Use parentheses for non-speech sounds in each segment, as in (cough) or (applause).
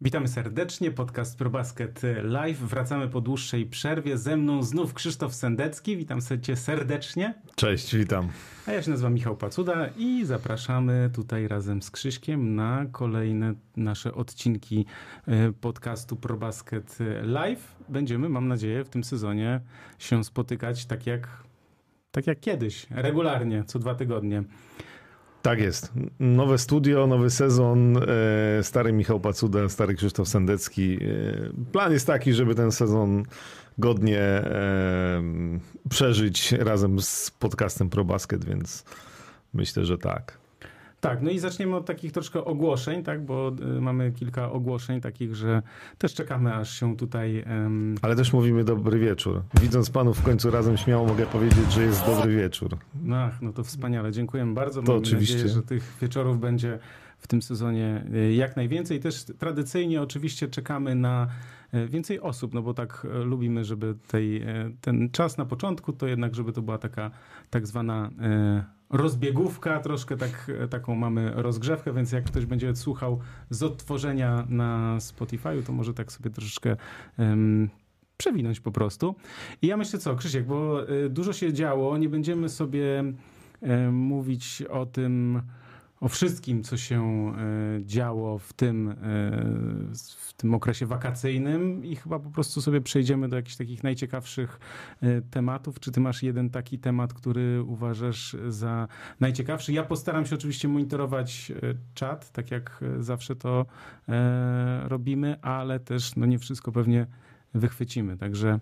Witamy serdecznie, podcast ProBasket Live. Wracamy po dłuższej przerwie. Ze mną znów Krzysztof Sendecki. Witam cię serdecznie. Cześć, witam. A ja się nazywam Michał Pacuda i zapraszamy tutaj razem z Krzyśkiem na kolejne nasze odcinki e, podcastu ProBasket Live. Będziemy, mam nadzieję, w tym sezonie się spotykać tak jak, tak jak kiedyś, regularnie, co dwa tygodnie. Tak jest. Nowe studio, nowy sezon. E, stary Michał Pacuda, stary Krzysztof Sendecki. E, plan jest taki, żeby ten sezon godnie e, przeżyć razem z podcastem ProBasket, więc myślę, że tak. Tak, no i zaczniemy od takich troszkę ogłoszeń, tak, bo y, mamy kilka ogłoszeń takich, że też czekamy, aż się tutaj... Um... Ale też mówimy dobry wieczór. Widząc panów w końcu razem śmiało mogę powiedzieć, że jest dobry wieczór. Ach, no to wspaniale, dziękuję bardzo. To Mam oczywiście. nadzieję, że tych wieczorów będzie w tym sezonie y, jak najwięcej. Też tradycyjnie oczywiście czekamy na y, więcej osób, no bo tak lubimy, żeby tej, ten czas na początku to jednak, żeby to była taka tak zwana rozbiegówka, troszkę tak, taką mamy rozgrzewkę, więc jak ktoś będzie słuchał z odtworzenia na Spotify'u, to może tak sobie troszeczkę um, przewinąć po prostu. I ja myślę co, Krzysiek, bo y, dużo się działo, nie będziemy sobie y, mówić o tym, o wszystkim, co się e, działo w tym, e, w tym okresie wakacyjnym i chyba po prostu sobie przejdziemy do jakichś takich najciekawszych e, tematów. Czy ty masz jeden taki temat, który uważasz za najciekawszy? Ja postaram się oczywiście monitorować czat, tak jak zawsze to robimy, ale też no nie wszystko pewnie wychwycimy. Także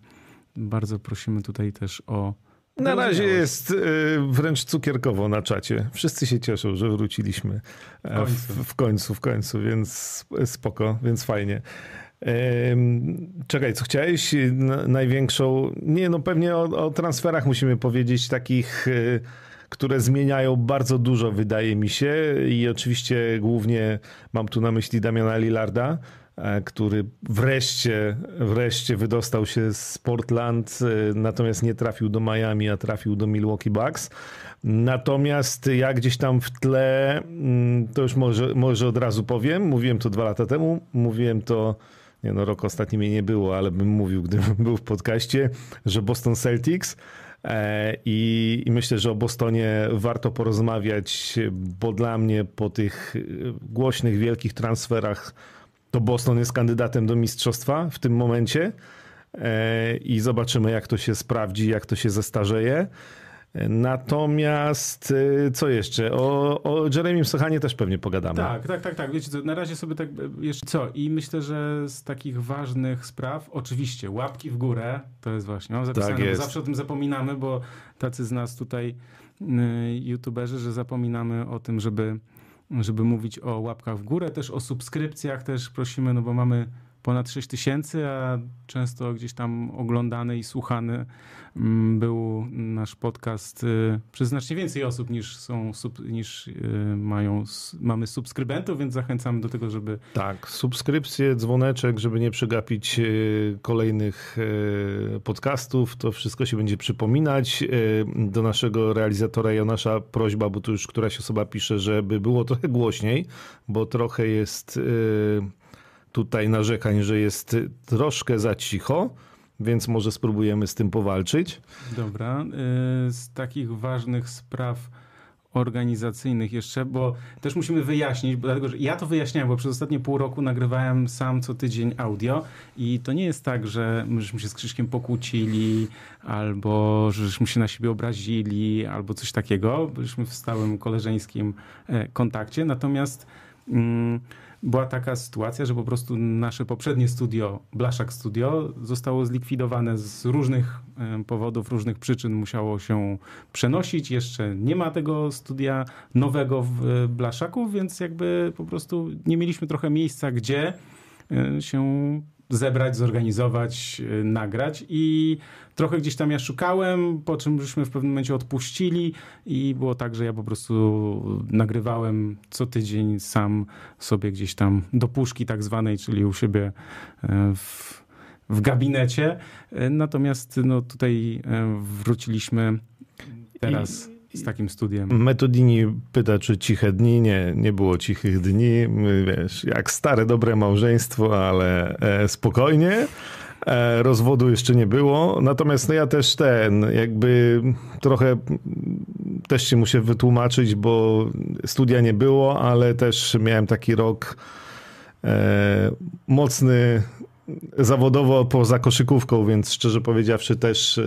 bardzo prosimy tutaj też o na razie jest y, wręcz cukierkowo na czacie. Wszyscy się cieszą, że wróciliśmy w końcu, w, w końcu, w końcu, więc spoko, więc fajnie. Czekaj, co chciałeś? Największą. Nie, no pewnie o, o transferach musimy powiedzieć, takich, y, które zmieniają bardzo dużo, wydaje mi się. I oczywiście głównie mam tu na myśli Damiana Lillarda. E, który wreszcie, wreszcie wydostał się z Portland, e, natomiast nie trafił do Miami, a trafił do Milwaukee Bucks. Natomiast ja gdzieś tam w tle, mm, to już może, może od razu powiem, mówiłem to dwa lata temu, mówiłem to, nie no, rok ostatni mnie nie było, ale bym mówił, gdybym był w podcaście, że Boston Celtics e, i, I, myślę, że o Bostonie warto porozmawiać, bo dla mnie po tych głośnych, wielkich transferach to Boston jest kandydatem do mistrzostwa w tym momencie e, i zobaczymy, jak to się sprawdzi, jak to się zestarzeje. Natomiast e, co jeszcze? O, o Jeremim Sochanie też pewnie pogadamy. Tak, tak, tak, tak. Wiecie co, na razie sobie tak jeszcze co? I myślę, że z takich ważnych spraw, oczywiście łapki w górę, to jest właśnie, mam zapisane, tak zawsze o tym zapominamy, bo tacy z nas tutaj y, youtuberzy, że zapominamy o tym, żeby żeby mówić o łapkach w górę, też o subskrypcjach też prosimy, no bo mamy ponad 6 tysięcy, a często gdzieś tam oglądany i słuchany mm, był nasz podcast y, przez znacznie więcej osób niż są niż y, mają, mamy subskrybentów, więc zachęcamy do tego, żeby... Tak, subskrypcje, dzwoneczek, żeby nie przegapić y, kolejnych podcastów, to wszystko się będzie przypominać. Do naszego realizatora Jonasza prośba, bo tu już któraś osoba pisze, żeby było trochę głośniej, bo trochę jest tutaj narzekań, że jest troszkę za cicho, więc może spróbujemy z tym powalczyć. Dobra. Y, z takich ważnych spraw organizacyjnych jeszcze, bo też musimy wyjaśnić, bo dlatego że ja to wyjaśniałem, bo przez ostatnie pół roku nagrywałem sam co tydzień audio i to nie jest tak, że żeśmy się z Krzyszkiem pokłócili albo żeśmy się na siebie obrazili albo coś takiego, byliśmy w stałym koleżeńskim e, kontakcie, natomiast mm, była taka sytuacja, że po prostu nasze poprzednie studio, Blaszak Studio, zostało zlikwidowane z różnych powodów, różnych przyczyn musiało się przenosić. Jeszcze nie ma tego studia nowego w e, Blaszaku, więc jakby po prostu nie mieliśmy trochę miejsca, gdzie e, się zebrać, zorganizować, y, nagrać i trochę gdzieś tam ja szukałem, po czym żeśmy w pewnym momencie odpuścili i było tak, że ja po prostu nagrywałem co tydzień sam sobie gdzieś tam do puszki tak zwanej, czyli u siebie e, w, w gabinecie. E, natomiast no tutaj e, wróciliśmy teraz. I z takim studiem. Metodini pyta, czy ciche dni. Nie, nie było cichych dni. Wiesz, jak stare, dobre małżeństwo, ale e, spokojnie. E, rozwodu jeszcze nie było. Natomiast no ja też ten, jakby trochę też się muszę wytłumaczyć, bo studia nie było, ale też miałem taki rok e, mocny zawodowo poza koszykówką, więc szczerze powiedziawszy też...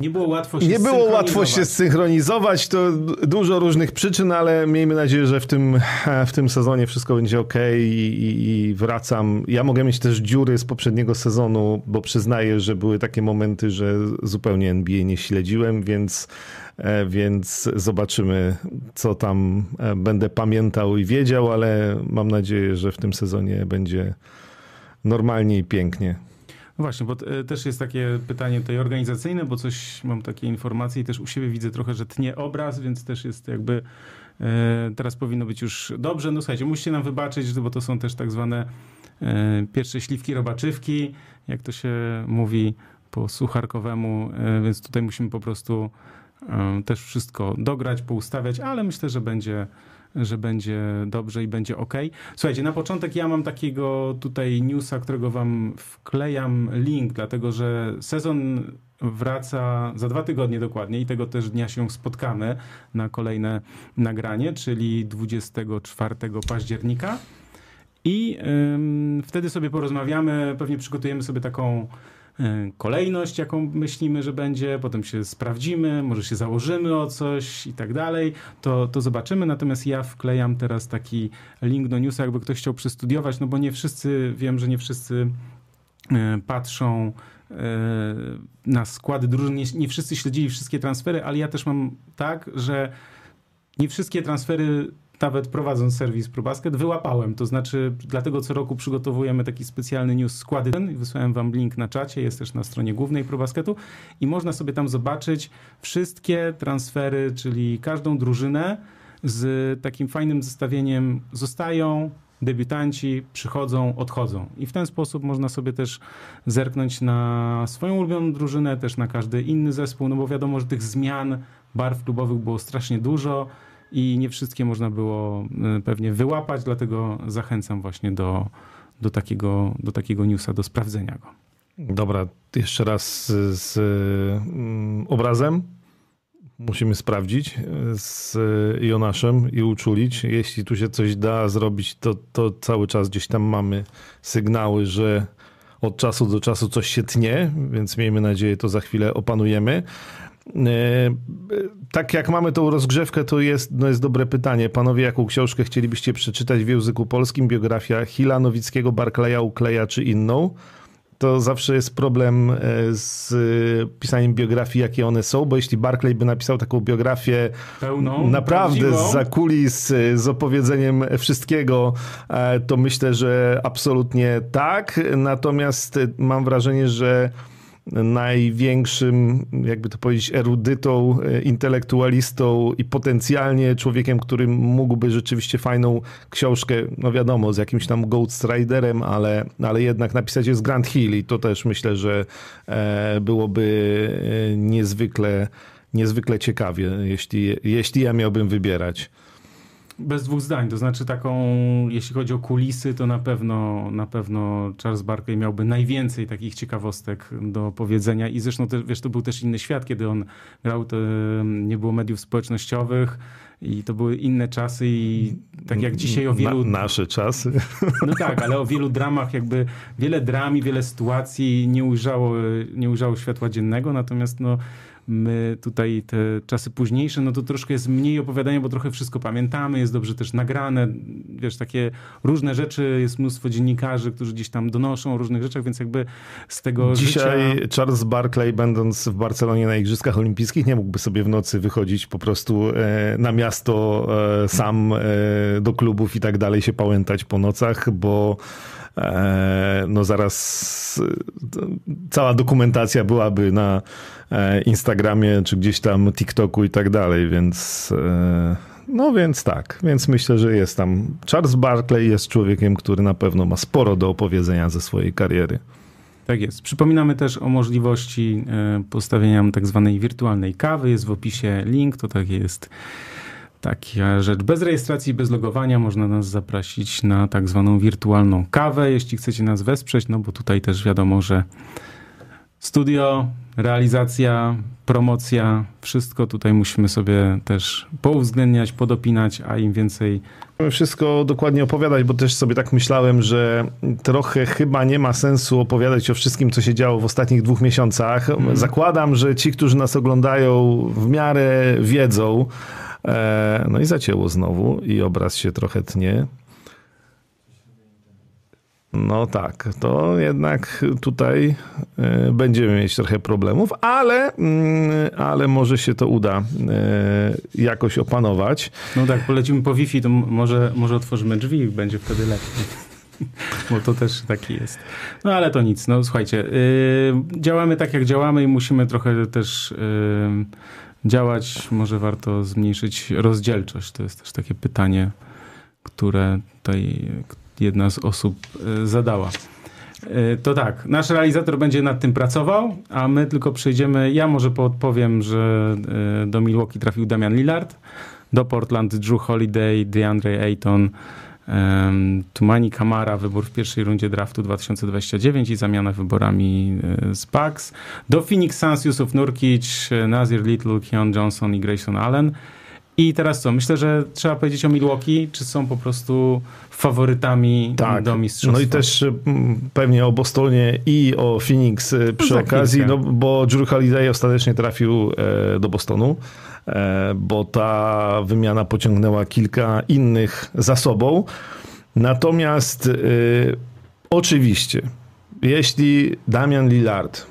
Nie było łatwo się Nie było łatwo się zsynchronizować. To dużo różnych przyczyn, ale miejmy nadzieję, że w tym, w tym sezonie wszystko będzie ok i, i, wracam. Ja mogę mieć też dziury z poprzedniego sezonu, bo przyznaję, że były takie momenty, że zupełnie NBA nie śledziłem, więc, e, więc zobaczymy, co tam e, będę pamiętał i wiedział, ale mam nadzieję, że w tym sezonie będzie normalnie i pięknie. Właśnie, bo e, też jest takie pytanie tutaj organizacyjne, bo coś mam takie informacje i też u siebie widzę trochę, że tnie obraz, więc też jest jakby e, teraz powinno być już dobrze. No słuchajcie, musicie nam wybaczyć, bo to są też tak zwane e, pierwsze śliwki robaczywki, jak to się mówi po sucharkowemu, więc tutaj musimy po prostu też wszystko dograć, poustawiać, ale myślę, że będzie że będzie dobrze i będzie ok. Słuchajcie, na początek ja mam takiego tutaj newsa, którego wam wklejam link, dlatego że sezon wraca za dwa tygodnie dokładnie i tego też dnia się spotkamy na kolejne nagranie, czyli 24 października. I ym, wtedy sobie porozmawiamy, pewnie przygotujemy sobie taką kolejność, jaką myślimy, że będzie, potem się sprawdzimy, może się założymy o coś i tak dalej, to, to zobaczymy. Natomiast ja wklejam teraz taki link do newsa, jakby ktoś chciał przystudiować, no bo nie wszyscy, wiem, że nie wszyscy e, patrzą e, na składy drużyn, nie, nie wszyscy śledzili wszystkie transfery, ale ja też mam tak, że nie wszystkie transfery nawet prowadząc serwis ProBasket, wyłapałem. To znaczy, dlatego co roku przygotowujemy taki specjalny news składy. Wysłałem wam link na czacie, jest też na stronie głównej ProBasketu i można sobie tam zobaczyć wszystkie transfery, czyli każdą drużynę z takim fajnym zestawieniem zostają, debiutanci przychodzą, odchodzą. I w ten sposób można sobie też zerknąć na swoją ulubioną drużynę, też na każdy inny zespół, no bo wiadomo, że tych zmian barw klubowych było strasznie dużo i nie wszystkie można było y, pewnie wyłapać, dlatego zachęcam właśnie do, do, takiego, do takiego newsa, do sprawdzenia go. Dobra, jeszcze raz z, z mm, obrazem musimy sprawdzić z Jonaszem i uczulić. Jeśli tu się coś da zrobić, to, to cały czas gdzieś tam mamy sygnały, że od czasu do czasu coś się tnie, więc miejmy nadzieję, to za chwilę opanujemy. E, tak jak mamy tą rozgrzewkę, to jest, no jest dobre pytanie. Panowie, jaką książkę chcielibyście przeczytać w języku polskim? Biografia Hila Nowickiego, Barclaya, Ukleja czy inną? To zawsze jest problem e, z pisaniem biografii, jakie one są, bo jeśli Barclay by napisał taką biografię pełną, naprawdę prawdziwą. z zakulis, e, z opowiedzeniem wszystkiego, to myślę, że absolutnie tak. Natomiast mam wrażenie, że największym, jakby to powiedzieć, erudytą, e, intelektualistą i potencjalnie człowiekiem, który mógłby rzeczywiście fajną książkę, no wiadomo, z jakimś tam Ghost Riderem, ale, ale jednak napisać jest Grant Hill i to też myślę, że e, byłoby e, niezwykle, niezwykle ciekawie, jeśli, jeśli ja miałbym wybierać bez dwóch zdań. To znaczy taką, jeśli chodzi o kulisy, to na pewno, na pewno Charles Barkley miałby najwięcej takich ciekawostek do powiedzenia i zresztą też, wiesz, to był też inny świat, kiedy on grał, to nie było mediów społecznościowych i to były inne czasy i tak jak dzisiaj o wielu... Na, nasze czasy. (laughs) No tak, ale o wielu dramach jakby, wiele dram i wiele sytuacji nie ujrzało, nie ujrzało światła dziennego, natomiast no My tutaj te czasy późniejsze, no to troszkę jest mniej opowiadania, bo trochę wszystko pamiętamy, jest dobrze też nagrane, wiesz, takie różne rzeczy, jest mnóstwo dziennikarzy, którzy gdzieś tam donoszą o różnych rzeczach, więc jakby z tego Dzisiaj życia... Charles Barkley, będąc w Barcelonie na Igrzyskach Olimpijskich, nie mógłby sobie w nocy wychodzić po prostu e, na miasto e, sam e, do klubów i tak dalej się pałętać po nocach, bo no zaraz cała dokumentacja byłaby na e, Instagramie, czy gdzieś tam TikToku i tak dalej, więc e, no więc tak, więc myślę, że jest tam. Charles Barkley jest człowiekiem, który na pewno ma sporo do opowiedzenia ze swojej kariery. Tak jest. Przypominamy też o możliwości e, postawienia tak zwanej wirtualnej kawy. Jest w opisie link, to tak jest taka rzecz. Bez rejestracji, bez logowania można nas zaprosić na tak zwaną wirtualną kawę, jeśli chcecie nas wesprzeć, no bo tutaj też wiadomo, że studio, realizacja, promocja, wszystko tutaj musimy sobie też pouwzględniać, podopinać, a im więcej wszystko dokładnie opowiadać, bo też sobie tak myślałem, że trochę chyba nie ma sensu opowiadać o wszystkim, co się działo w ostatnich dwóch miesiącach. Mm. Zakładam, że ci, którzy nas oglądają, w miarę wiedzą. E, no i zacięło znowu i obraz się trochę tnie. No tak, to jednak tutaj e, będziemy mieć trochę problemów, ale, mm, ale może się to uda e, jakoś opanować. No tak, polecimy po Wi-Fi, to może, może otworzymy drzwi i będzie wtedy lepiej. (laughs) Bo to też taki jest. No ale to nic, no słuchajcie, yy, działamy tak jak działamy i musimy trochę też yy, działać. Może warto zmniejszyć rozdzielczość. To jest też takie pytanie, które tutaj jedna z osób e, zadała. E, to tak, nasz realizator będzie nad tym pracował, a my tylko przejdziemy. Ja może podpowiem, że e, do Milwaukee trafił Damian Lillard, do Portland Drew Holiday, DeAndre Ayton, Tumani Kamara, wybór w pierwszej rundzie draftu 2029 i zamiana wyborami z Bucks. Do Phoenix Suns Yusuf Nurkic, Nazir Little, Keon Johnson i Grayson Allen. I teraz co? Myślę, że trzeba powiedzieć o Milwaukee, czy są po prostu faworytami tak. do mistrzostwa. No i też pewnie o Bostonie i o Phoenix y, przy Za okazji, no, bo Drew Holiday ostatecznie trafił e, do Bostonu, e, bo ta wymiana pociągnęła kilka innych za sobą. Natomiast e, oczywiście, jeśli Damian Lillard,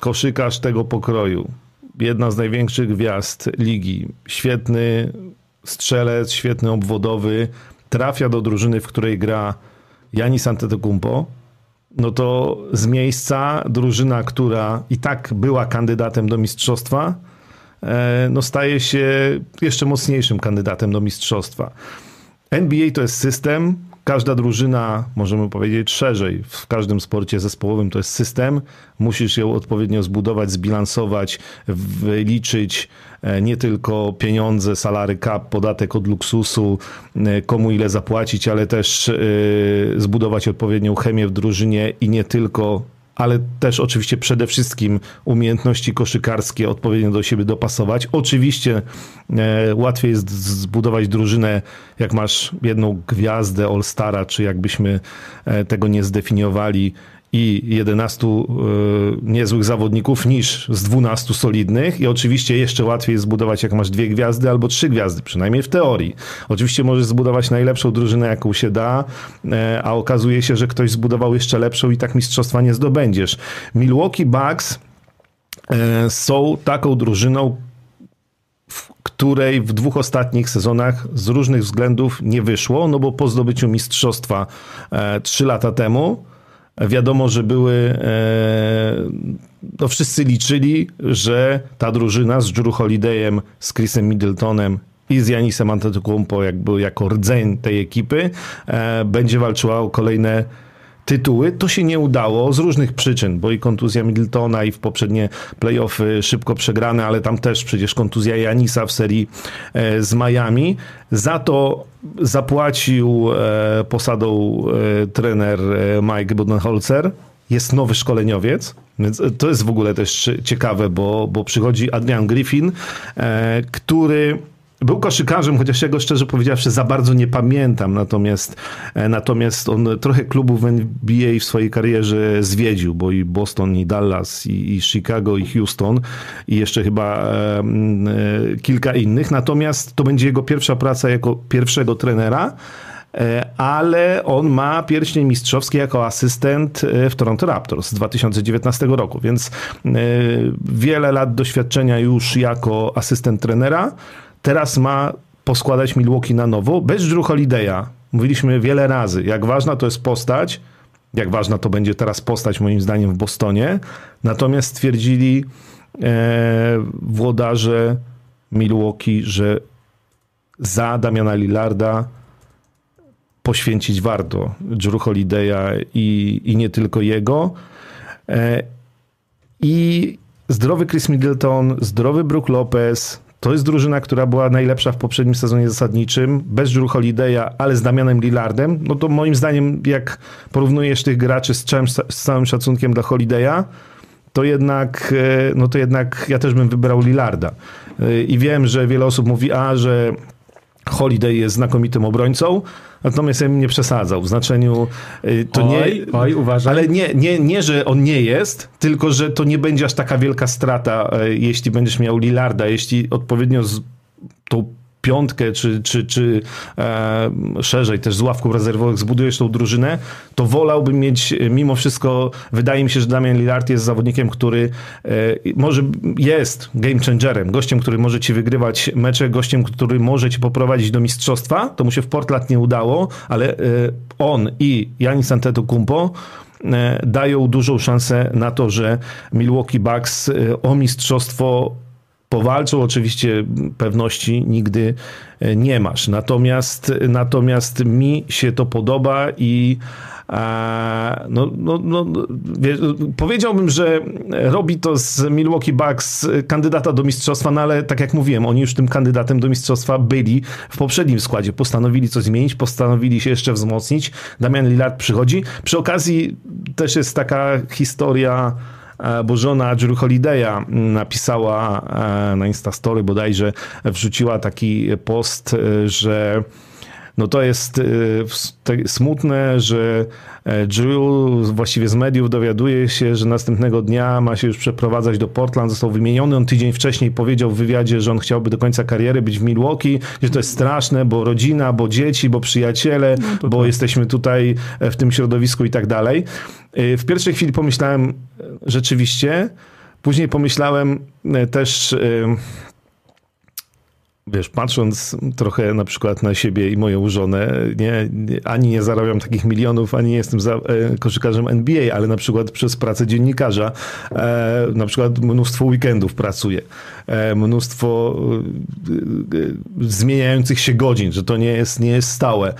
koszykarz tego pokroju, jedna z największych gwiazd ligi. Świetny strzelec, świetny obwodowy. Trafia do drużyny, w której gra Janis Antetokounmpo. No to z miejsca drużyna, która i tak była kandydatem do mistrzostwa, e, no staje się jeszcze mocniejszym kandydatem do mistrzostwa. NBA to jest system, każda drużyna, możemy powiedzieć szerzej, w każdym sporcie zespołowym to jest system. Musisz ją odpowiednio zbudować, zbilansować, wyliczyć e, nie tylko pieniądze, salary cap, podatek od luksusu, e, komu ile zapłacić, ale też e, zbudować odpowiednią chemię w drużynie i nie tylko ale też oczywiście przede wszystkim umiejętności koszykarskie odpowiednio do siebie dopasować. Oczywiście e, łatwiej jest zbudować drużynę, jak masz jedną gwiazdę All-Stara, czy jakbyśmy e, tego nie zdefiniowali i 11 y, niezłych zawodników niż z 12 solidnych i oczywiście jeszcze łatwiej jest zbudować jak masz dwie gwiazdy albo trzy gwiazdy, przynajmniej w teorii. Oczywiście możesz zbudować najlepszą drużynę jaką się da, e, a okazuje się, że ktoś zbudował jeszcze lepszą i tak mistrzostwa nie zdobędziesz. Milwaukee Bucks e, są taką drużyną, w której w dwóch ostatnich sezonach z różnych względów nie wyszło, no bo po zdobyciu mistrzostwa e, trzy lata temu Wiadomo, że były, e, no wszyscy liczyli, że ta drużyna z Drew Holidayem, z Chrisem Middletonem i z Janisem Antetokounmpo jakby jako rdzeń tej ekipy e, będzie walczyła o kolejne tytuły. To się nie udało z różnych przyczyn, bo i kontuzja Middletona i w poprzednie playoffy szybko przegrane, ale tam też przecież kontuzja Janisa w serii e, z Miami. Za to zapłacił e, posadą e, trener Mike Budenholzer. Jest nowy szkoleniowiec, więc to jest w ogóle też ciekawe, bo, bo przychodzi Adrian Griffin, który był koszykarzem, chociaż ja go szczerze powiedziawszy za bardzo nie pamiętam, natomiast, e, natomiast on trochę klubów w NBA w swojej karierze zwiedził, bo i Boston, i Dallas, i, i Chicago, i Houston, i jeszcze chyba e, e, kilka innych. Natomiast to będzie jego pierwsza praca jako pierwszego trenera, e, ale on ma pierścień mistrzowski jako asystent w Toronto Raptors z 2019 roku, więc wiele lat doświadczenia już jako asystent trenera teraz ma poskładać Milwaukee na nowo, bez Drew Holiday'a. Mówiliśmy wiele razy, jak ważna to jest postać, jak ważna to będzie teraz postać moim zdaniem w Bostonie. Natomiast stwierdzili e, włodarze Milwaukee, że za Damiana Lillarda poświęcić warto Drew Holiday'a i, i nie tylko jego. I zdrowy Chris Middleton, zdrowy Brook Lopez, to jest drużyna, która była najlepsza w poprzednim sezonie zasadniczym, bez Drew Holiday'a, ale z Damianem Lillardem. No to moim zdaniem, jak porównujesz tych graczy z całym, z całym szacunkiem dla Holiday'a, to jednak, e, no to jednak ja też bym wybrał Lillarda. E, I wiem, że wiele osób mówi, a, że Holiday jest znakomitym obrońcą, natomiast ja bym nie przesadzał. W znaczeniu e, to oj, nie. Oj, uważaj. Ale nie, nie, nie, że on nie jest, tylko że to nie będzie aż taka wielka strata, jeśli będziesz miał Lillarda, jeśli odpowiednio z tą piątkę, czy, czy, czy e, szerzej też z ławką rezerwowych zbudujesz tą drużynę, to wolałbym mieć mimo wszystko, wydaje mi się, że Damian Lillard jest zawodnikiem, który e, może jest game changerem, gościem, który może ci wygrywać mecze, gościem, który może ci poprowadzić do mistrzostwa. To mu się w Portland nie udało, ale e, on i Janis Antetokounmpo e, dają dużą szansę na to, że Milwaukee Bucks e, o mistrzostwo powalczą. Oczywiście pewności nigdy e, nie masz. Natomiast, natomiast mi się to podoba i no, no, no, powiedziałbym, że robi to z Milwaukee Bucks kandydata do mistrzostwa, no ale tak jak mówiłem, oni już tym kandydatem do mistrzostwa byli w poprzednim składzie. Postanowili coś zmienić, postanowili się jeszcze wzmocnić. Damian Lillard przychodzi. Przy okazji też jest taka historia bo żona Drew Holiday'a napisała e, na Instastory bodajże, wrzuciła taki post, e, że no to jest smutne, że Drew właściwie z mediów dowiaduje się, że następnego dnia ma się już przeprowadzać do Portland, został wymieniony. On tydzień wcześniej powiedział w wywiadzie, że on chciałby do końca kariery być w Milwaukee, że to jest straszne, bo rodzina, bo dzieci, bo przyjaciele, no bo tak. jesteśmy tutaj w tym środowisku i tak dalej. Y, w pierwszej chwili pomyślałem rzeczywiście, później pomyślałem też wiesz, patrząc trochę na przykład na siebie i moją żonę, nie, ani nie zarabiam takich milionów, ani nie jestem za, e, koszykarzem NBA, ale na przykład przez pracę dziennikarza, e, na przykład mnóstwo weekendów pracuję, e, mnóstwo zmieniających się godzin, że to nie jest, nie jest stałe.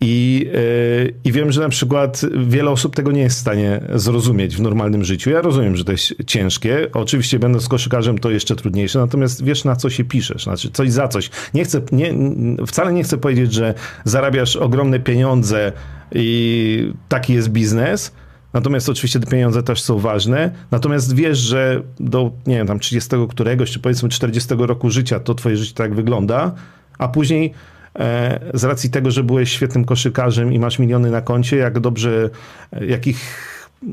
I, yy, I wiem, że na przykład wiele osób tego nie jest w stanie zrozumieć w normalnym życiu. Ja rozumiem, że to jest ciężkie. Oczywiście będąc koszykarzem to jeszcze trudniejsze, natomiast wiesz na co się piszesz, znaczy coś za coś. Nie chcę, nie, wcale nie chcę powiedzieć, że zarabiasz ogromne pieniądze i taki jest biznes, Natomiast oczywiście te pieniądze też są ważne. Natomiast wiesz, że do, nie wiem, tam 30 któregoś, czy powiedzmy 40 roku życia to twoje życie tak wygląda, a później z racji tego, że byłeś świetnym koszykarzem i masz miliony na koncie, jak dobrze, e, jakich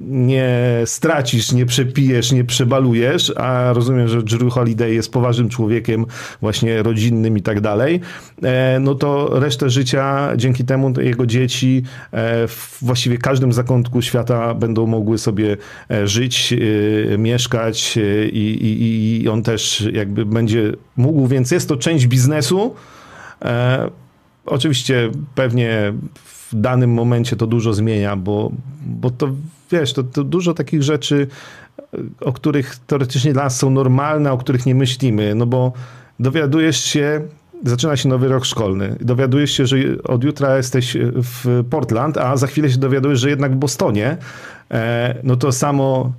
nie stracisz, nie przepijesz, nie przebalujesz, a rozumiem, że Drew Holiday jest poważnym człowiekiem, właśnie rodzinnym i tak dalej, e, no to resztę życia dzięki temu jego dzieci w właściwie każdym zakątku świata będą mogły sobie żyć, mieszkać i, i, i on też jakby będzie mógł, więc jest to część biznesu, E, oczywiście pewnie w danym momencie to dużo zmienia, bo, bo to wiesz, to, to dużo takich rzeczy, o których teoretycznie dla nas są normalne, o których nie myślimy, no bo dowiadujesz się, zaczyna się nowy rok szkolny. Dowiadujesz się, że od jutra jesteś w Portland, a za chwilę się dowiadujesz, że jednak w Bostonie. E, no to samo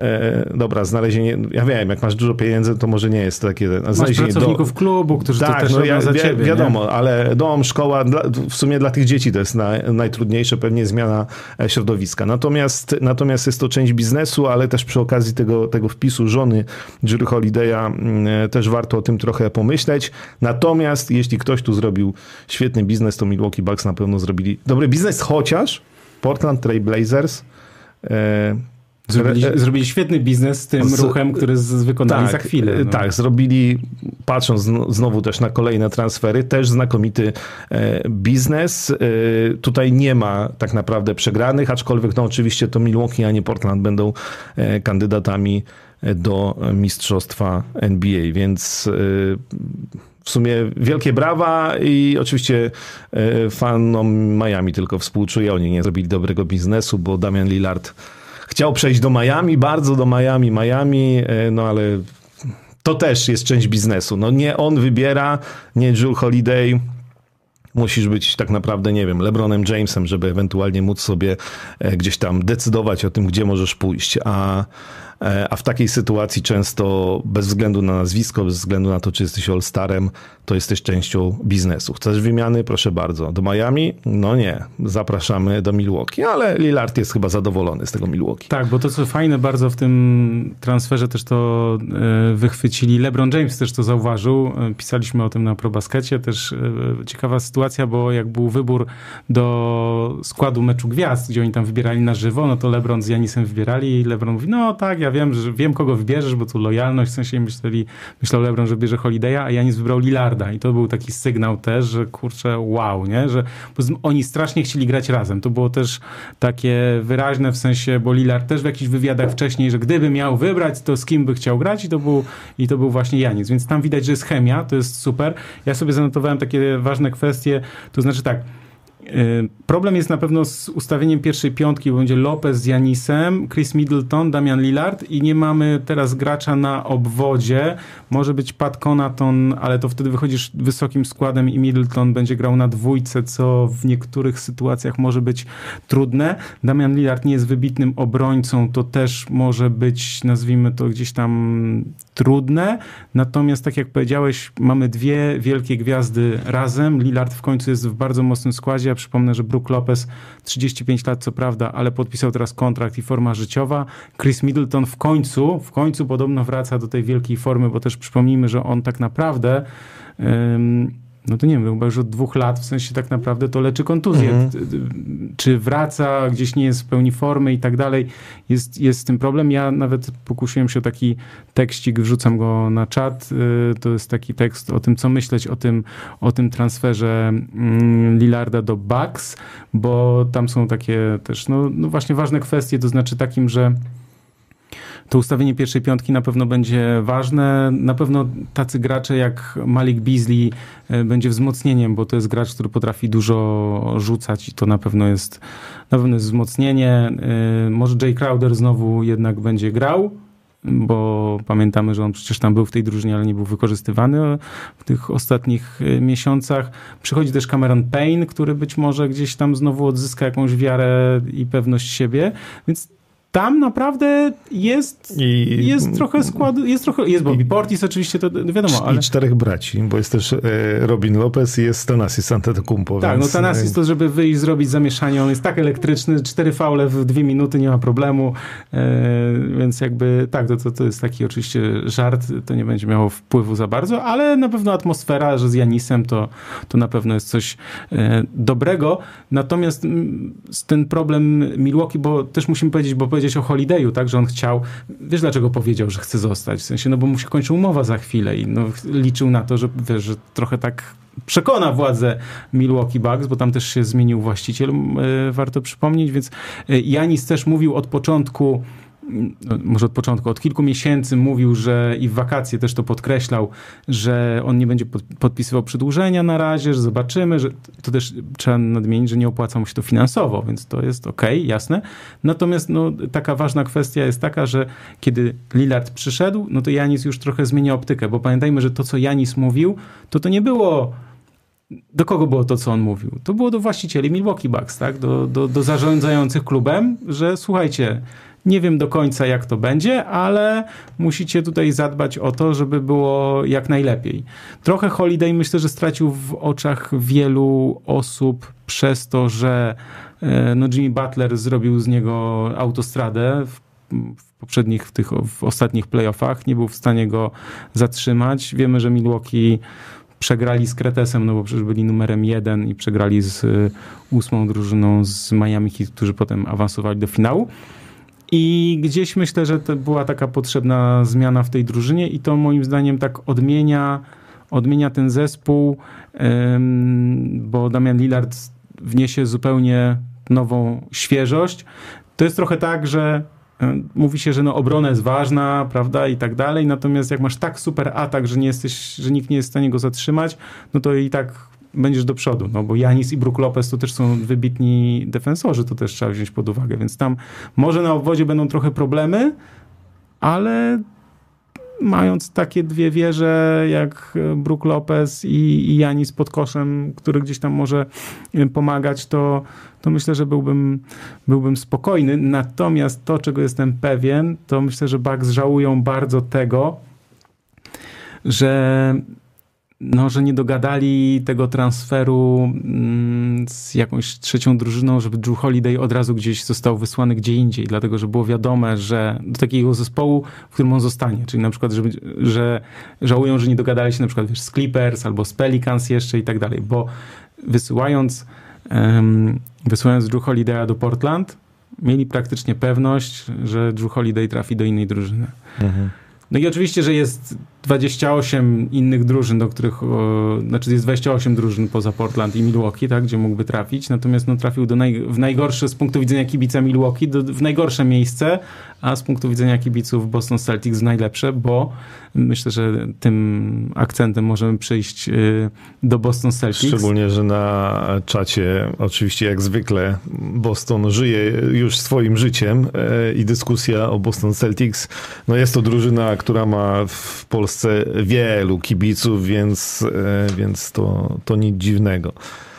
E, dobra, znalezienie, ja wiem, jak masz dużo pieniędzy, to może nie jest takie... Znalezienie masz pracowników do... klubu, którzy tak, to też no ja, za ciebie. Wiadomo, nie? ale dom, szkoła, dla, w sumie dla tych dzieci to jest na, najtrudniejsze, pewnie zmiana e, środowiska. Natomiast, natomiast jest to część biznesu, ale też przy okazji tego, tego wpisu żony Jury Holiday'a mm, e, też warto o tym trochę pomyśleć. Natomiast jeśli ktoś tu zrobił świetny biznes, to Milwaukee Bucks na pewno zrobili dobry biznes, chociaż Portland Trail Blazers e, Zrobili, zrobili, świetny biznes z tym z, ruchem, który z, wykonali tak, za chwilę. No. Tak, zrobili, patrząc znowu też na kolejne transfery, też znakomity e, biznes. E, tutaj nie ma tak naprawdę przegranych, aczkolwiek no oczywiście to Milwaukee, a nie Portland będą e, kandydatami do mistrzostwa NBA, więc w sumie wielkie brawa i oczywiście fanom Miami tylko współczuję. Oni nie zrobili dobrego biznesu, bo Damian Lillard chciał przejść do Miami, bardzo do Miami, Miami, e, no ale to też jest część biznesu. No nie on wybiera, nie Jules Holiday, musisz być tak naprawdę, nie wiem, LeBronem Jamesem, żeby ewentualnie móc sobie e, gdzieś tam decydować o tym, gdzie możesz pójść. A a w takiej sytuacji często bez względu na nazwisko, bez względu na to, czy jesteś all-starem, to jesteś częścią biznesu. Chcesz wymiany? Proszę bardzo. Do Miami? No nie. Zapraszamy do Milwaukee, ale Lillard jest chyba zadowolony z tego Milwaukee. Tak, bo to co fajne bardzo w tym transferze też to e, wychwycili. LeBron James też to zauważył. E, pisaliśmy o tym na ProBaskecie. Też ciekawa sytuacja, bo jak był wybór do składu meczu gwiazd, gdzie oni tam wybierali na żywo, no to LeBron z Janisem wybierali i LeBron mówi, no tak, ja wiem, że wiem kogo wybierzesz, bo tu lojalność, w sensie myśleli, myślał LeBron, że bierze Holiday'a, a Janis wybrał Lillarda i to był taki sygnał też, że kurczę, wow, nie? Że oni strasznie chcieli grać razem. To było też takie wyraźne w sensie, bo Lillard też w jakichś wywiadach wcześniej, że gdyby miał wybrać, to z kim by chciał grać i to był, i to był właśnie Janis. Więc tam widać, że jest chemia, to jest super. Ja sobie zanotowałem takie ważne kwestie, to znaczy tak, problem jest na pewno z ustawieniem pierwszej piątki, bo będzie Lopez z Janisem, Chris Middleton, Damian Lillard i nie mamy teraz gracza na obwodzie. Może być Pat Conaton, ale to wtedy wychodzisz wysokim składem i Middleton będzie grał na dwójce, co w niektórych sytuacjach może być trudne. Damian Lillard nie jest wybitnym obrońcą, to też może być, nazwijmy to gdzieś tam trudne. Natomiast tak jak powiedziałeś, mamy dwie wielkie gwiazdy razem. Lillard w końcu jest w bardzo mocnym składzie przypomnę, że Brook Lopez 35 lat, co prawda, ale podpisał teraz kontrakt i forma życiowa. Chris Middleton w końcu, w końcu podobno wraca do tej wielkiej formy, bo też przypomnijmy, że on tak naprawdę no to nie wiem, chyba już od dwóch lat, w sensie tak naprawdę to leczy kontuzję. Mhm. Czy wraca, gdzieś nie jest w pełni formy i tak dalej, jest, jest z tym problem. Ja nawet pokusiłem się o taki tekścik, wrzucam go na czat. Y, to jest taki tekst o tym, co myśleć o tym, o tym transferze mm, Lillarda do Bucks, bo tam są takie też, no, no właśnie ważne kwestie, to znaczy takim, że to ustawienie pierwszej piątki na pewno będzie ważne. Na pewno tacy gracze jak Malik Beasley e, będzie wzmocnieniem, bo to jest gracz, który potrafi dużo rzucać i to na pewno jest, na pewno jest wzmocnienie. E, może Jay Crowder znowu jednak będzie grał, bo pamiętamy, że on przecież tam był w tej drużynie, ale nie był wykorzystywany w tych ostatnich e, miesiącach. Przychodzi też Cameron Payne, który być może gdzieś tam znowu odzyska jakąś wiarę i pewność siebie, więc tam naprawdę jest, I, jest trochę składu, jest trochę, jest Bobby Portis oczywiście, to wiadomo, ale... I czterech braci, bo jest też e, Robin Lopez i jest Thanasis Antetokounmpo. Tak, więc... no Thanasis to, żeby wyjść, zrobić zamieszanie, on jest tak elektryczny, cztery faule w dwie minuty, nie ma problemu, e, więc jakby tak, to, to, to jest taki oczywiście żart, to nie będzie miało wpływu za bardzo, ale na pewno atmosfera, że z Janisem to, to na pewno jest coś e, dobrego, natomiast m, ten problem Milwaukee, bo też musimy powiedzieć, bo powiedzieć powiedzieć o Holidayu, tak, że on chciał, wiesz dlaczego powiedział, że chce zostać, w sensie, no bo mu się kończy umowa za chwilę i no, liczył na to, że, wiesz, że trochę tak przekona władzę Milwaukee Bucks, bo tam też się zmienił właściciel, yy, warto przypomnieć, więc yy, Janis też mówił od początku, może od początku, od kilku miesięcy mówił, że i w wakacje też to podkreślał, że on nie będzie podpisywał przedłużenia na razie, że zobaczymy, że to też trzeba nadmienić, że nie opłaca mu się to finansowo, więc to jest ok, jasne. Natomiast no, taka ważna kwestia jest taka, że kiedy Lillard przyszedł, no to Janis już trochę zmienia optykę, bo pamiętajmy, że to, co Janis mówił, to to nie było do kogo było to, co on mówił? To było do właścicieli Milwaukee Bucks, tak? Do, do, do zarządzających klubem, że słuchajcie, nie wiem do końca, jak to będzie, ale musicie tutaj zadbać o to, żeby było jak najlepiej. Trochę Holiday myślę, że stracił w oczach wielu osób przez to, że e, no Jimmy Butler zrobił z niego autostradę w, poprzednich, w tych w ostatnich playoffach. Nie był w stanie go zatrzymać. Wiemy, że Milwaukee przegrali z Kretesem, no bo przecież byli numerem jeden i przegrali z e, ósmą drużyną z Miami Heat, którzy potem awansowali do finału. I gdzieś myślę, że to była taka potrzebna zmiana w tej drużynie i to moim zdaniem tak odmienia, odmienia ten zespół, bo Damian Lillard wniesie zupełnie nową świeżość. To jest trochę tak, że mówi się, że no obrona jest ważna, prawda, i tak dalej, natomiast jak masz tak super atak, że nie jesteś, że nikt nie jest w stanie go zatrzymać, no to i tak będziesz do przodu, no bo Janis i Brook Lopez to też są wybitni defensorzy, to też trzeba wziąć pod uwagę, więc tam może na obwodzie będą trochę problemy, ale mając takie dwie wieże jak Brook Lopez i, i Janis pod koszem, który gdzieś tam może pomagać, to, to myślę, że byłbym, byłbym spokojny. Natomiast to, czego jestem pewien, to myślę, że Bucks żałują bardzo tego, że no, że nie dogadali tego transferu mm, z jakąś trzecią drużyną, żeby Drew Holiday od razu gdzieś został wysłany gdzie indziej, dlatego że było wiadome, że do takiego zespołu, w którym on zostanie, czyli na przykład, że, że żałują, że nie dogadali się na przykład wiesz, z Clippers albo z Pelicans jeszcze i tak dalej, bo wysyłając um, wysyłając Drew Holiday'a do Portland, mieli praktycznie pewność, że Drew Holiday trafi do innej drużyny. Mhm. No i oczywiście, że jest 28 innych drużyn, do których, znaczy jest 28 drużyn poza Portland i Milwaukee, tak, gdzie mógłby trafić, natomiast no, trafił do naj, w najgorsze z punktu widzenia kibica Milwaukee, do, w najgorsze miejsce, a z punktu widzenia kibiców Boston Celtics najlepsze, bo myślę, że tym akcentem możemy przejść y, do Boston Celtics. Szczególnie, że na czacie oczywiście jak zwykle Boston żyje już swoim życiem e, i dyskusja o Boston Celtics, no jest to drużyna, która ma w Polsce wielu kibiców, więc, e, więc to, to nic dziwnego.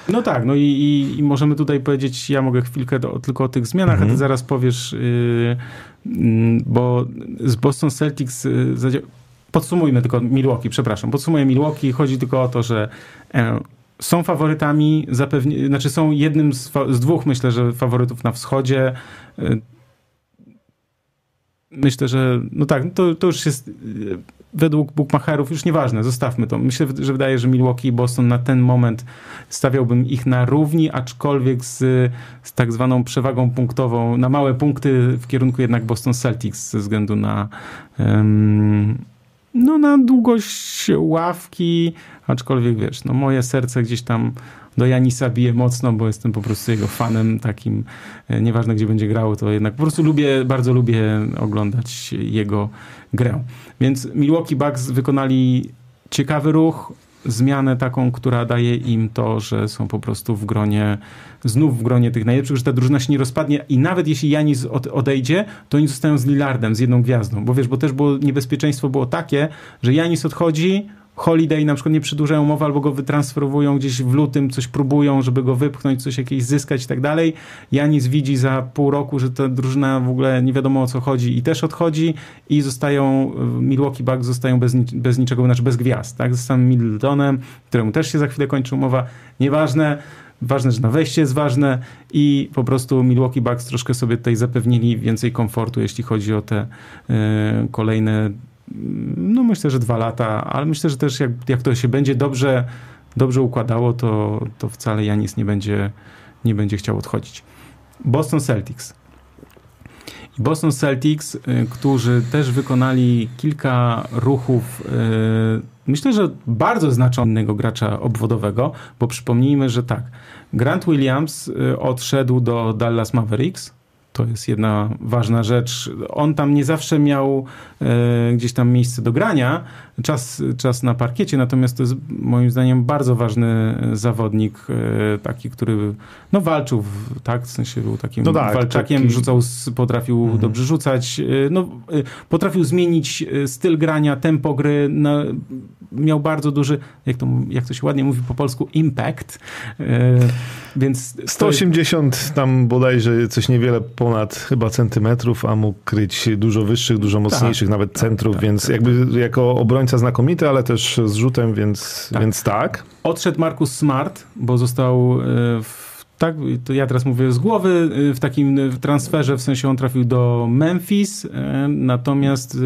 No tak, no i, i, i, możemy tutaj powiedzieć, ja mogę chwilkę do, tylko o tych zmianach, mhm. a ty zaraz powiesz, yy, yy, bo z Boston Celtics yy, podsumujmy tylko Milwaukee, przepraszam, podsumuję Milwaukee, chodzi tylko o to, że e, są faworytami, zapewni, znaczy są jednym z, z, dwóch, myślę, że faworytów na wschodzie. E, myślę, że no tak, to, to już jest według bookmacherów, już nieważne, zostawmy to. Myślę, że wydaje, że Milwaukee i Boston na ten moment stawiałbym ich na równi, aczkolwiek z, z tak zwaną przewagą punktową, na małe punkty w kierunku jednak Boston Celtics ze względu na um, no na długość ławki, aczkolwiek wiesz, no moje serce gdzieś tam do Janisa bije mocno, bo jestem po prostu jego fanem takim, e, nieważne gdzie będzie grało, to jednak po prostu lubię, bardzo lubię oglądać jego grę. Więc Milwaukee Bucks wykonali ciekawy ruch, zmianę taką, która daje im to, że są po prostu w gronie, znów w gronie tych najlepszych, że ta drużyna się nie rozpadnie i nawet jeśli Janis od, odejdzie, to oni zostają z Lillardem, z jedną gwiazdą, bo wiesz, bo też było niebezpieczeństwo było takie, że Janis odchodzi, Holiday na przykład nie przedłużają umowy albo go wytransferowują gdzieś w lutym, coś próbują, żeby go wypchnąć, coś jakieś zyskać i tak dalej. Janis widzi za pół roku, że ta drużyna w ogóle nie wiadomo o co chodzi i też odchodzi i zostają, Milwaukee Bucks zostają bez, bez niczego, znaczy bez gwiazd, tak? Z samym Middletonem, któremu też się za chwilę kończy umowa. Nieważne, ważne, że na wejście jest ważne i po prostu Milwaukee Bucks troszkę sobie tutaj zapewnili więcej komfortu, jeśli chodzi o te y, kolejne no myślę, że dwa lata, ale myślę, że też jak, jak to się będzie dobrze, dobrze układało, to, to wcale Janis nie będzie, nie będzie chciał odchodzić. Boston Celtics. Boston Celtics, y, którzy też wykonali kilka ruchów, y, myślę, że bardzo znaczącego gracza obwodowego, bo przypomnijmy, że tak, Grant Williams y, odszedł do Dallas Mavericks, to jest jedna ważna rzecz. On tam nie zawsze miał e, gdzieś tam miejsce do grania, czas, czas na parkiecie, natomiast to jest moim zdaniem bardzo ważny zawodnik, e, taki, który no, walczył, tak? W sensie był takim no tak, walczakiem, taki... rzucał, potrafił mhm. dobrze rzucać, e, no, e, potrafił zmienić styl grania, tempo gry, no, miał bardzo duży, jak to, jak to się ładnie mówi po polsku, impact. Więc 180 jest... tam bodajże coś niewiele ponad chyba centymetrów, a mógł kryć dużo wyższych, dużo mocniejszych, tak, nawet tak, centrów, tak, więc tak. jakby jako obrońca znakomity, ale też z rzutem, więc tak. Więc tak. Odszedł Markus Smart, bo został w tak, to ja teraz mówię z głowy, w takim transferze, w sensie on trafił do Memphis, natomiast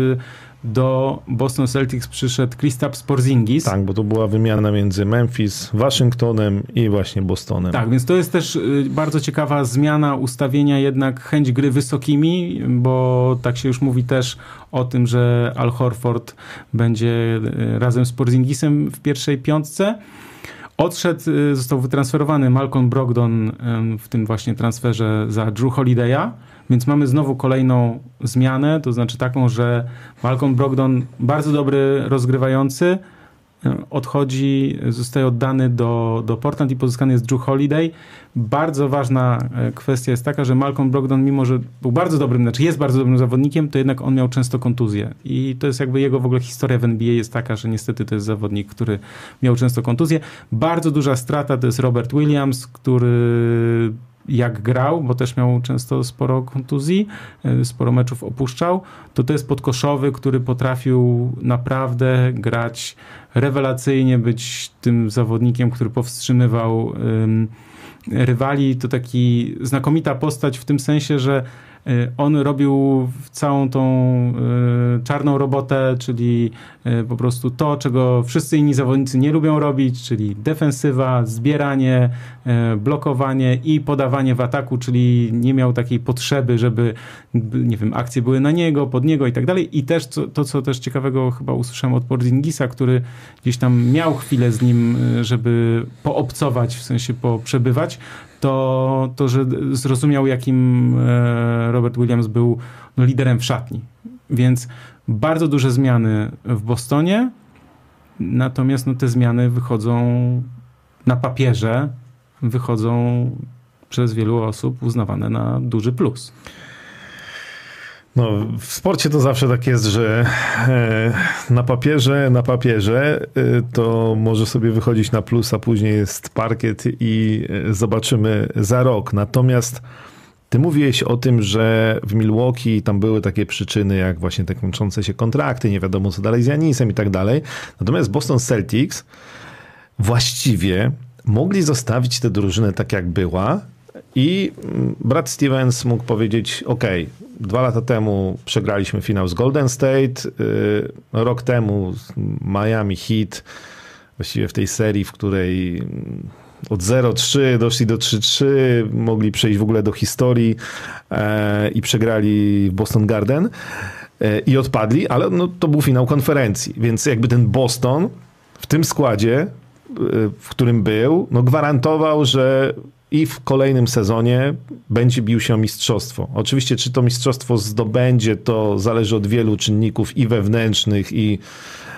do Boston Celtics przyszedł Kristaps Porzingis. Tak, bo to była wymiana między Memphis, Waszyngtonem i właśnie Bostonem. Tak, więc to jest też y, bardzo ciekawa zmiana ustawienia jednak chęć gry wysokimi, bo tak się już mówi też o tym, że Al Horford będzie y, razem z Porzingisem w pierwszej piątce. Odszedł, y, został wytransferowany Malcolm Brogdon w tym właśnie transferze za Drew Holiday'a. Więc mamy znowu kolejną zmianę, to znaczy taką, że Malcolm Brogdon bardzo dobry rozgrywający, odchodzi, zostaje oddany do, do Portland i pozyskany jest Drew Holiday. Bardzo ważna e, kwestia jest taka, że Malcolm Brogdon, mimo że był bardzo dobrym, znaczy jest bardzo dobrym zawodnikiem, to jednak on miał często kontuzję. I to jest jakby jego w ogóle historia w NBA jest taka, że niestety to jest zawodnik, który miał często kontuzję. Bardzo duża strata to jest Robert Williams, który jak grał, bo też miał często sporo kontuzji, e, sporo meczów opuszczał, to to jest podkoszowy, który potrafił naprawdę grać rewelacyjnie, być tym zawodnikiem, który powstrzymywał rywali. To taki znakomita postać w tym sensie, że on robił całą tą y, czarną robotę, czyli y, po prostu to, czego wszyscy inni zawodnicy nie lubią robić, czyli defensywa, zbieranie, blokowanie i podawanie w ataku, czyli nie miał takiej potrzeby, żeby, nie wiem, akcje były na niego, pod niego i tak dalej. I też to, to co też ciekawego chyba usłyszałem od Porzingisa, który gdzieś tam miał chwilę z nim, żeby poobcować, w sensie poprzebywać, to, to że zrozumiał, jakim e, Robert Williams był no, liderem w szatni. Więc bardzo duże zmiany w Bostonie, natomiast no, te zmiany wychodzą na papierze, wychodzą przez wielu osób uznawane na duży plus. No, w sporcie to zawsze tak jest, że e, na papierze, na papierze e, to może sobie wychodzić na plus, a później jest parkiet i e, zobaczymy za rok. Natomiast ty mówiłeś o tym, że w Milwaukee tam były takie przyczyny, jak właśnie te kończące się kontrakty, nie wiadomo co dalej z Janisem i tak dalej. Natomiast Boston Celtics właściwie mogli zostawić tę drużynę tak jak była i Brad Stevens mógł powiedzieć: OK, dwa lata temu przegraliśmy finał z Golden State, y, rok temu Miami Heat, właściwie w tej serii, w której od 0-3 doszli do 3-3, mogli przejść w ogóle do historii e, i przegrali w Boston Garden e, i odpadli, ale no, to był finał konferencji, więc jakby ten Boston w tym składzie, y, w którym był, no gwarantował, że i w kolejnym sezonie będzie bił się o mistrzostwo. Oczywiście, czy to mistrzostwo zdobędzie, to zależy od wielu czynników i wewnętrznych, i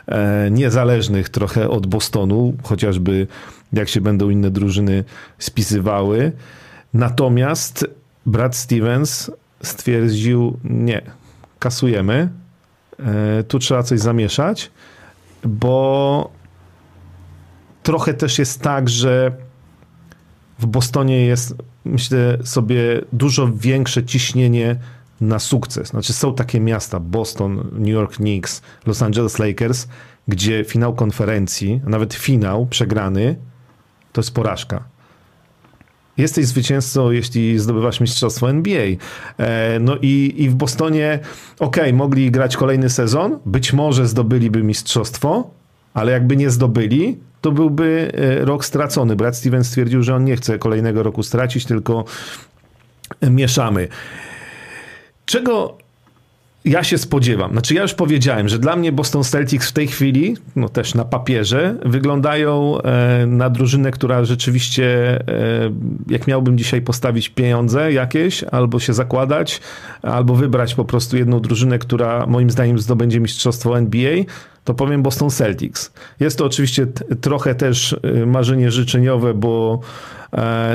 e, niezależnych trochę od Bostonu, chociażby jak się będą inne drużyny spisywały. Natomiast Brad Stevens stwierdził, nie, kasujemy, e, tu trzeba coś zamieszać, bo trochę też jest tak, że w Bostonie jest, myślę sobie, dużo większe ciśnienie na sukces. Znaczy są takie miasta, Boston, New York Knicks, Los Angeles Lakers, gdzie finał konferencji, a nawet finał przegrany, to jest porażka. Jesteś zwycięzcą, jeśli zdobywasz mistrzostwo NBA. E, no i, i w Bostonie, okej, okay, mogli grać kolejny sezon, być może zdobyliby mistrzostwo, ale jakby nie zdobyli, to byłby e, rok stracony. Brad Stevens stwierdził, że on nie chce kolejnego roku stracić, tylko mieszamy. Czego ja się spodziewam. Znaczy, ja już powiedziałem, że dla mnie Boston Celtics w tej chwili, no też na papierze, wyglądają e, na drużynę, która rzeczywiście, e, jak miałbym dzisiaj postawić pieniądze jakieś, albo się zakładać, albo wybrać po prostu jedną drużynę, która moim zdaniem zdobędzie mistrzostwo NBA, to powiem Boston Celtics. Jest to oczywiście trochę też y, marzenie życzeniowe, bo e,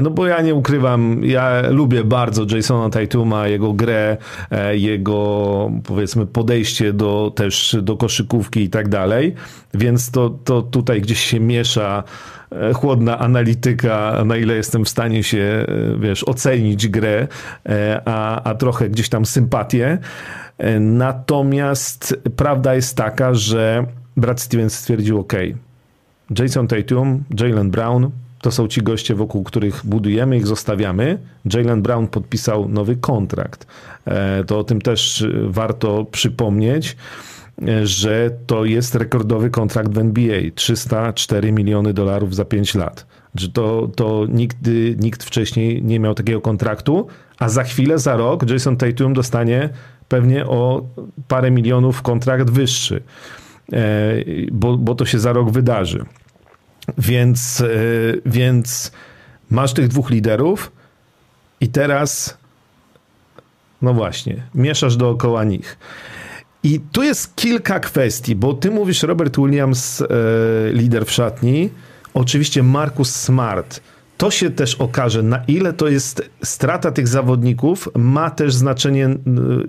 no bo ja nie ukrywam, ja lubię bardzo Jasona Tatuma, jego grę, e, jego powiedzmy podejście do też do koszykówki i tak dalej, więc to, to tutaj gdzieś się miesza e, chłodna analityka, na ile jestem w stanie się, wiesz, ocenić grę, a, a trochę gdzieś tam sympatię. Natomiast prawda jest taka, że Brad Stevens stwierdził: OK, Jason Tatum, Jalen Brown to są ci goście, wokół których budujemy, ich zostawiamy. Jalen Brown podpisał nowy kontrakt. E, to o tym też warto przypomnieć e, że to jest rekordowy kontrakt w NBA 304 miliony dolarów za 5 lat. Że to, to nigdy nikt wcześniej nie miał takiego kontraktu, a za chwilę, za rok Jason Tatum dostanie pewnie o parę milionów kontrakt wyższy, e, bo, bo to się za rok wydarzy. Więc, e, więc masz tych dwóch liderów i teraz, no właśnie, mieszasz dookoła nich. I tu jest kilka kwestii, bo ty mówisz Robert Williams, e, lider w szatni, oczywiście Marcus Smart. To się też okaże, na ile to jest strata tych zawodników, ma też znaczenie,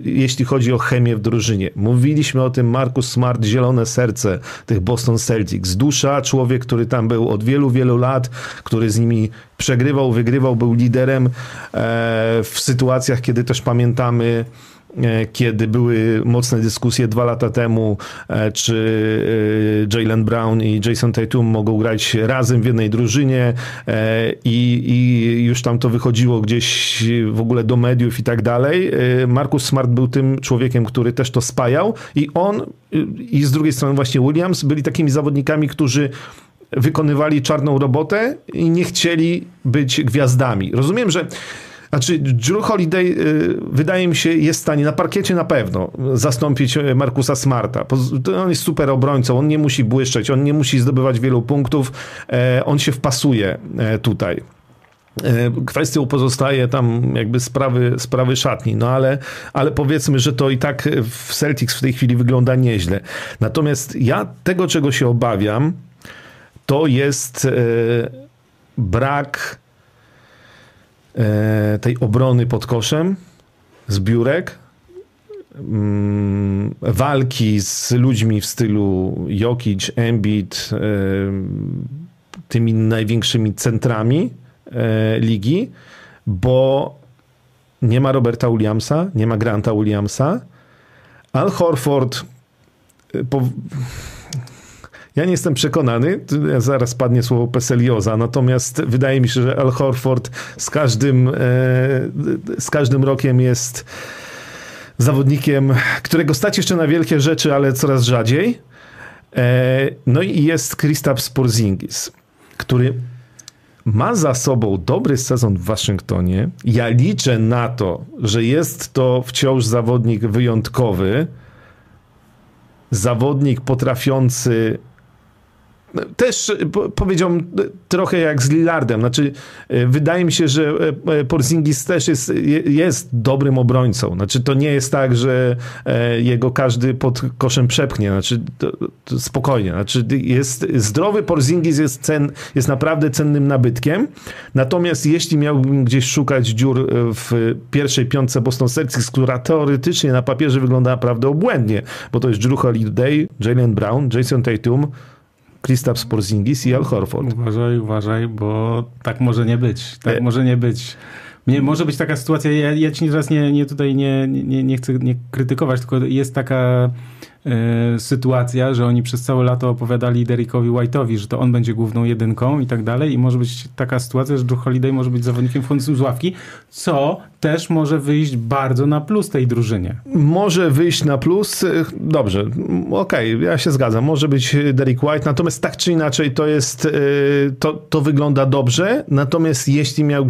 jeśli chodzi o chemię w drużynie. Mówiliśmy o tym, Marcus Smart, zielone serce tych Boston Celtics. Dusza, człowiek, który tam był od wielu, wielu lat, który z nimi przegrywał, wygrywał, był liderem e, w sytuacjach, kiedy też pamiętamy kiedy były mocne dyskusje dwa lata temu, e, czy e, Jalen Brown i Jason Tatum mogą grać razem w jednej drużynie i, i już tam to wychodziło gdzieś w ogóle do mediów i tak dalej. Marcus Smart był tym człowiekiem, który też to spajał i on i z drugiej strony właśnie Williams byli takimi zawodnikami, którzy wykonywali czarną robotę i nie chcieli być gwiazdami. Rozumiem, że znaczy, Drew Holiday y, wydaje mi się jest w stanie na parkiecie na pewno zastąpić y, Markusa Smarta. On jest super obrońcą, on nie musi błyszczeć, on nie musi zdobywać wielu punktów, e, on się wpasuje e, tutaj. E, kwestią pozostaje tam jakby sprawy, sprawy szatni, no ale, ale powiedzmy, że to i tak w Celtics w tej chwili wygląda nieźle. Natomiast ja tego, czego się obawiam, to jest brak E, tej obrony pod koszem, zbiórek, mm, walki z ludźmi w stylu Jokic, Embiid, e, tymi największymi centrami e, ligi, bo nie ma Roberta Williamsa, nie ma Granta Williamsa. Al Horford po, ja nie jestem przekonany, zaraz padnie słowo Peselioza, natomiast wydaje mi się, że Al Horford z każdym, e, z każdym rokiem jest zawodnikiem, którego stać jeszcze na wielkie rzeczy, ale coraz rzadziej. E, no i jest Kristaps Porzingis, który ma za sobą dobry sezon w Waszyngtonie. Ja liczę na to, że jest to wciąż zawodnik wyjątkowy, zawodnik potrafiący też powiedziałbym trochę jak z Lillardem. Znaczy, e, wydaje mi się, że e, e, Porzingis też jest, jest dobrym obrońcą. Znaczy, to nie jest tak, że jego każdy pod koszem przepchnie. Znaczy, to, to spokojnie. Znaczy, jest zdrowy Porzingis jest, cen, jest naprawdę cennym nabytkiem. Natomiast jeśli miałbym gdzieś szukać dziur w pierwszej piątce Boston Celtics, która teoretycznie na papierze wygląda naprawdę obłędnie, bo to jest Drew Holiday, Jalen Brown, Jason Tatum, Kristaps Porzingis i Al Horford. Uważaj, uważaj, bo tak może nie być. Tak e... może nie być. Nie, może być taka sytuacja, ja, ja ci teraz nie, nie tutaj nie, nie, nie chcę nie krytykować, tylko jest taka sytuacja, że oni przez całe lato opowiadali Derrickowi White'owi, że to on będzie główną jedynką i tak dalej i może być taka sytuacja, że Drew Holiday może być zawodnikiem wchodzącym z ławki, co też może wyjść bardzo na plus tej drużynie. Może wyjść na plus, dobrze, okej, okay, ja się zgadzam, może być Derrick White, natomiast tak czy inaczej to jest, e, to, to wygląda dobrze, natomiast jeśli miał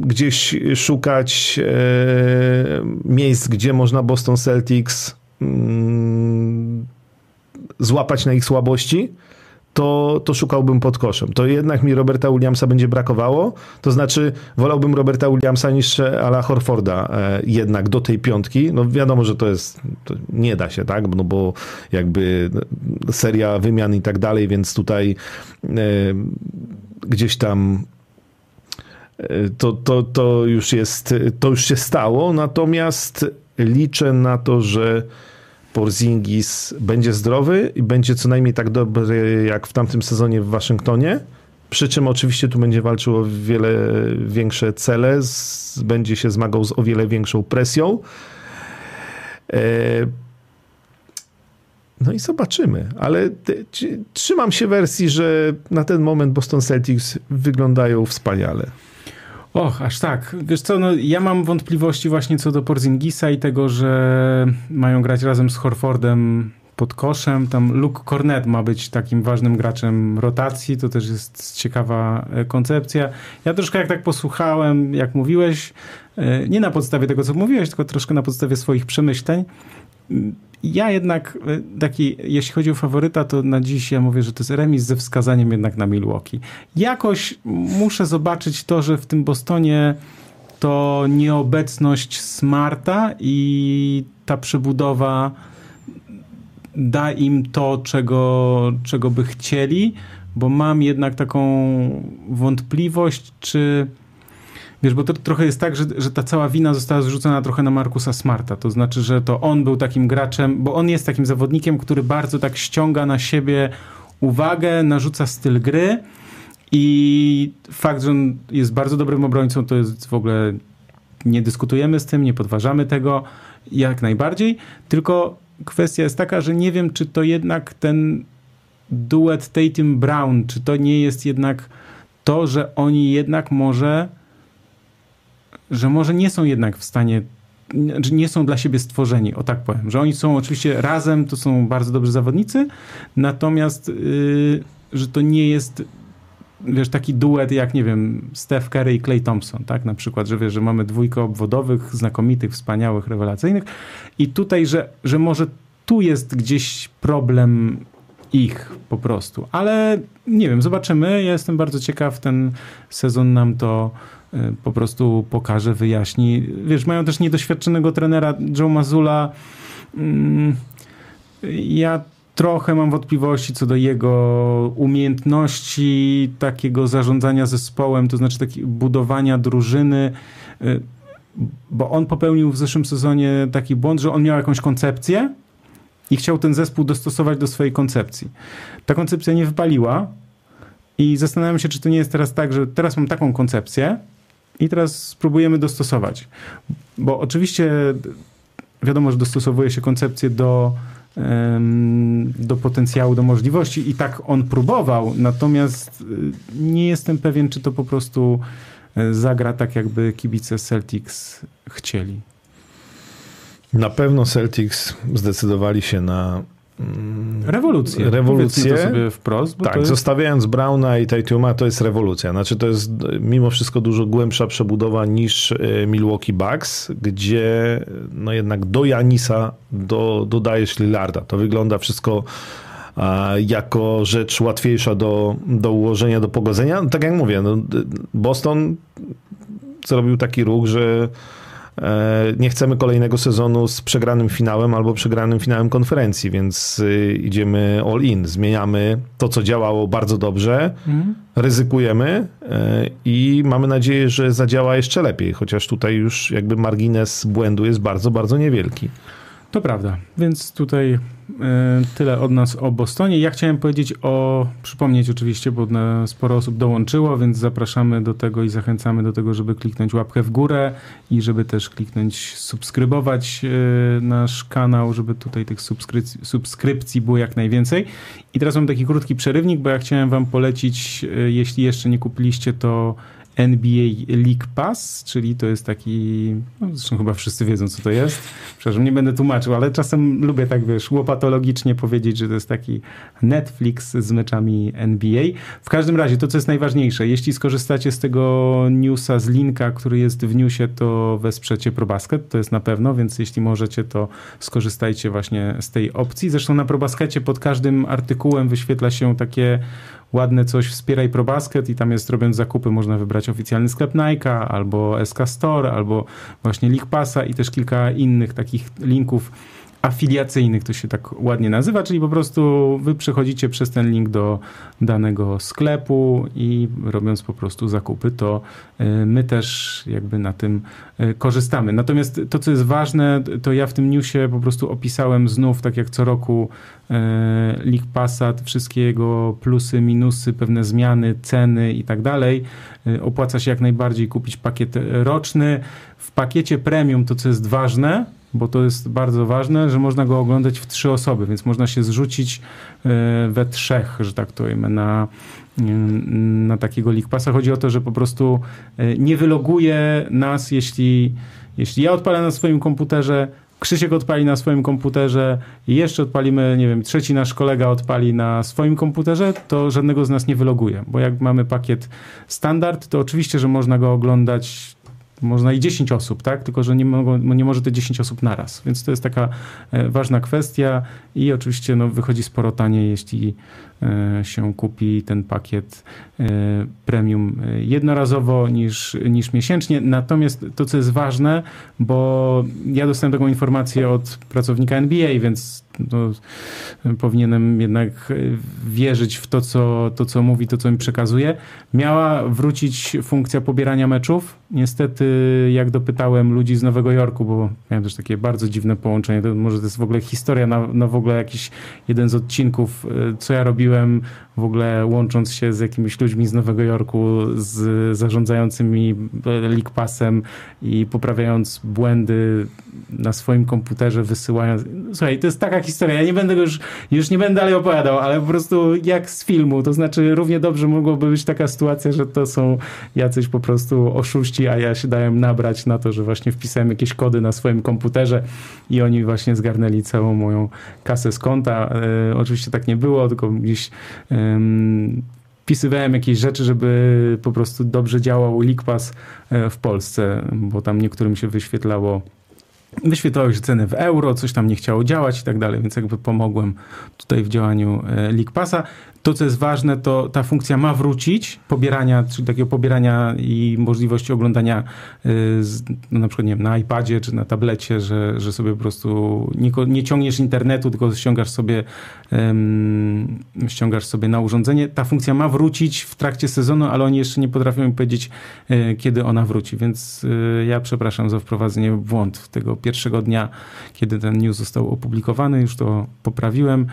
gdzieś szukać e, miejsc, gdzie można Boston Celtics złapać na ich słabości, to, to szukałbym pod koszem. To jednak mi Roberta Williamsa będzie brakowało. To znaczy, wolałbym Roberta Williamsa niż Ala Horforda e, jednak do tej piątki. No wiadomo, że to jest, to nie da się, tak? No bo jakby seria wymian i tak dalej, więc tutaj e, gdzieś tam e, to, to, to już jest, to już się stało, natomiast liczę na to, że Porzingis będzie zdrowy i będzie co najmniej tak dobry jak w tamtym sezonie w Waszyngtonie. Przy czym oczywiście tu będzie walczył o wiele większe cele, z, będzie się zmagał z o wiele większą presją. E, no i zobaczymy, ale trzymam się wersji, że na ten moment Boston Celtics wyglądają wspaniale. Och, aż tak. Wiesz co, no, ja mam wątpliwości właśnie co do Porzingisa i tego, że mają grać razem z Horfordem pod koszem. Tam Luke Cornet ma być takim ważnym graczem rotacji. To też jest ciekawa e, koncepcja. Ja troszkę jak tak posłuchałem, jak mówiłeś, e, nie na podstawie tego, co mówiłeś, tylko troszkę na podstawie swoich przemyśleń, ja jednak e, taki, jeśli chodzi o faworyta, to na dziś ja mówię, że to jest remis ze wskazaniem jednak na Milwaukee. Jakoś muszę zobaczyć to, że w tym Bostonie to nieobecność Smarta i ta przebudowa da im to, czego, czego by chcieli, bo mam jednak taką wątpliwość, czy Wiesz, bo to trochę jest tak, że, że ta cała wina została zrzucona trochę na Markusa Smarta. To znaczy, że to on był takim graczem, bo on jest takim zawodnikiem, który bardzo tak ściąga na siebie uwagę, narzuca styl gry i fakt, że on jest bardzo dobrym obrońcą, to jest w ogóle nie dyskutujemy z tym, nie podważamy tego jak najbardziej, tylko kwestia jest taka, że nie wiem, czy to jednak ten duet Tatum Brown, czy to nie jest jednak to, że oni jednak może że może nie są jednak w stanie że nie są dla siebie stworzeni, o tak powiem, że oni są oczywiście razem, to są bardzo dobrzy zawodnicy, natomiast yy, że to nie jest wiesz, taki duet jak, nie wiem, Steph Curry i Clay Thompson, tak, na przykład, że wiesz, że mamy dwójkę obwodowych, znakomitych, wspaniałych, rewelacyjnych i tutaj, że, że może tu jest gdzieś problem ich po prostu, ale nie wiem, zobaczymy, ja jestem bardzo ciekaw, ten sezon nam to po prostu pokaże, wyjaśni. Wiesz, mają też niedoświadczonego trenera Joe Mazula. Mm, ja trochę mam wątpliwości co do jego umiejętności takiego zarządzania zespołem, to znaczy takiego budowania drużyny, y, bo on popełnił w zeszłym sezonie taki błąd, że on miał jakąś koncepcję i chciał ten zespół dostosować do swojej koncepcji. Ta koncepcja nie wypaliła i zastanawiam się, czy to nie jest teraz tak, że teraz mam taką koncepcję, i teraz spróbujemy dostosować. Bo oczywiście wiadomo, że dostosowuje się koncepcję do, do potencjału, do możliwości i tak on próbował, natomiast y, nie jestem pewien, czy to po prostu e, zagra tak, jakby kibice Celtics chcieli. Na pewno Celtics zdecydowali się na rewolucję. Rewolucję. To sobie wprost. tak, jest... zostawiając Brauna i Tatuma, to jest rewolucja. Znaczy to jest mimo wszystko dużo głębsza przebudowa niż e, Milwaukee Bucks, gdzie no jednak do Janisa do, dodajesz Lillarda. To wygląda wszystko jako rzecz łatwiejsza do, do ułożenia, do pogodzenia. No, tak jak mówię, no, Boston zrobił taki ruch, że nie chcemy kolejnego sezonu z przegranym finałem albo przegranym finałem konferencji, więc y, idziemy all in. Zmieniamy to, co działało bardzo dobrze, mhm. ryzykujemy e, i mamy nadzieję, że zadziała jeszcze lepiej, chociaż tutaj już jakby margines błędu jest bardzo, bardzo niewielki. To prawda, więc tutaj e, tyle od nas o Bostonie. Ja chciałem powiedzieć o, przypomnieć oczywiście, bo sporo osób dołączyło, więc zapraszamy do tego i zachęcamy do tego, żeby kliknąć łapkę w górę i żeby też kliknąć subskrybować e, nasz kanał, żeby tutaj tych subskrypcji, było jak najwięcej. I teraz mam taki krótki przerywnik, bo ja chciałem wam polecić, e, jeśli jeszcze nie kupiliście, to NBA League Pass, czyli to jest taki, no zresztą chyba wszyscy wiedzą, co to jest. Przepraszam, nie będę tłumaczył, ale czasem lubię tak, wiesz, łopatologicznie powiedzieć, że to jest taki Netflix z meczami NBA. W każdym razie, to co jest najważniejsze, jeśli skorzystacie z tego newsa, z linka, który jest w newsie, to wesprzecie ProBasket, to jest na pewno, więc jeśli możecie, to skorzystajcie właśnie z tej opcji. Zresztą na ProBaskecie pod każdym artykułem wyświetla się takie ładne coś wspieraj ProBasket i tam jest robiąc zakupy można wybrać oficjalny sklep Nike albo SK Store albo właśnie League Passa i też kilka innych takich linków afiliacyjnych, to się tak ładnie nazywa, czyli po prostu wy przechodzicie przez ten link do danego sklepu i robiąc po prostu zakupy, to e, my też jakby na tym e, korzystamy. Natomiast to, co jest ważne, to ja w tym newsie po prostu opisałem znów, tak jak co roku, e, League Passa, wszystkie jego plusy, minusy, pewne zmiany, ceny i tak dalej. Opłaca się jak najbardziej kupić pakiet roczny. W pakiecie premium to, co jest ważne, bo to jest bardzo ważne, że można go oglądać w trzy osoby, więc można się zrzucić e, we trzech, że tak to powiem, na, na takiego League Passa. Chodzi o to, że po prostu e, nie wyloguje nas, jeśli, jeśli ja odpalę na swoim komputerze, Krzysiek odpali na swoim komputerze jeszcze odpalimy, nie wiem, trzeci nasz kolega odpali na swoim komputerze, to żadnego z nas nie wyloguje, bo jak mamy pakiet standard, to oczywiście, że można go oglądać można i 10 osób, tak? Tylko, że nie, mogą, nie może te 10 osób naraz. Więc to jest taka e, ważna kwestia i oczywiście no, wychodzi sporo taniej, jeśli się kupi ten pakiet e, premium jednorazowo niż, niż miesięcznie. Natomiast to, co jest ważne, bo ja dostałem taką informację od pracownika NBA, więc no, powinienem jednak wierzyć w to co, to, co mówi, to, co mi przekazuje. Miała wrócić funkcja pobierania meczów. Niestety, jak dopytałem ludzi z Nowego Jorku, bo miałem też takie bardzo dziwne połączenie, to może to jest w ogóle historia na, na w ogóle jakiś jeden z odcinków, co ja robiłem Um. W ogóle łącząc się z jakimiś ludźmi z Nowego Jorku, z zarządzającymi League Passem i poprawiając błędy na swoim komputerze, wysyłając... Słuchaj, to jest taka historia, ja nie będę już, już nie będę dalej opowiadał, ale po prostu jak z filmu, to znaczy równie dobrze mogłoby być taka sytuacja, że to są jacyś po prostu oszuści, a ja się dałem nabrać na to, że właśnie wpisałem jakieś kody na swoim komputerze i oni właśnie zgarnęli całą moją kasę z konta. E, oczywiście tak nie było, tylko gdzieś e, wpisywałem jakieś rzeczy, żeby po prostu dobrze działał LeakPass e, w Polsce, bo tam niektórym się wyświetlało wyświetlały się ceny w euro, coś tam nie chciało działać i tak dalej, więc jakby pomogłem tutaj w działaniu e, LeakPassa. To, co jest ważne, to ta funkcja ma wrócić, pobierania, czyli takiego pobierania i możliwości oglądania y, no na przykład nie wiem, na iPadzie czy na tablecie, że, że sobie po prostu nie, nie ciągniesz internetu, tylko ściągasz sobie, um, ściągasz sobie na urządzenie. Ta funkcja ma wrócić w trakcie sezonu, ale oni jeszcze nie potrafią mi powiedzieć, y, kiedy ona wróci, więc y, ja przepraszam za wprowadzenie w błąd tego pierwszego dnia, kiedy ten news został opublikowany, już to poprawiłem.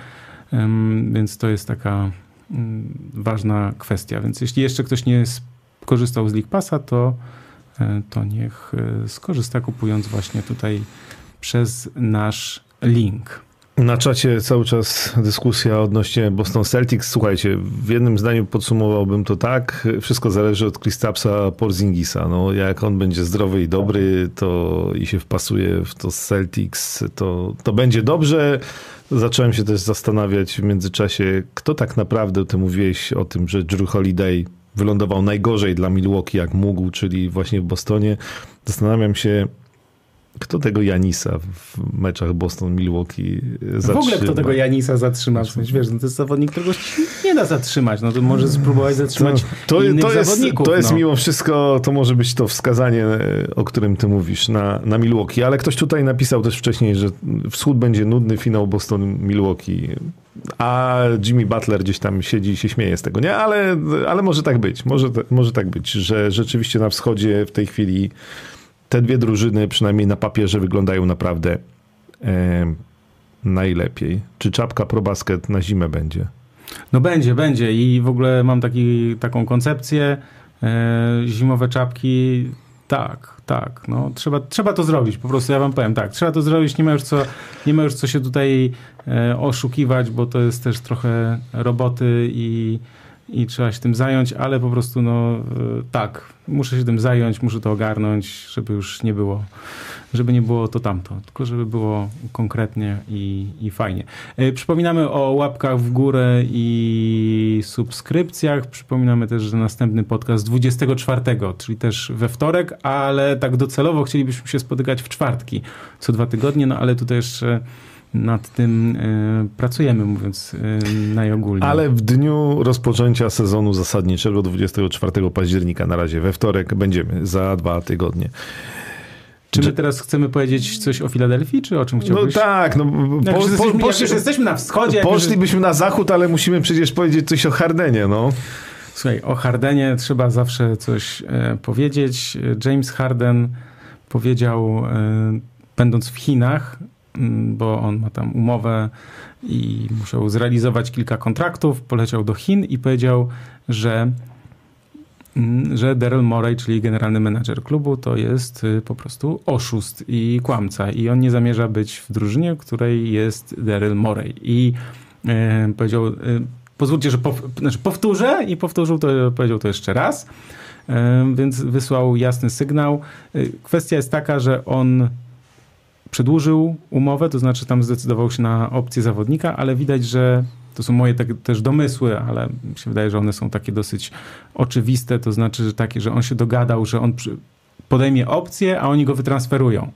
Więc to jest taka ważna kwestia. Więc jeśli jeszcze ktoś nie skorzystał z League Passa, to, e, to niech e, skorzysta kupując właśnie tutaj przez nasz link. Na czacie cały czas dyskusja odnośnie Boston Celtics. Słuchajcie, w jednym zdaniu podsumowałbym to tak. Wszystko zależy od Kristapsa Porzingisa. No, jak on będzie zdrowy i dobry to i się wpasuje w to Celtics, to, to będzie dobrze. Zacząłem się też zastanawiać w międzyczasie, kto tak naprawdę, ty mówiłeś o tym, że Drew Holiday wylądował najgorzej dla Milwaukee jak mógł, czyli właśnie w Bostonie. Zastanawiam się, kto tego Janisa w meczach Boston-Milwaukee zatrzyma? W ogóle kto tego Janisa zatrzyma? W sensie, wiesz, no to jest zawodnik, którego nie da zatrzymać. No to może spróbować zatrzymać to, to, innych to jest, zawodników. To jest no. mimo wszystko, to może być to wskazanie, o którym ty mówisz, na, na Milwaukee. Ale ktoś tutaj napisał też wcześniej, że wschód będzie nudny finał Boston-Milwaukee. A Jimmy Butler gdzieś tam siedzi i się śmieje z tego. Nie, ale, ale może tak być. Może, może tak być, że rzeczywiście na wschodzie w tej chwili te dwie drużyny, przynajmniej na papierze, wyglądają naprawdę e, najlepiej. Czy czapka ProBasket na zimę będzie? No będzie, będzie i w ogóle mam taki, taką koncepcję. E, zimowe czapki, tak, tak. No, trzeba, trzeba to zrobić. Po prostu ja wam powiem, tak, trzeba to zrobić. Nie ma już co, nie ma już co się tutaj e, oszukiwać, bo to jest też trochę roboty i i trzeba się tym zająć, ale po prostu no tak, muszę się tym zająć, muszę to ogarnąć, żeby już nie było, żeby nie było to tamto, tylko żeby było konkretnie i, i fajnie. E, przypominamy o łapkach w górę i subskrypcjach. Przypominamy też, że następny podcast 24, czyli też we wtorek, ale tak docelowo chcielibyśmy się spotykać w czwartki co dwa tygodnie, no ale tutaj jeszcze nad tym e, pracujemy, mówiąc e, najogólniej. Ale w dniu rozpoczęcia sezonu zasadniczego 24 października, na razie we wtorek, będziemy za dwa tygodnie. Czy my teraz chcemy powiedzieć coś o Filadelfii, czy o czym no chciałbyś? No tak, no, po, po, jesteśmy, poszli, jesteśmy na wschodzie. Poszlibyśmy na zachód, ale musimy przecież powiedzieć coś o Hardenie, no. Słuchaj, o Hardenie trzeba zawsze coś e, powiedzieć. James Harden powiedział, e, będąc w Chinach, bo on ma tam umowę i musiał zrealizować kilka kontraktów. Poleciał do Chin i powiedział, że mm, że Daryl Morey, czyli generalny menadżer klubu, to jest y, po prostu oszust i kłamca. I on nie zamierza być w drużynie, w której jest Daryl Morey. I e, powiedział, e, pozwólcie, że pow, znaczy powtórzę i powtórzył to, powiedział to jeszcze raz. E, więc wysłał jasny sygnał. Kwestia jest taka, że on przedłużył umowę, to znaczy tam zdecydował się na opcję zawodnika, ale widać, że to są moje tak, też domysły, ale mi się wydaje, że one są takie dosyć oczywiste, to znaczy, że takie, że on się dogadał, że on podejmie opcję, a oni go wytransferują.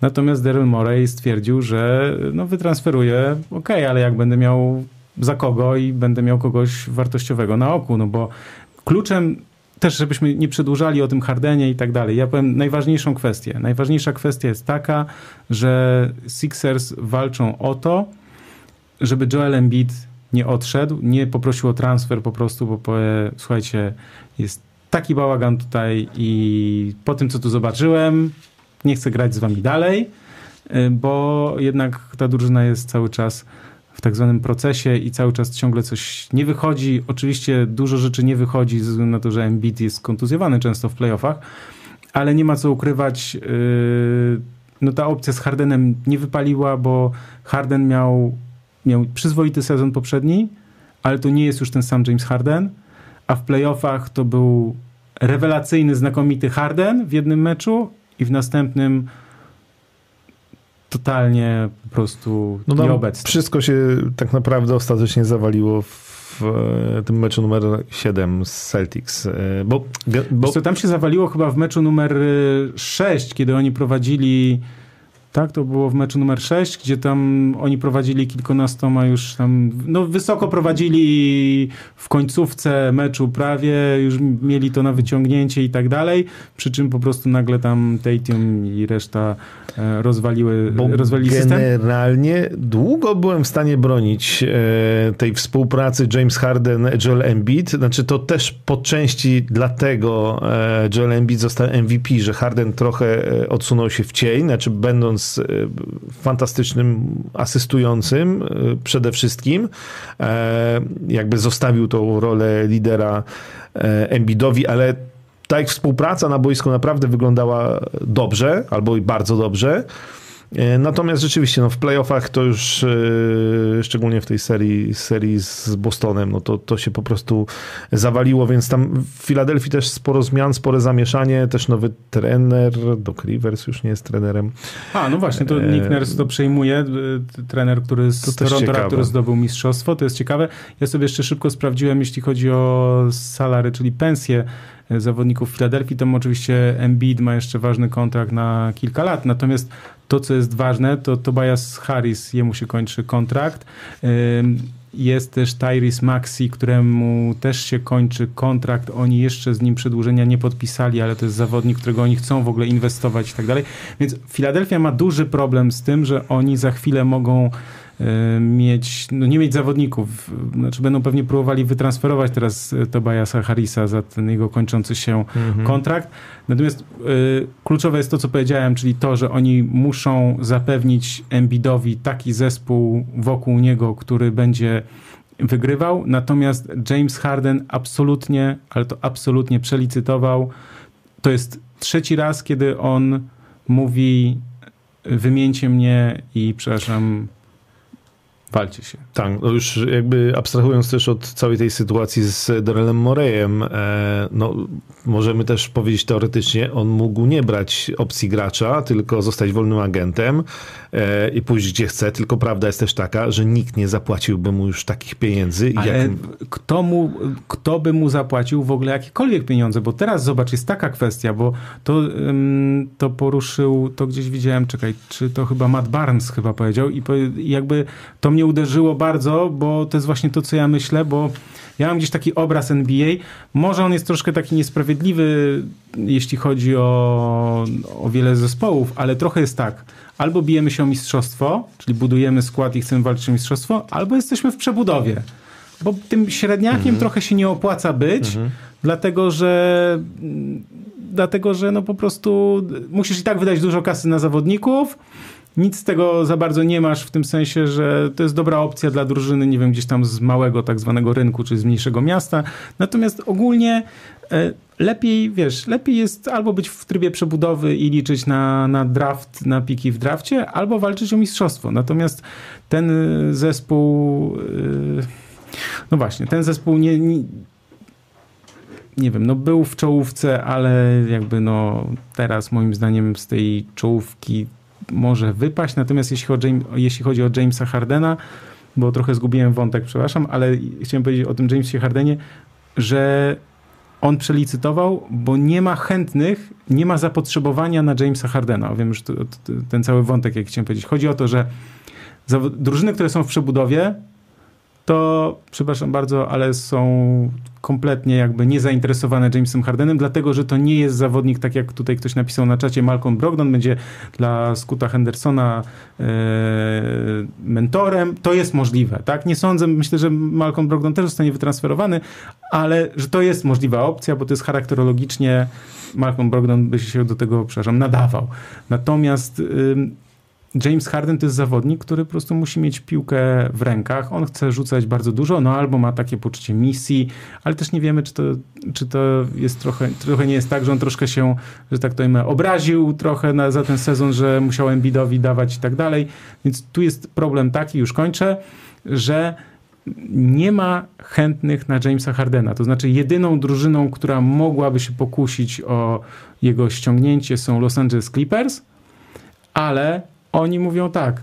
Natomiast Daryl Morey stwierdził, że no wytransferuje, ok, ale jak będę miał za kogo i będę miał kogoś wartościowego na oku, no bo kluczem też, żebyśmy nie przedłużali o tym Hardenie i tak dalej. Ja powiem najważniejszą kwestię. Najważniejsza kwestia jest taka, że Sixers walczą o to, żeby Joel Embiid nie odszedł, nie poprosił o transfer po prostu, bo powie, słuchajcie, jest taki bałagan tutaj i po tym, co tu zobaczyłem, nie chcę grać z wami dalej, y, bo jednak ta drużyna jest cały czas w tak zwanym procesie i cały czas ciągle coś nie wychodzi. Oczywiście dużo rzeczy nie wychodzi ze względu na to, że Embiid jest kontuzjowany często w playoffach, ale nie ma co ukrywać. Yy, no ta opcja z Hardenem nie wypaliła, bo Harden miał, miał przyzwoity sezon poprzedni, ale to nie jest już ten sam James Harden, a w playoffach to był rewelacyjny, znakomity Harden w jednym meczu i w następnym totalnie po prostu no nieobecny. Wszystko się tak naprawdę ostatecznie zawaliło w tym meczu numer 7 z Celtics. E, bo, bo... Co, tam się zawaliło chyba w meczu numer 6, kiedy oni prowadzili tak? To było w meczu numer 6, gdzie tam oni prowadzili kilkunastoma już tam, no wysoko prowadzili w końcówce meczu prawie, już mieli to na wyciągnięcie i tak dalej, przy czym po prostu nagle tam Tatum i reszta e, rozwaliły, Bo rozwalili system. Generalnie długo byłem w stanie bronić e, tej współpracy James Harden, Joel Embiid, znaczy to też po części dlatego e, Joel Embiid został MVP, że Harden trochę odsunął się w cień, znaczy będąc E, fantastycznym asystującym e, przede wszystkim. E, jakby zostawił tą rolę lidera Embidowi, ale ta ich współpraca na boisku naprawdę wyglądała dobrze, albo bardzo dobrze. E, natomiast rzeczywiście no, w playoffach to już e, szczególnie w tej serii, serii z Bostonem, no to, to się po prostu zawaliło, więc tam w Filadelfii też sporo zmian, spore zamieszanie, też nowy trener, Doc Rivers już nie jest trenerem. A, no właśnie, to e, Nick Nurse to przejmuje, trener, który z to Toronto Raptors zdobył mistrzostwo, to jest ciekawe. Ja sobie jeszcze szybko sprawdziłem, jeśli chodzi o salary, czyli pensje zawodników Filadelfii, to oczywiście Embiid ma jeszcze ważny kontrakt na kilka lat, natomiast to, co jest ważne, to Tobias Harris, jemu się kończy kontrakt. Jest też Tyrese Maxi, któremu też się kończy kontrakt. Oni jeszcze z nim przedłużenia nie podpisali, ale to jest zawodnik, którego oni chcą w ogóle inwestować i tak dalej. Więc Filadelfia ma duży problem z tym, że oni za chwilę mogą mieć, no nie mieć zawodników. Znaczy będą pewnie próbowali wytransferować teraz e, Tobiasa Harrisa za ten jego kończący się mhm. kontrakt. Natomiast y, kluczowe jest to, co powiedziałem, czyli to, że oni muszą zapewnić Embidowi taki zespół wokół niego, który będzie wygrywał. Natomiast James Harden absolutnie, ale to absolutnie przelicytował. To jest trzeci raz, kiedy on mówi wymieńcie mnie i przepraszam, Walcie się. Tak, no już jakby abstrahując też od całej tej sytuacji z Dorelem Moreyem, e, no możemy też powiedzieć teoretycznie, on mógł nie brać opcji gracza, tylko zostać wolnym agentem e, i pójść gdzie chce, tylko prawda jest też taka, że nikt nie zapłaciłby mu już takich pieniędzy. Ale jak... kto, mu, kto by mu zapłacił w ogóle jakiekolwiek pieniądze? Bo teraz zobacz, jest taka kwestia, bo to, to poruszył, to gdzieś widziałem, czekaj, czy to chyba Matt Barnes chyba powiedział i jakby to mnie uderzyło bardzo, bo to jest właśnie to, co ja myślę, bo ja mam gdzieś taki obraz NBA. Może on jest troszkę taki niesprawiedliwy, jeśli chodzi o, o wiele zespołów, ale trochę jest tak. Albo bijemy się o mistrzostwo, czyli budujemy skład i chcemy walczyć o mistrzostwo, albo jesteśmy w przebudowie. Bo tym średniakiem mhm. trochę się nie opłaca być, mhm. dlatego że dlatego, że no po prostu musisz i tak wydać dużo kasy na zawodników, nic z tego za bardzo nie masz w tym sensie, że to jest dobra opcja dla drużyny, nie wiem, gdzieś tam z małego tak zwanego rynku, czy z mniejszego miasta. Natomiast ogólnie e, lepiej, wiesz, lepiej jest albo być w trybie przebudowy i liczyć na, na draft, na piki w drafcie, albo walczyć o mistrzostwo. Natomiast ten zespół, e, no właśnie, ten zespół nie, nie nie wiem, no był w czołówce, ale jakby no teraz moim zdaniem z tej czołówki może wypaść. Natomiast jeśli chodzi, jeśli chodzi o Jamesa Hardena, bo trochę zgubiłem wątek, przepraszam, ale chciałem powiedzieć o tym Jamesie Hardenie, że on przelicytował, bo nie ma chętnych, nie ma zapotrzebowania na Jamesa Hardena. Wiem już to, to, ten cały wątek, jak chciałem powiedzieć. Chodzi o to, że drużyny, które są w przebudowie, to przepraszam bardzo, ale są kompletnie jakby niezainteresowane Jamesem Hardenem, dlatego że to nie jest zawodnik, tak jak tutaj ktoś napisał na czacie, Malcolm Brogdon będzie dla Scoota Hendersona e, mentorem. To jest możliwe, tak? Nie sądzę, myślę, że Malcolm Brogdon też zostanie wytransferowany, ale że to jest możliwa opcja, bo to jest charakterologicznie Malcolm Brogdon by się do tego, przepraszam, nadawał. Natomiast James Harden to jest zawodnik, który po prostu musi mieć piłkę w rękach. On chce rzucać bardzo dużo, no albo ma takie poczucie misji, ale też nie wiemy, czy to, czy to jest trochę, trochę nie jest tak, że on troszkę się, że tak to powiem, obraził trochę na, za ten sezon, że musiał Embiidowi dawać i tak dalej. Więc tu jest problem taki, już kończę, że nie ma chętnych na Jamesa Hardena. To znaczy jedyną drużyną, która mogłaby się pokusić o jego ściągnięcie są Los Angeles Clippers, ale oni mówią tak,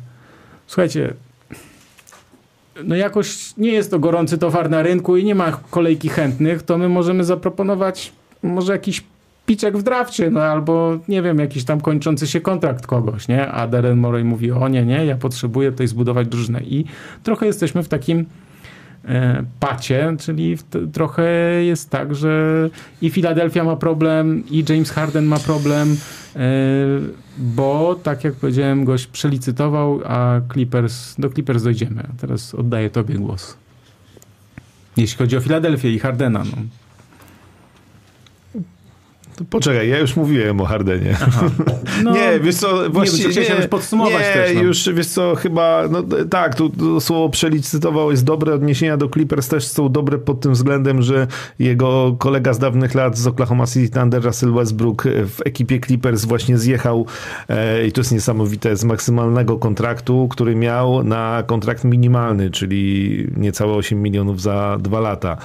słuchajcie, no jakoś nie jest to gorący towar na rynku i nie ma kolejki chętnych, to my możemy zaproponować może jakiś piczek w drafcie, no albo nie wiem, jakiś tam kończący się kontrakt kogoś, nie? A Darren Morey mówi, o nie, nie, ja potrzebuję tutaj zbudować drużynę i trochę jesteśmy w takim pacie, czyli trochę jest tak, że i Philadelphia ma problem, i James Harden ma problem, e, bo tak jak powiedziałem, gość przelicytował, a Clippers, do Clippers dojdziemy. Teraz oddaję tobie głos. Jeśli chodzi o Filadelfię i Hardena. No. Poczekaj, ja już mówiłem o Hardenie. (laughs) No, nie, wiesz co, właściwie... Nie, nie, podsumować nie, też. No. już, wiesz co, chyba, no tak, tu, tu słowo przelicytował jest dobre, odniesienia do Clippers też są dobre pod tym względem, że jego kolega z dawnych lat z Oklahoma City Thunder, Russell Westbrook w ekipie Clippers właśnie zjechał e, i to jest niesamowite, z maksymalnego kontraktu, który miał na kontrakt minimalny, czyli niecałe 8 milionów za dwa lata,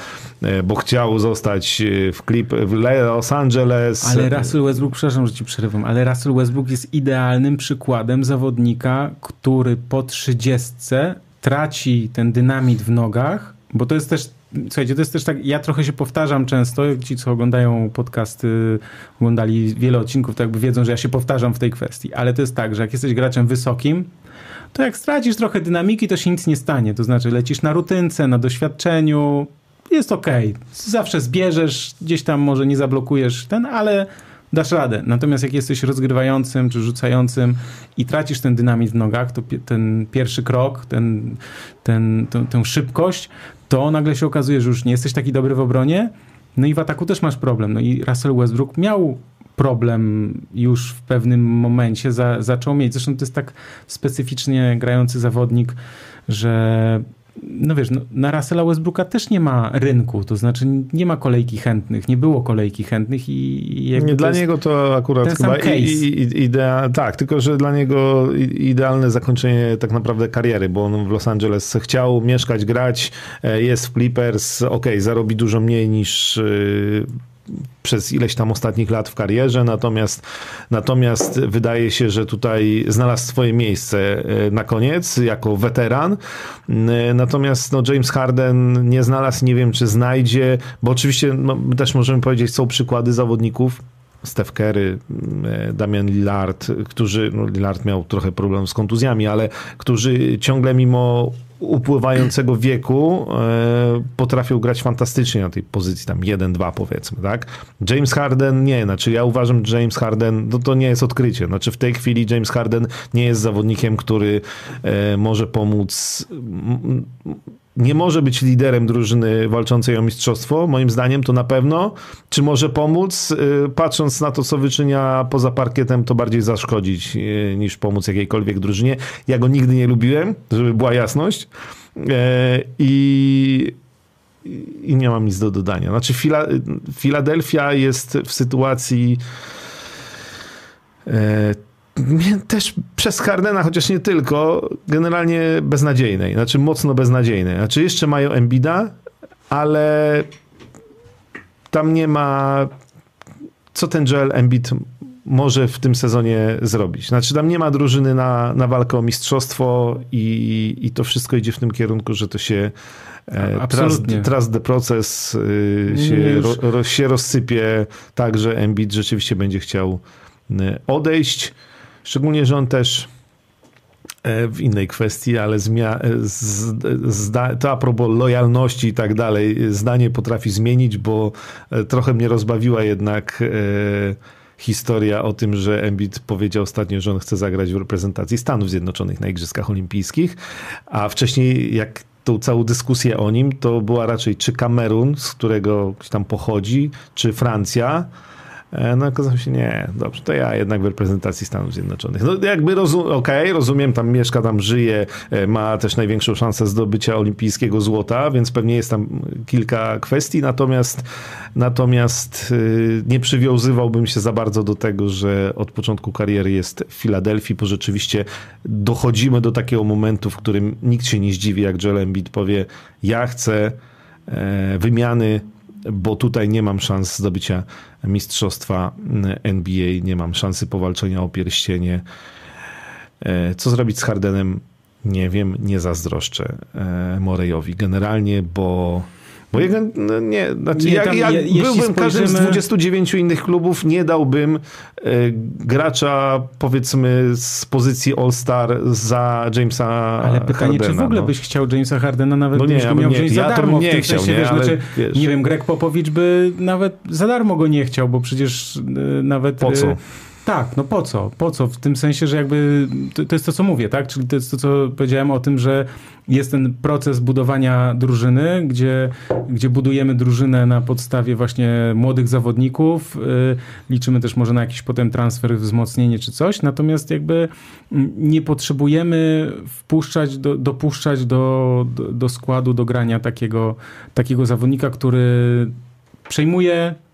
e, bo chciał zostać w Clip w Los Angeles, ale Russell Westbrook, przepraszam, że ci przerywam, ale Russell Westbrook jest idealnym przykładem zawodnika, który po trzydziestce traci ten dynamit w nogach, bo to jest też Słuchajcie, to jest też tak, ja trochę się powtarzam często, ci co oglądają podcasty, oglądali wiele odcinków, to jakby wiedzą, że ja się powtarzam w tej kwestii, ale to jest tak, że jak jesteś graczem wysokim, to jak stracisz trochę dynamiki, to się nic nie stanie, to znaczy lecisz na rutynce, na doświadczeniu, jest ok. Zawsze zbierzesz, gdzieś tam może nie zablokujesz ten, ale dasz radę. Natomiast jak jesteś rozgrywającym czy rzucającym i tracisz ten dynamit w nogach, to ten pierwszy krok, ten, ten, tę, tę szybkość, to nagle się okazuje, że już nie jesteś taki dobry w obronie, no i w ataku też masz problem. No i Russell Westbrook miał problem już w pewnym momencie, za, zaczął mieć. Zresztą to jest tak specyficznie grający zawodnik, że no wiesz, no, na Russella Westbrooka też nie ma rynku, to znaczy nie ma kolejki chętnych, nie było kolejki chętnych i jakby Dla niego to akurat chyba idea, tak, tylko że dla niego idealne zakończenie tak naprawdę kariery, bo on w Los Angeles chciał mieszkać, grać, e, jest w Clippers, ok, zarobi dużo mniej niż e, przez ileś tam ostatnich lat w karierze, natomiast, natomiast wydaje się, że tutaj znalazł swoje miejsce e, na koniec jako weteran. E, natomiast no, James Harden nie znalazł, nie wiem czy znajdzie, bo oczywiście no, też możemy powiedzieć, są przykłady zawodników, Steph Curry, e, Damian Lillard, którzy, no Lillard miał trochę problem z kontuzjami, ale którzy ciągle mimo upływającego wieku e, potrafią grać fantastycznie na tej pozycji, tam 1-2 powiedzmy, tak? James Harden nie, znaczy ja uważam, że James Harden, no to nie jest odkrycie, znaczy w tej chwili James Harden nie jest zawodnikiem, który e, może pomóc nie może być liderem drużyny walczącej o mistrzostwo, moim zdaniem to na pewno. Czy może pomóc? Y, patrząc na to, co wyczynia poza parkietem, to bardziej zaszkodzić y, niż pomóc jakiejkolwiek drużynie. Ja go nigdy nie lubiłem, żeby była jasność. Y, I, i nie mam nic do dodania. Znaczy, Fila, Filadelfia jest w sytuacji też przez Hardena, chociaż nie tylko, generalnie beznadziejnej, znaczy mocno beznadziejnej. Znaczy jeszcze mają Embida, ale tam nie ma co ten Joel Embiid może w tym sezonie zrobić. Znaczy tam nie ma drużyny na, na walkę o mistrzostwo i, i to wszystko idzie w tym kierunku, że to się e, Absolutnie. Trust, the proces y, się, ro, ro, się rozsypie tak, że Embiid rzeczywiście będzie chciał y, odejść. Szczególnie, że on też E, w innej kwestii, ale zmia- e, zda- to a propos lojalności i tak dalej, zdanie potrafi zmienić, bo e, trochę mnie rozbawiła jednak historia o tym, że Embiid powiedział ostatnio, że on chce zagrać w reprezentacji Stanów Zjednoczonych na Igrzyskach Olimpijskich, a wcześniej jak tą całą dyskusję o nim, to była raczej czy Kamerun, z którego tam pochodzi, czy Francja, E, no okazało się, nie, dobrze, to ja jednak w reprezentacji Stanów Zjednoczonych. No jakby rozum, okej, okay, rozumiem, tam mieszka, tam żyje, e, ma też największą szansę zdobycia olimpijskiego złota, więc pewnie jest tam kilka kwestii, natomiast natomiast y, nie przywiązywałbym się za bardzo do tego, że od początku kariery jest w Filadelfii, bo rzeczywiście dochodzimy do takiego momentu, w którym nikt się nie zdziwi, jak Joel Embiid powie, ja chcę e, wymiany bo tutaj nie mam szans zdobycia mistrzostwa NBA, nie mam szansy powalczenia o pierścienie. E, co zrobić z Hardenem? Nie wiem, nie zazdroszczę e, Morejowi generalnie, bo bo no nie, znaczy nie, jak, jak je, byłbym spojrzymy... każdym z 29 innych klubów, nie dałbym e, gracza powiedzmy z pozycji All-Star za Jamesa Ale pytanie, Hardena, czy w ogóle no. byś chciał Jamesa Hardena nawet no nie, go miał nie, wziąć ja za darmo nie w tym chciał, sensie, nie, wiesz, ale, znaczy, wiesz. nie wiem, Greg Popowicz by nawet za darmo go nie chciał, bo przecież y, nawet... Po co? Y, tak, no po co? Po co? W tym sensie, że jakby to, to, jest to, co mówię, tak? Czyli to jest to, co powiedziałem o tym, że jest ten proces budowania drużyny, gdzie, gdzie budujemy drużynę na podstawie właśnie młodych zawodników. Yy, liczymy też może na jakiś potem transfer, wzmocnienie czy coś. Natomiast jakby nie potrzebujemy wpuszczać, do, dopuszczać do, do, do składu, do grania takiego, takiego zawodnika, który przejmuje Y,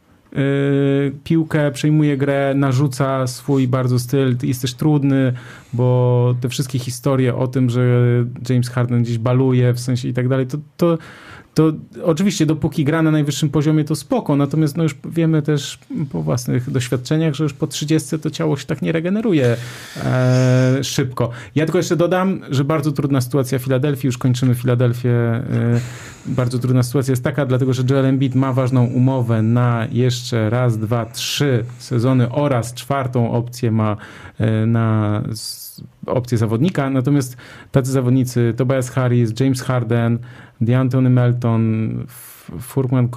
piłkę, przejmuje grę, narzuca swój bardzo styl, jest też trudny, bo te wszystkie historie o tym, że James Harden gdzieś baluje w sensie i tak dalej, to, to to oczywiście dopóki gra na najwyższym poziomie, to spoko, natomiast no już wiemy też po własnych doświadczeniach, że już po 30 to ciało się tak nie regeneruje e, szybko. Ja tylko jeszcze dodam, że bardzo trudna sytuacja Filadelfii, już kończymy Filadelfię, e, bardzo trudna sytuacja jest taka, dlatego że Joel Embiid ma ważną umowę na jeszcze raz, dwa, trzy sezony oraz czwartą opcję ma e, na opcję zawodnika, natomiast tacy zawodnicy Tobias Harris, James Harden, DeAntony Melton, Furman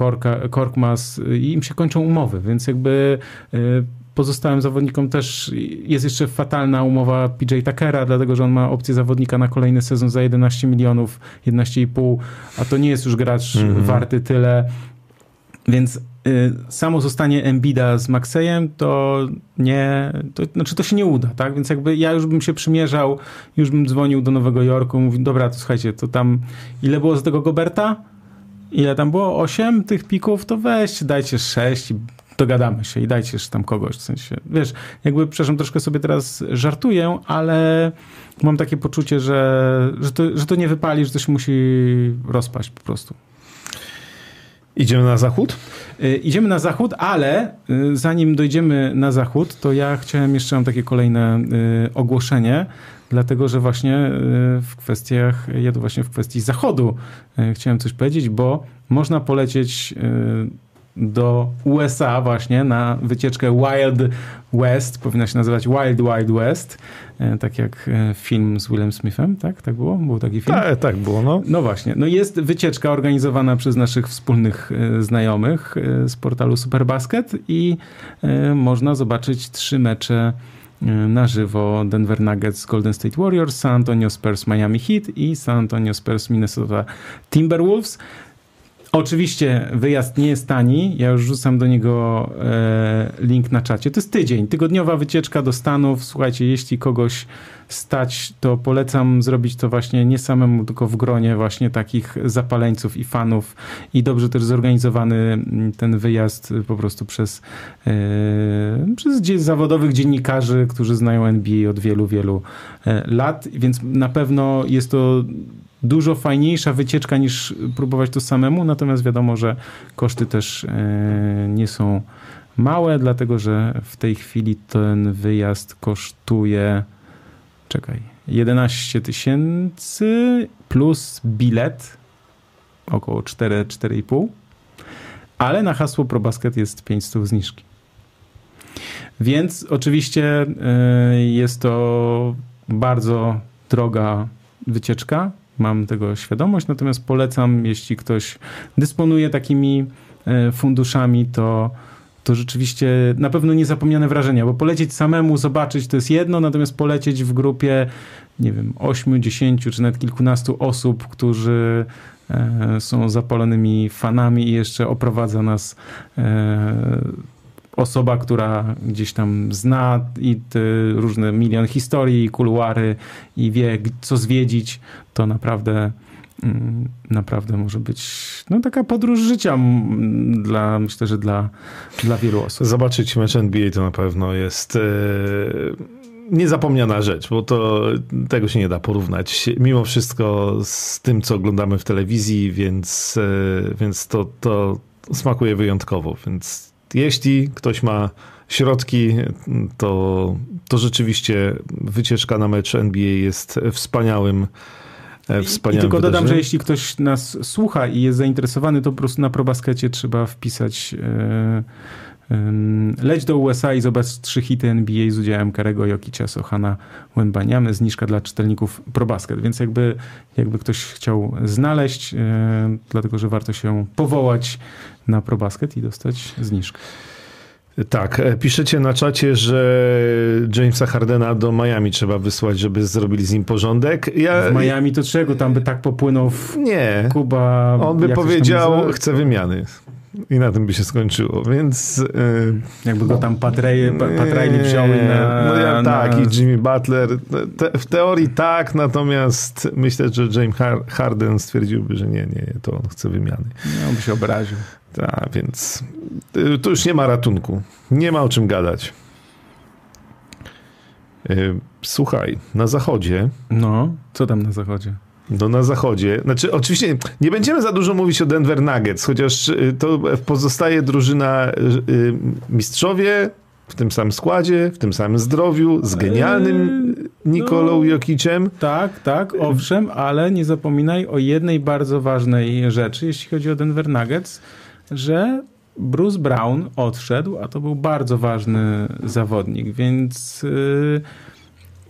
Korkmaz i im się kończą umowy, więc jakby y, pozostałym zawodnikom też jest jeszcze fatalna umowa PJ Tuckera, dlatego że on ma opcję zawodnika na kolejny sezon za 11 milionów, 11,5, a to nie jest już gracz mm -hmm. warty tyle. Więc Y, samo zostanie Embida z Maxejem, to nie, to, znaczy to się nie uda, tak? Więc jakby ja już bym się przymierzał, już bym dzwonił do Nowego Jorku, mówił, dobra, to słuchajcie, to tam, ile było z tego Goberta? Ile tam było? Osiem tych pików? To weźcie, dajcie sześć i dogadamy się i dajcie tam kogoś, w sensie, wiesz, jakby, przepraszam, troszkę sobie teraz żartuję, ale mam takie poczucie, że, że, to, że to nie wypali, że się musi rozpaść po prostu. Idziemy na zachód? Y, idziemy na zachód, ale y, zanim dojdziemy na zachód, to ja chciałem jeszcze mam takie kolejne y, ogłoszenie, dlatego że właśnie w kwestiach, ja to właśnie w kwestii zachodu chciałem coś powiedzieć, bo można polecieć do USA właśnie na wycieczkę Wild West, powinna się nazywać Wild Wild West, e, tak jak e, film z Willem Smithem, tak? Tak było? Był taki film? Tak, tak było, no. No właśnie. No jest wycieczka organizowana przez naszych wspólnych e, znajomych z portalu Superbasket i można zobaczyć trzy mecze na żywo Denver Nuggets Golden State Warriors, San Antonio Spurs Miami Heat i San Antonio Spurs Minnesota Timberwolves. Oczywiście wyjazd nie jest tani. Ja już rzucam do niego e, link na czacie. To jest tydzień, tygodniowa wycieczka do Stanów. Słuchajcie, jeśli kogoś stać, to polecam zrobić to właśnie nie samemu, tylko w gronie właśnie takich zapaleńców i fanów i dobrze też zorganizowany mm, ten wyjazd po prostu przez, e, przez zawodowych dziennikarzy, którzy znają NBA od wielu, wielu e, lat, więc na pewno jest to dużo fajniejsza wycieczka niż próbować to samemu, natomiast wiadomo, że koszty też e, nie są małe, dlatego że w tej chwili ten wyjazd kosztuje czekaj, 11 tysięcy plus bilet około 4-4,5 ale na hasło ProBasket jest 500 zniżki. Więc oczywiście e, jest to bardzo droga wycieczka, mam tego świadomość, natomiast polecam, jeśli ktoś dysponuje takimi e, funduszami, to, to rzeczywiście na pewno niezapomniane wrażenia, bo polecieć samemu, zobaczyć to jest jedno, natomiast polecieć w grupie, nie wiem, 8, 10 czy nawet kilkunastu osób, którzy e, są zapalonymi fanami i jeszcze oprowadza nas e, osoba, która gdzieś tam zna i różne milion historii, kuluary i wie, co zwiedzić, to naprawdę mm, naprawdę może być no, taka podróż życia dla, myślę, że dla, dla wielu osób. Zobaczyć mecz NBA to na pewno jest e, niezapomniana rzecz, bo to tego się nie da porównać mimo wszystko z tym, co oglądamy w telewizji, więc, e, więc to, to smakuje wyjątkowo, więc jeśli ktoś ma środki, to, to rzeczywiście wycieczka na mecz NBA jest wspaniałym Wspaniałym I tylko dodam, że jeśli ktoś nas słucha i jest zainteresowany, to po prostu na probaskecie trzeba wpisać e, e, leć do USA i zobacz trzy hity NBA z udziałem Karego Jokicia, Sohana, Łębaniamy, zniżka dla czytelników probasket. Więc jakby, jakby ktoś chciał znaleźć, e, dlatego, że warto się powołać na ProBasket i dostać zniżkę. Tak, e, piszecie na czacie, że Jamesa Hardena do Miami trzeba wysłać, żeby zrobili z nim porządek. Ja... W Miami to czego? Tam by tak popłynął w Nie. Kuba... On by powiedział, chcę wymiany. I na tym by się skończyło, więc... Yy, Jakby go tam Patrejli wziąły na... No ja, tak, i Jimmy Butler. Te, w teorii tak, natomiast myślę, że James Harden stwierdziłby, że nie, nie, to on chce wymiany. No, on by się obraził. Tak, więc y, tu już nie ma ratunku. Nie ma o czym gadać. Y, słuchaj, na zachodzie... No, co tam na zachodzie? No na zachodzie. Znaczy, oczywiście nie będziemy za dużo mówić o Denver Nuggets, chociaż y, to pozostaje drużyna mistrzowie w tym samym składzie, w tym samym zdrowiu, z genialnym Nikolą no, Jokiciem. Tak, tak, owszem, ale nie zapominaj o jednej bardzo ważnej rzeczy, jeśli chodzi o Denver Nuggets że Bruce Brown odszedł, a to był bardzo ważny zawodnik, więc yy,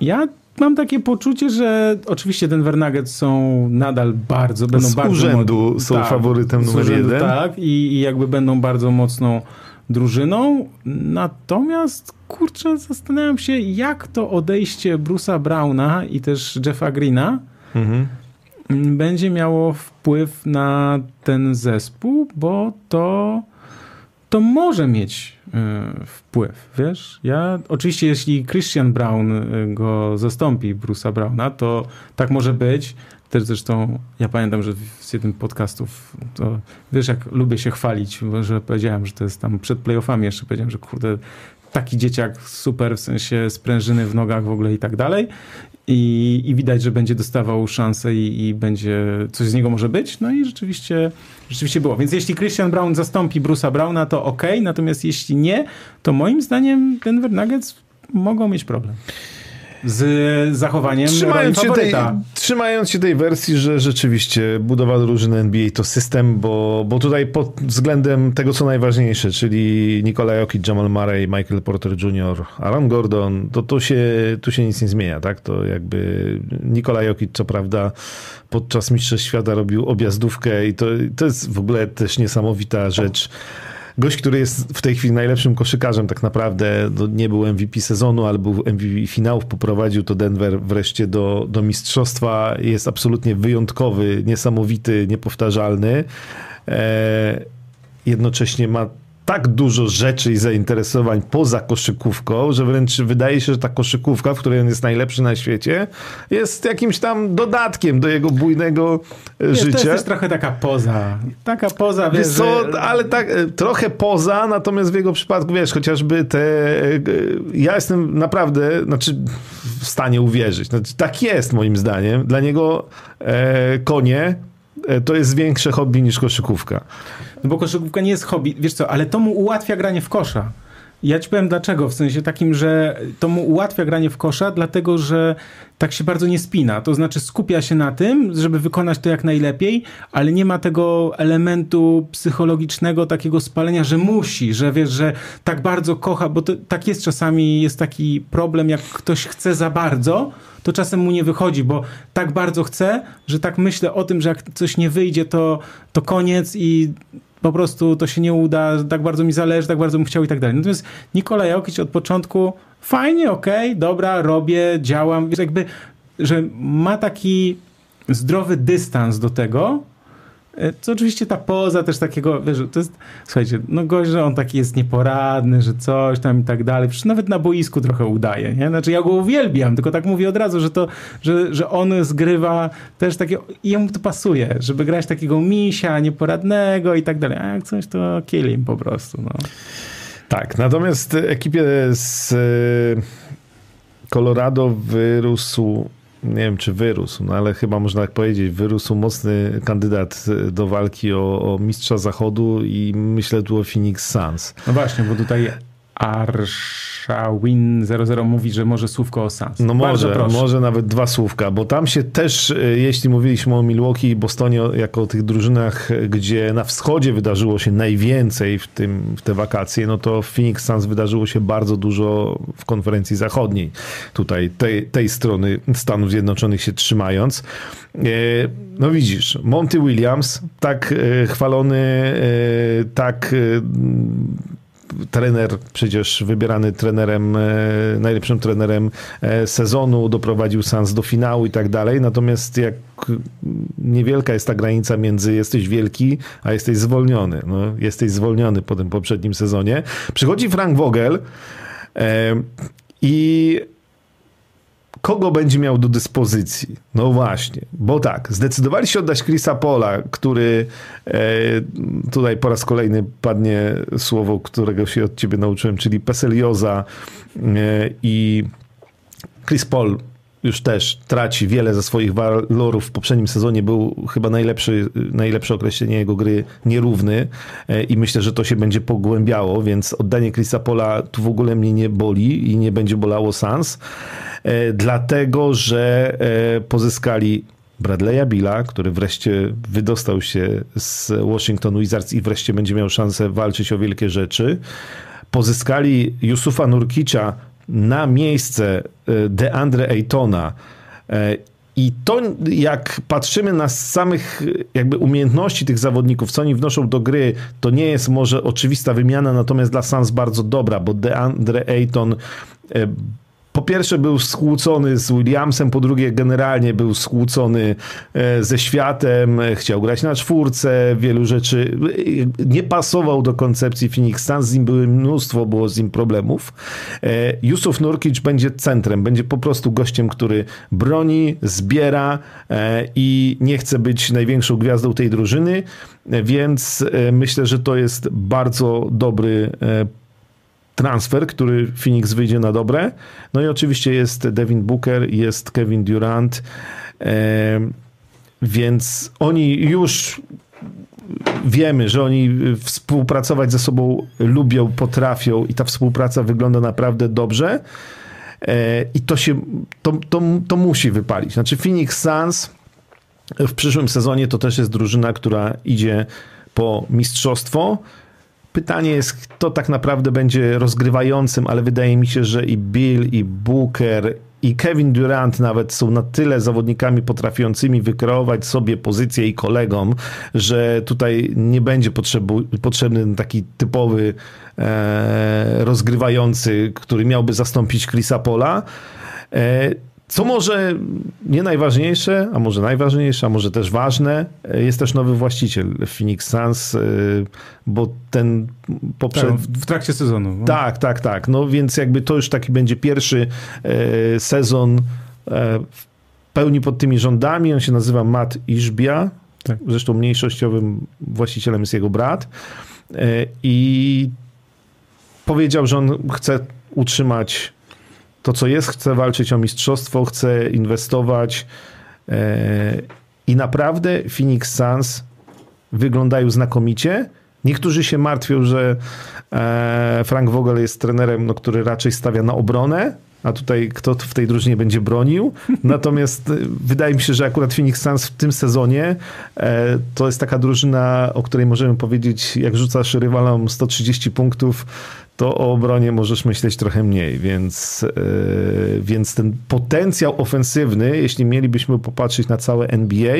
ja mam takie poczucie, że oczywiście Denver Nuggets są nadal bardzo, będą z bardzo... urzędu są tak, faworytem numer urzędu, jeden. Tak, i, i jakby będą bardzo mocną drużyną. Natomiast kurczę, zastanawiam się, jak to odejście Bruce'a Browna i też Jeffa Greena mhm będzie miało wpływ na ten zespół, bo to, to może mieć y, wpływ, wiesz? Ja, oczywiście jeśli Christian Brown y, go zastąpi, Bruce'a Browna, to tak może być. Też zresztą ja pamiętam, że z jednym podcastów, to wiesz jak lubię się chwalić, że powiedziałem, że to jest tam przed playoffami jeszcze powiedziałem, że kurde, taki dzieciak super, w sensie sprężyny w nogach w ogóle i tak dalej. I, i widać, że będzie dostawał szansę i, i, będzie, coś z niego może być. No i rzeczywiście, rzeczywiście było. Więc jeśli Christian Brown zastąpi Bruce'a Browna, to ok, natomiast jeśli nie, to moim zdaniem Denver Nuggets mogą mieć problem z zachowaniem trzymając się, tej, trzymając się tej wersji, że rzeczywiście budowa drużyny NBA to system, bo, bo tutaj pod względem tego, co najważniejsze, czyli Nikola Jokic, Jamal Murray, Michael Porter Jr., Aaron Gordon, to tu się, tu się nic nie zmienia, tak? To jakby Nikola Jokic, co prawda, podczas Mistrzostw Świata robił objazdówkę i to, to jest w ogóle też niesamowita rzecz gość, który jest w tej chwili najlepszym koszykarzem tak naprawdę, nie był MVP sezonu, ale był MVP finałów, poprowadził to Denver wreszcie do, do mistrzostwa, jest absolutnie wyjątkowy, niesamowity, niepowtarzalny. E, jednocześnie ma tak dużo rzeczy i zainteresowań poza koszykówką, że wręcz wydaje się, że ta koszykówka, w której on jest najlepszy na świecie, jest jakimś tam dodatkiem do jego bujnego e, wiesz, życia. To jest trochę taka poza. Taka poza, wiesz, co, że... ale tak e, trochę poza, natomiast w jego przypadku, wiesz, chociażby te... E, ja jestem naprawdę, znaczy w stanie uwierzyć. Znaczy, tak jest moim zdaniem. Dla niego e, konie to jest większe hobby niż koszykówka. No bo koszykówka nie jest hobby, wiesz co, ale to mu ułatwia granie w kosza. Ja ci powiem dlaczego, w sensie takim, że to mu ułatwia granie w kosza, dlatego że tak się bardzo nie spina. To znaczy skupia się na tym, żeby wykonać to jak najlepiej, ale nie ma tego elementu psychologicznego, takiego spalenia, że musi, że wiesz, że tak bardzo kocha, bo to, tak jest czasami, jest taki problem, jak ktoś chce za bardzo, to czasem mu nie wychodzi, bo tak bardzo chce, że tak myślę o tym, że jak coś nie wyjdzie, to, to koniec i po prostu to się nie uda, tak bardzo mi zależy, tak bardzo bym chciał i tak dalej. Natomiast Nikola Jokic od początku fajnie, okej, okay, dobra, robię, działam, jakby, że ma taki zdrowy dystans do tego, E, co oczywiście ta poza też takiego, wiesz, to jest, słuchajcie, no gość, że on taki jest nieporadny, że coś tam i tak dalej. Przecież nawet na boisku trochę udaje, nie? Znaczy ja go uwielbiam, tylko tak mówię od razu, że to, że, że on zgrywa też takie, i jemu to pasuje, żeby grać takiego misia, nieporadnego i tak dalej. A jak coś, to kill po prostu, no. Tak, natomiast ekipie z e, Colorado wyrósł nie wiem czy wyrósł, no ale chyba można tak powiedzieć, wyrósł mocny kandydat do walki o, o mistrza zachodu i myślę tu o Phoenix Suns. No właśnie, bo tutaj Arsha Win 00 mówi, że może słówko o Suns. No może, może nawet dwa słówka, bo tam się też, e, jeśli mówiliśmy o Milwaukee i Bostonie jako o tych drużynach, gdzie na wschodzie wydarzyło się najwięcej w, tym, w te wakacje, no to w Phoenix Suns wydarzyło się bardzo dużo w konferencji zachodniej. Tutaj tej, tej strony Stanów Zjednoczonych się trzymając. E, no widzisz, Monty Williams, tak e, chwalony, tak trener, przecież wybierany trenerem, e, najlepszym trenerem e, sezonu, doprowadził Sans do finału i tak dalej. Natomiast jak niewielka jest ta granica między jesteś wielki, a jesteś zwolniony. No, jesteś zwolniony po tym poprzednim sezonie. Przychodzi Frank Vogel e, i kogo będzie miał do dyspozycji? No właśnie, bo tak, zdecydowali się oddać Chrisa Pola, który e, tutaj po raz kolejny padnie słowo, którego się od ciebie nauczyłem, czyli Peselioza e, i Chris Paul już też traci wiele ze swoich walorów. W poprzednim sezonie był chyba najlepszy, najlepsze określenie jego gry nierówny e, i myślę, że to się będzie pogłębiało, więc oddanie Chrisa Pola tu w ogóle mnie nie boli i nie będzie bolało Sans. E, dlatego że e, pozyskali Bradley'a Billa, który wreszcie wydostał się z Washington Wizards i wreszcie będzie miał szansę walczyć o wielkie rzeczy. Pozyskali Yusufa Nurkicza na miejsce e, DeAndre Aytona i to, jak patrzymy na samych jakby umiejętności tych zawodników, co oni wnoszą do gry, to nie jest może oczywista wymiana, natomiast dla Suns bardzo dobra, bo DeAndre Ayton po pierwsze był skłócony z Williamsem, po drugie generalnie był skłócony e, ze światem, chciał grać na czwórce, wielu rzeczy e, nie pasował do koncepcji Phoenix Suns, z nim były mnóstwo, było z nim problemów. E, Yusuf Nurkic będzie centrem, będzie po prostu gościem, który broni, zbiera i nie chce być największą gwiazdą tej drużyny, więc myślę, że to jest bardzo dobry transfer, który Phoenix wyjdzie na dobre. No i oczywiście jest Devin Booker, jest Kevin Durant, e, więc oni już wiemy, że oni współpracować ze sobą lubią, potrafią i ta współpraca wygląda naprawdę dobrze. E, I to się, to, to, to musi wypalić. Znaczy Phoenix Suns w przyszłym sezonie to też jest drużyna, która idzie po mistrzostwo. Pytanie jest, kto tak naprawdę będzie rozgrywającym, ale wydaje mi się, że i Bill, i Booker, i Kevin Durant nawet są na tyle zawodnikami potrafiącymi wykreować sobie pozycję i kolegom, że tutaj nie będzie potrzebny taki typowy e, rozgrywający, który miałby zastąpić Chrisa Pola. E, co może nie najważniejsze, a może najważniejsze, a może też ważne, jest też nowy właściciel Phoenix Suns, y, bo ten poprzedni... Tak, w trakcie sezonu. No. Tak, tak, tak. No więc jakby to już taki będzie pierwszy y, sezon w pełni pod tymi rządami. On się nazywa Matt Ishbia. Tak. Zresztą mniejszościowym właścicielem jest jego brat. I powiedział, że on chce utrzymać to, co jest, chce walczyć o mistrzostwo, chce inwestować e, i naprawdę Phoenix Suns wyglądają znakomicie. Niektórzy się martwią, że e, Frank Vogel jest trenerem, no, który raczej stawia na obronę, a tutaj kto w tej drużynie będzie bronił. (laughs) Natomiast e, wydaje mi się, że akurat Phoenix Suns w tym sezonie to jest taka drużyna, o której możemy powiedzieć, jak rzucasz rywalom 130 punktów, to o obronie możesz myśleć trochę mniej, więc, yy, więc ten potencjał ofensywny, jeśli mielibyśmy popatrzeć na całe NBA,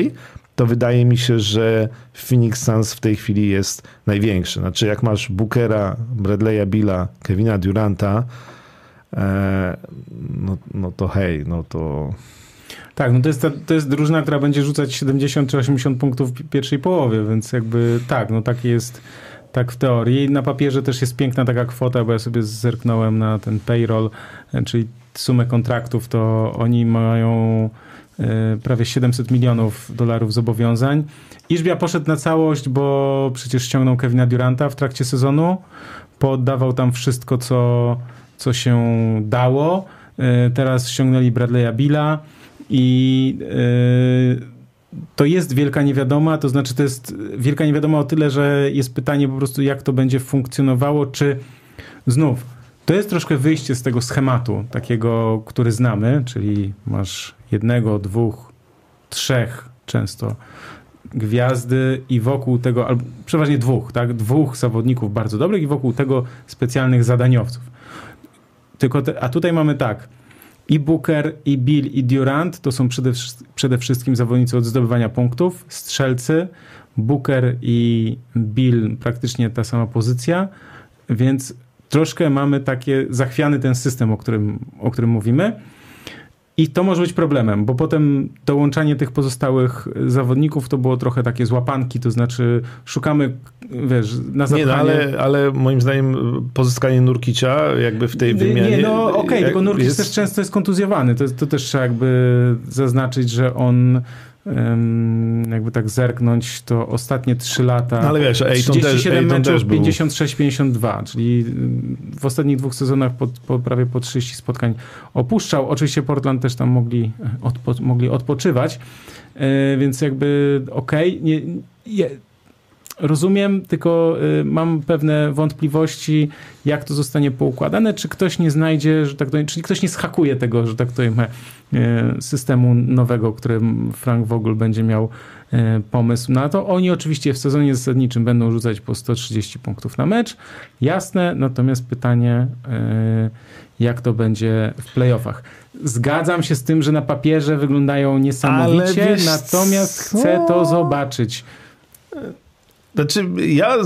to wydaje mi się, że Phoenix Suns w tej chwili jest największy. Znaczy, jak masz Bookera, Bradley'a Billa, Kevina Duranta, e, no, no to hej, no to... Tak, no to jest, ta, to jest drużyna, która będzie rzucać 70 czy 80 punktów w pierwszej połowie, więc jakby tak, no taki jest tak w teorii. Na papierze też jest piękna taka kwota, bo ja sobie zerknąłem na ten payroll, e, czyli sumę kontraktów, to oni mają e, prawie 700 milionów dolarów zobowiązań. Iżbia poszedł na całość, bo przecież ściągnął Kevina Duranta w trakcie sezonu, poddawał tam wszystko, co, co się dało. E, teraz ściągnęli Bradley'a Billa i to jest wielka niewiadoma, to znaczy to jest wielka niewiadoma o tyle, że jest pytanie po prostu, jak to będzie funkcjonowało, czy znów to jest troszkę wyjście z tego schematu, takiego, który znamy, czyli masz jednego, dwóch, trzech często gwiazdy i wokół tego, albo przeważnie dwóch, tak? Dwóch zawodników bardzo dobrych i wokół tego specjalnych zadaniowców. Tylko te, a tutaj mamy tak, i Booker, i Bill, i Durant to są przede, przede wszystkim zawodnicy od zdobywania punktów, strzelcy. Booker i Bill praktycznie ta sama pozycja, więc troszkę mamy takie zachwiany ten system, o którym, o którym mówimy. I to może być problemem, bo potem dołączanie tych pozostałych zawodników to było trochę takie złapanki, to znaczy szukamy, wiesz, na zapchanie... Nie, no, ale, ale moim zdaniem pozyskanie Nurkicia jakby w tej wymianie... Nie, no okej, okay, tylko Nurkic jest... też często jest kontuzjowany, to, to też trzeba jakby zaznaczyć, że on jakby tak zerknąć, to ostatnie 3 lata. No ale wiesz, Ejton 37 też, meczów, 56-52, czyli w ostatnich dwóch sezonach po, po, prawie po 30 spotkań opuszczał. Oczywiście Portland też tam mogli, odpo, mogli odpoczywać, e, więc jakby okej. Okay. Rozumiem, tylko y, mam pewne wątpliwości, jak to zostanie poukładane, czy ktoś nie znajdzie, że tak powiem, czyli ktoś nie schakuje tego, że tak powiem, e, systemu nowego, którym Frank Vogel będzie miał e, pomysł na to. Oni oczywiście w sezonie zasadniczym będą rzucać po 130 punktów na mecz, jasne, natomiast pytanie, e, jak to będzie w playoffach. Zgadzam się z tym, że na papierze wyglądają niesamowicie, natomiast chcę to zobaczyć. Znaczy, ja,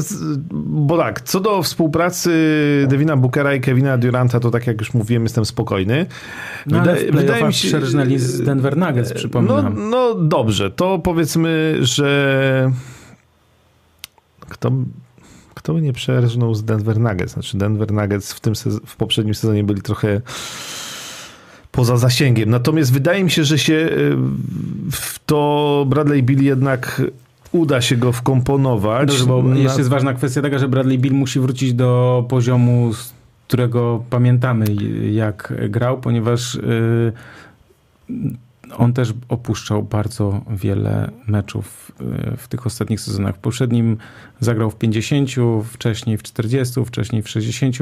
bo tak, co do współpracy Devina Bookera i Kevina Duranta, to tak jak już mówiłem, jestem spokojny. No, Wyda, wydaje mi się, że z Denver Nuggets, przypominam. No, no dobrze, to powiedzmy, że kto, kto by nie przerżnął z Denver Nuggets? Znaczy, Denver Nuggets w, tym w poprzednim sezonie byli trochę poza zasięgiem. Natomiast wydaje mi się, że się w to Bradley Bill jednak uda się go wkomponować. Dobrze, bo na... jeszcze jest ważna kwestia taka, że Bradley Bill musi wrócić do poziomu, z którego pamiętamy jak grał, ponieważ yy, on też opuszczał bardzo wiele meczów yy, w tych ostatnich sezonach. W poprzednim zagrał w 50, wcześniej w 40, wcześniej w 60.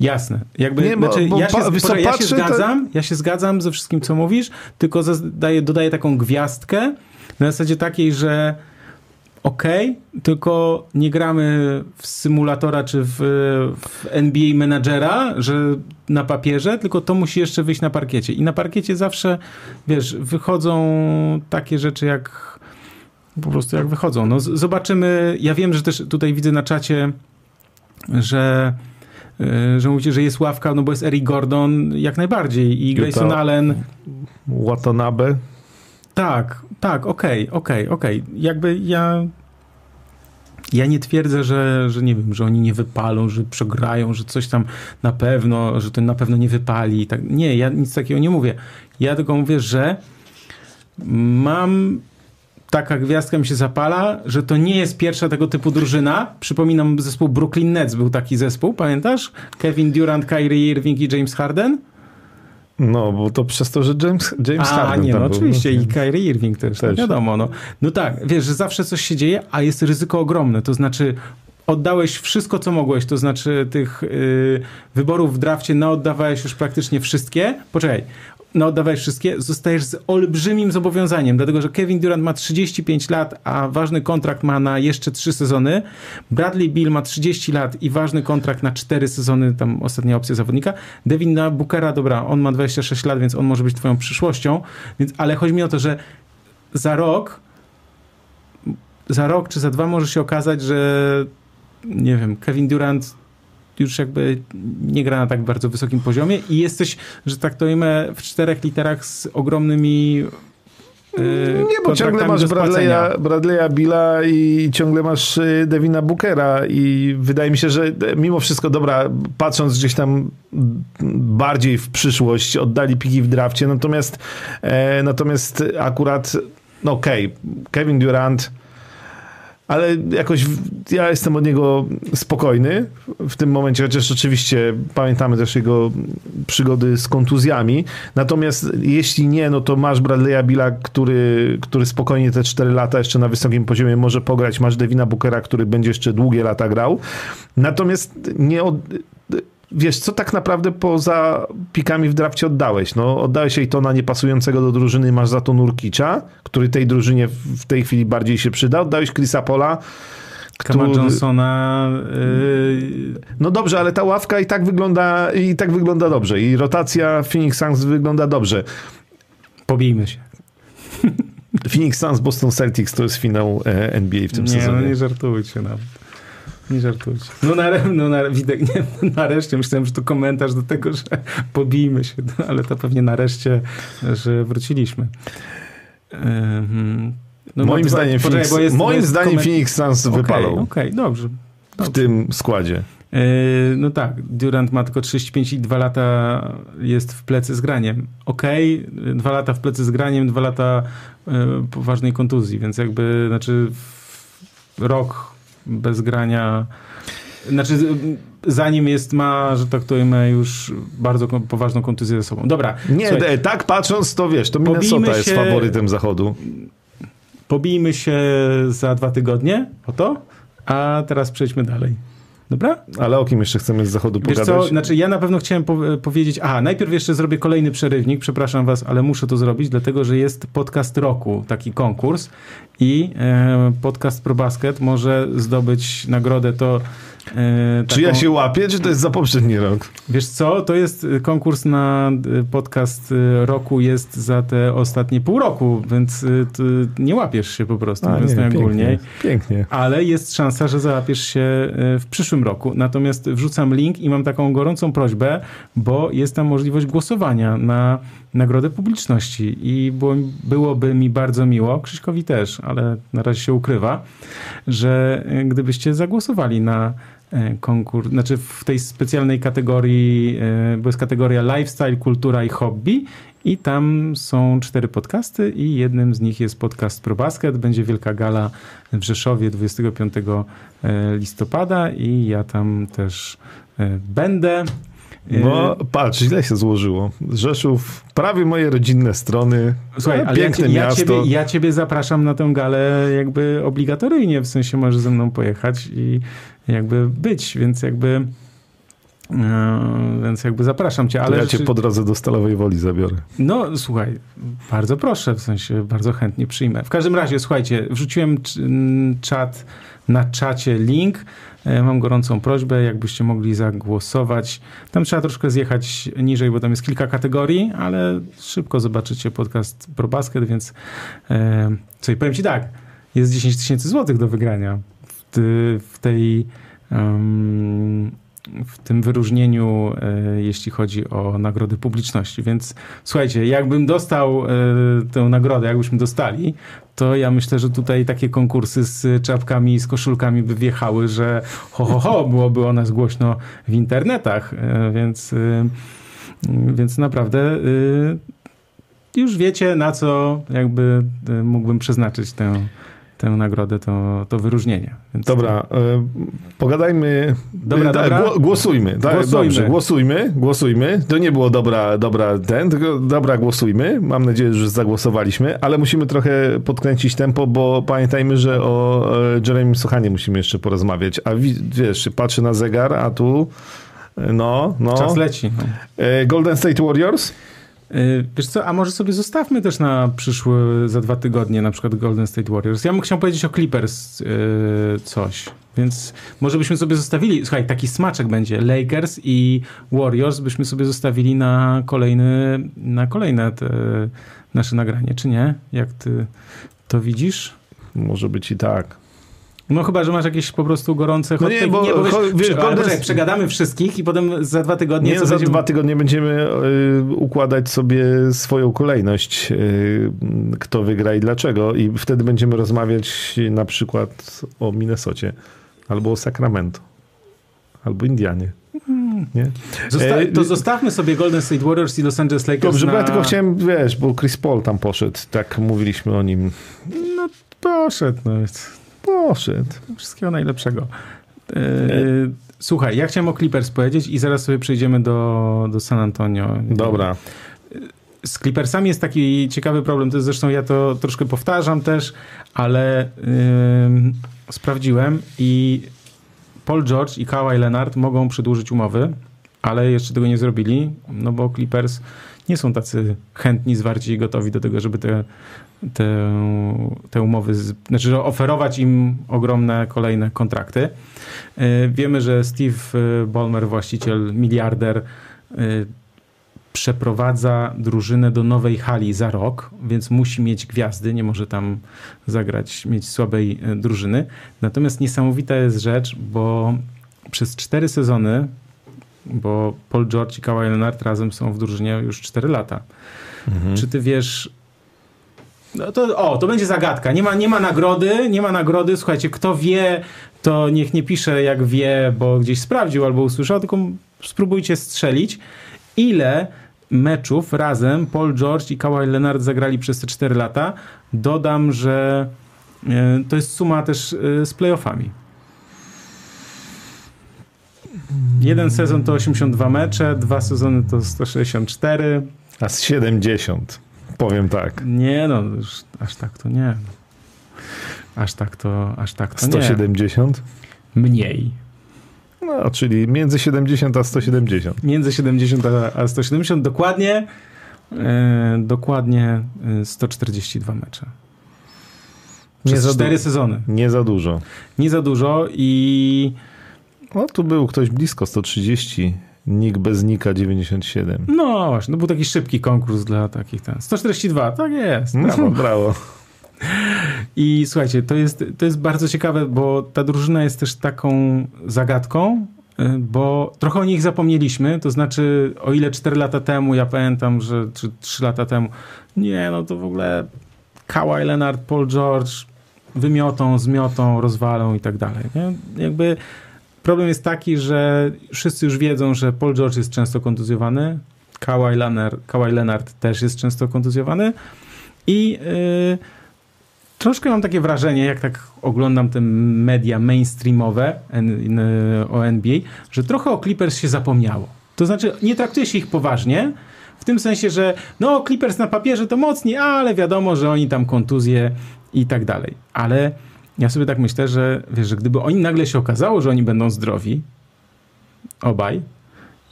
Jasne. Jakby, nie, znaczy, bo, ja, się, pa, ja się zgadzam, to... ja się zgadzam ze wszystkim, co mówisz, tylko dodaję, dodaję taką gwiazdkę na zasadzie takiej, że ok, tylko nie gramy w symulatora czy w, w, NBA menadżera, że na papierze, tylko to musi jeszcze wyjść na parkiecie. I na parkiecie zawsze, wiesz, wychodzą takie rzeczy jak po prostu jak wychodzą. No, zobaczymy. Ja wiem, że też tutaj widzę na czacie, że e, że mówicie, że jest ławka, no bo jest Eric Gordon jak najbardziej i Grayson Allen. Watanabe. Tak, tak, okej, okay, okej, okay, okej. Okay. Jakby ja ja nie twierdzę, że, że nie wiem, że oni nie wypalą, że przegrają, że coś tam na pewno, że to na pewno nie wypali. Tak. Nie, ja nic takiego nie mówię. Ja tylko mówię, że mam taka gwiazdka mi się zapala, że to nie jest pierwsza tego typu drużyna. Przypominam, zespół Brooklyn Nets był taki zespół, pamiętasz? Kevin Durant, Kyrie Irving i James Harden. No, bo to przez to, że James, James a, Harden nie, no, oczywiście no. i Kyrie Irving też, też. No, wiadomo. No. no tak, wiesz, że zawsze coś się dzieje, a jest ryzyko ogromne, to znaczy oddałeś wszystko, co mogłeś, to znaczy tych y, wyborów w drafcie naoddawałeś już praktycznie wszystkie. Poczekaj, naoddawałeś wszystkie, zostajesz z olbrzymim zobowiązaniem, dlatego że Kevin Durant ma 35 lat, a ważny kontrakt ma na jeszcze 3 sezony. Bradley Bill ma 30 lat i ważny kontrakt na 4 sezony, tam ostatnia opcja zawodnika. Devin na Bookera, dobra, on ma 26 lat, więc on może być twoją przyszłością, więc, ale chodzi mi o to, że za rok za rok czy za dwa może się okazać, że nie wiem, Kevin Durant już jakby nie gra na tak bardzo wysokim poziomie i jesteś, że tak to ujmę, w czterech literach z ogromnymi yy, nie, bo ciągle masz Bradley'a, Bradley'a Billa i ciągle masz y, Devina Bookera i wydaje mi się, że mimo wszystko, dobra, patrząc gdzieś tam bardziej w przyszłość, oddali piki w drafcie, natomiast e, natomiast akurat no okej, okay, Kevin Durant ale jakoś ja jestem od niego spokojny w tym momencie, chociaż oczywiście pamiętamy też jego przygody z kontuzjami. Natomiast jeśli nie, no to masz Bradley'a Billa, który, który spokojnie te 4 lata jeszcze na wysokim poziomie może pograć. Masz Devina Bookera, który będzie jeszcze długie lata grał. Natomiast nie od wiesz, co tak naprawdę poza pikami w drafcie oddałeś? No, oddałeś jej to na niepasującego do drużyny, masz za to Nurkicza, który tej drużynie w tej chwili bardziej się przyda. Oddałeś Chrisa Pola, Kama który... Johnsona. Yy... No dobrze, ale ta ławka i tak wygląda i tak wygląda dobrze. I rotacja Phoenix Suns wygląda dobrze. Pobijmy się. Phoenix Suns, Boston Celtics to jest finał e, NBA w tym nie, sezonie. Nie, no nie żartujcie nawet. Nie żartujcie. No, na, no na, widać, nie, (laughs) nareszcie myślałem, że to komentarz do tego, że (laughs) pobijmy się, no, ale to pewnie nareszcie, że wróciliśmy. No, moim no, zdaniem, poczekaj, Phoenix, jest, moim zdaniem koment... Phoenix Suns okay, wypalą. Okej, okay, dobrze, dobrze. W tym składzie. Yy, no tak, Durant ma tylko 35 i 2 lata jest w plecy z graniem. Okej, okay, 2 lata w plecy z graniem, 2 lata yy, poważnej kontuzji, więc jakby, znaczy rok bez grania. Znaczy, zanim jest, ma, że tak to ujmę, już bardzo poważną kontuzję ze sobą. Dobra. Nie, słuchaj, tak patrząc, to wiesz, to Minnesota jest faworytem zachodu. Pobijmy się za dwa tygodnie o to, a teraz przejdźmy dalej. Dobra? Ale o kim jeszcze chcemy z zachodu Wiesz pogadać? Co? Znaczy, ja na pewno chciałem po powiedzieć, a najpierw jeszcze zrobię kolejny przerywnik, przepraszam was, ale muszę to zrobić, dlatego, że jest podcast roku, taki konkurs i e, podcast ProBasket może zdobyć nagrodę to E, taką... Czy ja się łapię, czy to jest za poprzedni rok? Wiesz co, to jest e, konkurs na e, podcast roku jest za te ostatnie pół roku, więc nie łapiesz się po prostu, A, mówiąc najogólniej. Pięknie, pięknie. Ale jest szansa, że załapiesz się w przyszłym roku. Natomiast wrzucam link i mam taką gorącą prośbę, bo jest tam możliwość głosowania na nagrodę publiczności i było, byłoby mi bardzo miło, Krzyśkowi też, ale na razie się ukrywa, że gdybyście zagłosowali na E, konkurs, znaczy w tej specjalnej kategorii, e, bo jest kategoria lifestyle, kultura i hobby i tam są cztery podcasty i jednym z nich jest podcast ProBasket. Będzie wielka gala w Rzeszowie 25 e, listopada i ja tam też będę. No patrz, źle się złożyło. Rzeszów, prawie moje rodzinne strony. Słuchaj, ale piękne ja, miasto. Ja ciebie, ja ciebie zapraszam na tę galę jakby obligatoryjnie, w sensie możesz ze mną pojechać i jakby być, więc jakby e, więc jakby zapraszam cię. Ale ja cię po drodze do Stalowej Woli zabiorę. No słuchaj, bardzo proszę, w sensie bardzo chętnie przyjmę. W każdym razie, słuchajcie, wrzuciłem czat na czacie link. E, mam gorącą prośbę, jakbyście mogli zagłosować. Tam trzeba troszkę zjechać niżej, bo tam jest kilka kategorii, ale szybko zobaczycie podcast ProBasket, więc e, co i powiem ci tak, jest 10 tysięcy złotych do wygrania w tej w tym wyróżnieniu, e, jeśli chodzi o nagrody publiczności. Więc słuchajcie, jakbym dostał e, tę nagrodę, jakbyśmy dostali, to ja myślę, że tutaj takie konkursy z czapkami, z koszulkami by wjechały, że ho, ho, ho, byłoby o nas głośno w internetach. E, więc, więc naprawdę już wiecie, na co jakby mógłbym przeznaczyć tę tę nagrodę, to, to wyróżnienie. Więc dobra. E, pogadajmy. Dobra, da, dobra. Głosujmy. Tak, głosujmy. Dobrze, głosujmy, głosujmy. To nie było dobra, dobra ten, tylko dobra, głosujmy. Mam nadzieję, że zagłosowaliśmy, ale musimy trochę podkręcić tempo, bo pamiętajmy, że o Jeremy Sochanie musimy jeszcze porozmawiać. A wiesz, patrzę na zegar, a tu no, no. Czas leci. No. Golden State Warriors? Y, wiesz co, a może sobie zostawmy też na przyszłe, za dwa tygodnie na przykład Golden State Warriors. Ja bym chciał powiedzieć o Clippers yy, coś, więc może byśmy sobie zostawili, słuchaj, taki smaczek będzie, Lakers i Warriors byśmy sobie zostawili na kolejny, na kolejne nasze nagranie, czy nie? Jak ty to widzisz? Może być i tak. No chyba, że masz jakieś po prostu gorące hot no nie, bo, nie, bo wiesz, wiesz, Golden... przegadamy wszystkich i potem za dwa tygodnie... Nie, za będziemy... dwa tygodnie będziemy y, układać sobie swoją kolejność, y, kto wygra i dlaczego i wtedy będziemy rozmawiać na przykład o Minnesocie albo o Sacramento albo Indianie. Hmm. Nie? Zosta e, to zostawmy sobie Golden State Warriors i Los Angeles Lakers Dobrze, na... bo ja tylko chciałem, wiesz, bo Chris Paul tam poszedł, tak mówiliśmy o nim. No poszedł, no Poszedł. Wszystkiego najlepszego. E, słuchaj, ja chciałem o Clippers powiedzieć i zaraz sobie przejdziemy do, do San Antonio. Dobra. Z Clippersami jest taki ciekawy problem, to zresztą ja to troszkę powtarzam też, ale yy, sprawdziłem i Paul George i Kawhi Leonard mogą przedłużyć umowy, ale jeszcze tego nie zrobili, no bo Clippers nie są tacy chętni, zwarci i gotowi do tego, żeby te te, te umowy, znaczy oferować im ogromne kolejne kontrakty. E, wiemy, że Steve e, Ballmer, właściciel, miliarder, e, przeprowadza drużynę do nowej hali za rok, więc musi mieć gwiazdy, nie może tam zagrać, mieć słabej drużyny. Natomiast niesamowita jest rzecz, bo przez cztery sezony, bo Paul George i Kawhi Leonard razem są w drużynie już cztery lata. Mhm. Czy ty wiesz, no to, o, to będzie zagadka. Nie ma, nie ma nagrody, nie ma nagrody. Słuchajcie, kto wie, to niech nie pisze jak wie, bo gdzieś sprawdził albo usłyszał, tylko spróbujcie strzelić. Ile meczów razem Paul George i Kawhi Leonard zagrali przez te 4 lata? Dodam, że e, to jest suma też e, z playoffami. Jeden sezon to 82 mecze, dwa sezony to 164. A z 70. Powiem tak. Nie no, już aż tak to nie. Aż tak to, aż tak to 170? Nie. Mniej. No, czyli między 70 a 170. Między 70 a 170, dokładnie, e, dokładnie 142 e, mecze. Przez nie za cztery sezony. Nie za dużo. Nie za dużo i... No, tu był ktoś blisko 130. Nick bez Nika 97. No właśnie, no był taki szybki konkurs dla takich ten. 142, tak jest. Brawo. Brawo. I słuchajcie, to jest, to jest bardzo ciekawe, bo ta drużyna jest też taką zagadką, y, bo trochę o nich zapomnieliśmy. To znaczy, o ile 4 lata temu, ja pamiętam, że czy 3 lata temu, nie, no to w ogóle Kawhi Leonard, Paul George wymiotą, zmiotą, rozwalą i tak dalej. Nie? Jakby Problem jest taki, że wszyscy już wiedzą, że Paul George jest często kontuzjowany, Kawhi Leonard, Kawhi Leonard też jest często kontuzjowany i yy, troszkę mam takie wrażenie, jak tak oglądam te media mainstreamowe o NBA, że trochę o Clippers się zapomniało. To znaczy, nie traktuje się ich poważnie, w tym sensie, że no Clippers na papierze to mocni, ale wiadomo, że oni tam kontuzje i tak dalej. Ale ja sobie tak myślę, że wiesz, że gdyby oni nagle się okazało, że oni będą zdrowi, obaj,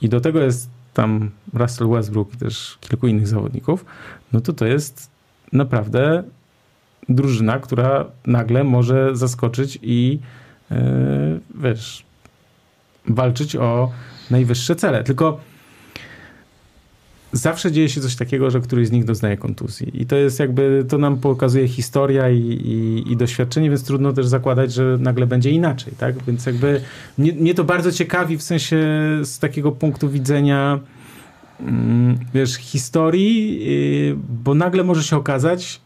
i do tego jest tam Russell Westbrook i też kilku innych zawodników, no to to jest naprawdę drużyna, która nagle może zaskoczyć i yy, wiesz, walczyć o najwyższe cele. Tylko zawsze dzieje się coś takiego, że któryś z nich doznaje kontuzji. I to jest jakby, to nam pokazuje historia i, i, i, doświadczenie, więc trudno też zakładać, że nagle będzie inaczej, tak? Więc jakby mnie, mnie to bardzo ciekawi w sensie z takiego punktu widzenia mm, wiesz, historii, y, bo nagle może się okazać,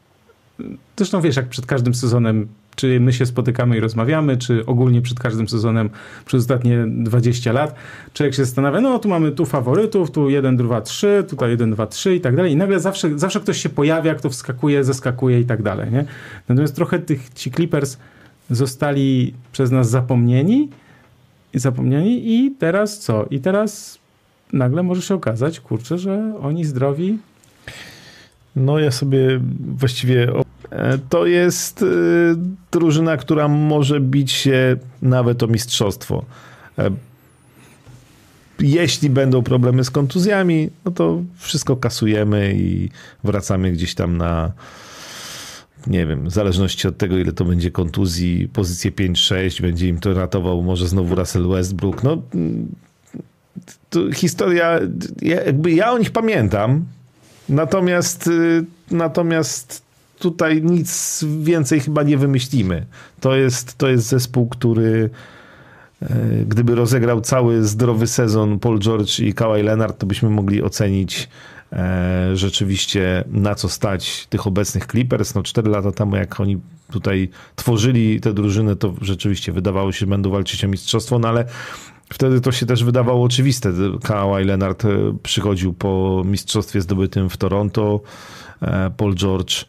zresztą wiesz, jak przed każdym sezonem czy my się spotykamy i rozmawiamy, czy ogólnie przed każdym sezonem przez ostatnie 20 lat. Człowiek się zastanawia, no tu mamy tu faworytów, tu 1, 2, 3, tutaj 1, 2, 3 i tak dalej. I nagle zawsze, zawsze ktoś się pojawia, kto wskakuje, zaskakuje i tak dalej. Nie? Natomiast trochę tych, ci Clippers zostali przez nas zapomnieni i zapomnieni i teraz co? I teraz nagle może się okazać, kurczę, że oni zdrowi. No ja sobie właściwie to jest e, drużyna, która może bić się nawet o mistrzostwo. E, jeśli będą problemy z kontuzjami, no to wszystko kasujemy i wracamy gdzieś tam na nie wiem, w zależności od tego, ile to będzie kontuzji, pozycję 5-6, będzie im to ratował może znowu Russell Westbrook. No, to historia, jakby ja o nich pamiętam, natomiast, y, natomiast tutaj nic więcej chyba nie wymyślimy. To jest, to jest zespół, który e, gdyby rozegrał cały zdrowy sezon Paul George i Kawhi Leonard, to byśmy mogli ocenić E, rzeczywiście na co stać tych obecnych Clippers. No cztery lata temu, jak oni tutaj tworzyli te drużyny, to rzeczywiście wydawało się, że będą walczyć o mistrzostwo, no ale wtedy to się też wydawało oczywiste. Kawhi Leonard e, przychodził po mistrzostwie zdobytym w Toronto, Paul George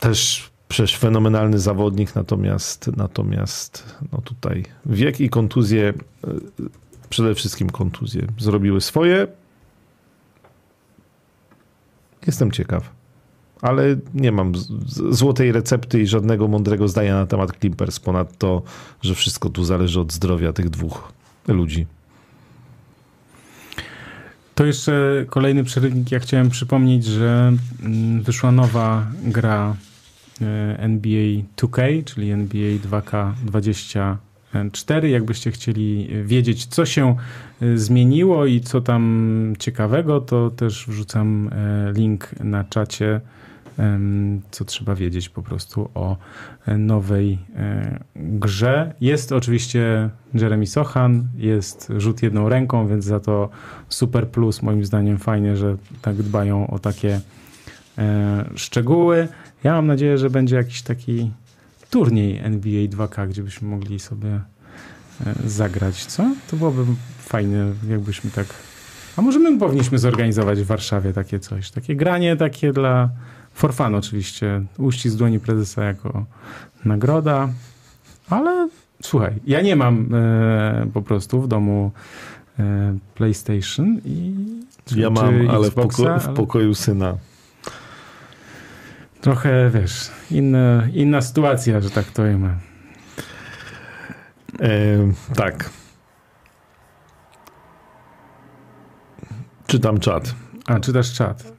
też przecież fenomenalny zawodnik, natomiast, natomiast no tutaj wiek i kontuzje, przede wszystkim kontuzje zrobiły swoje. Jestem ciekaw. Ale nie mam złotej recepty i żadnego mądrego zdania na temat Clippers, ponad to, że wszystko tu zależy od zdrowia tych dwóch ludzi. To jeszcze kolejny przerywnik. Ja chciałem przypomnieć, że mm, wyszła nowa gra e, NBA 2K, czyli NBA 2K20 4. Jakbyście chcieli wiedzieć, co się e, zmieniło i co tam ciekawego, to też wrzucam e, link na czacie, co trzeba wiedzieć po prostu o e, nowej grze. Jest oczywiście Jeremy Sochan, jest rzut jedną ręką, więc za to super plus. Moim zdaniem fajnie, że tak dbają o takie szczegóły. Ja mam nadzieję, że będzie jakiś taki turniej NBA 2K, gdzie byśmy mogli sobie e, zagrać, co? To byłoby fajne, jakbyśmy tak... A może my powinniśmy zorganizować w Warszawie takie coś, takie granie takie dla... For fun oczywiście, uścisk dłoni prezesa jako nagroda, ale słuchaj, ja nie mam e, po prostu w domu e, PlayStation i... Czy, ja mam, ale w, poko w pokoju syna trochę, wiesz, inna, inna sytuacja, że tak to ujmę. E, tak. Czytam czat. A, czytasz czat.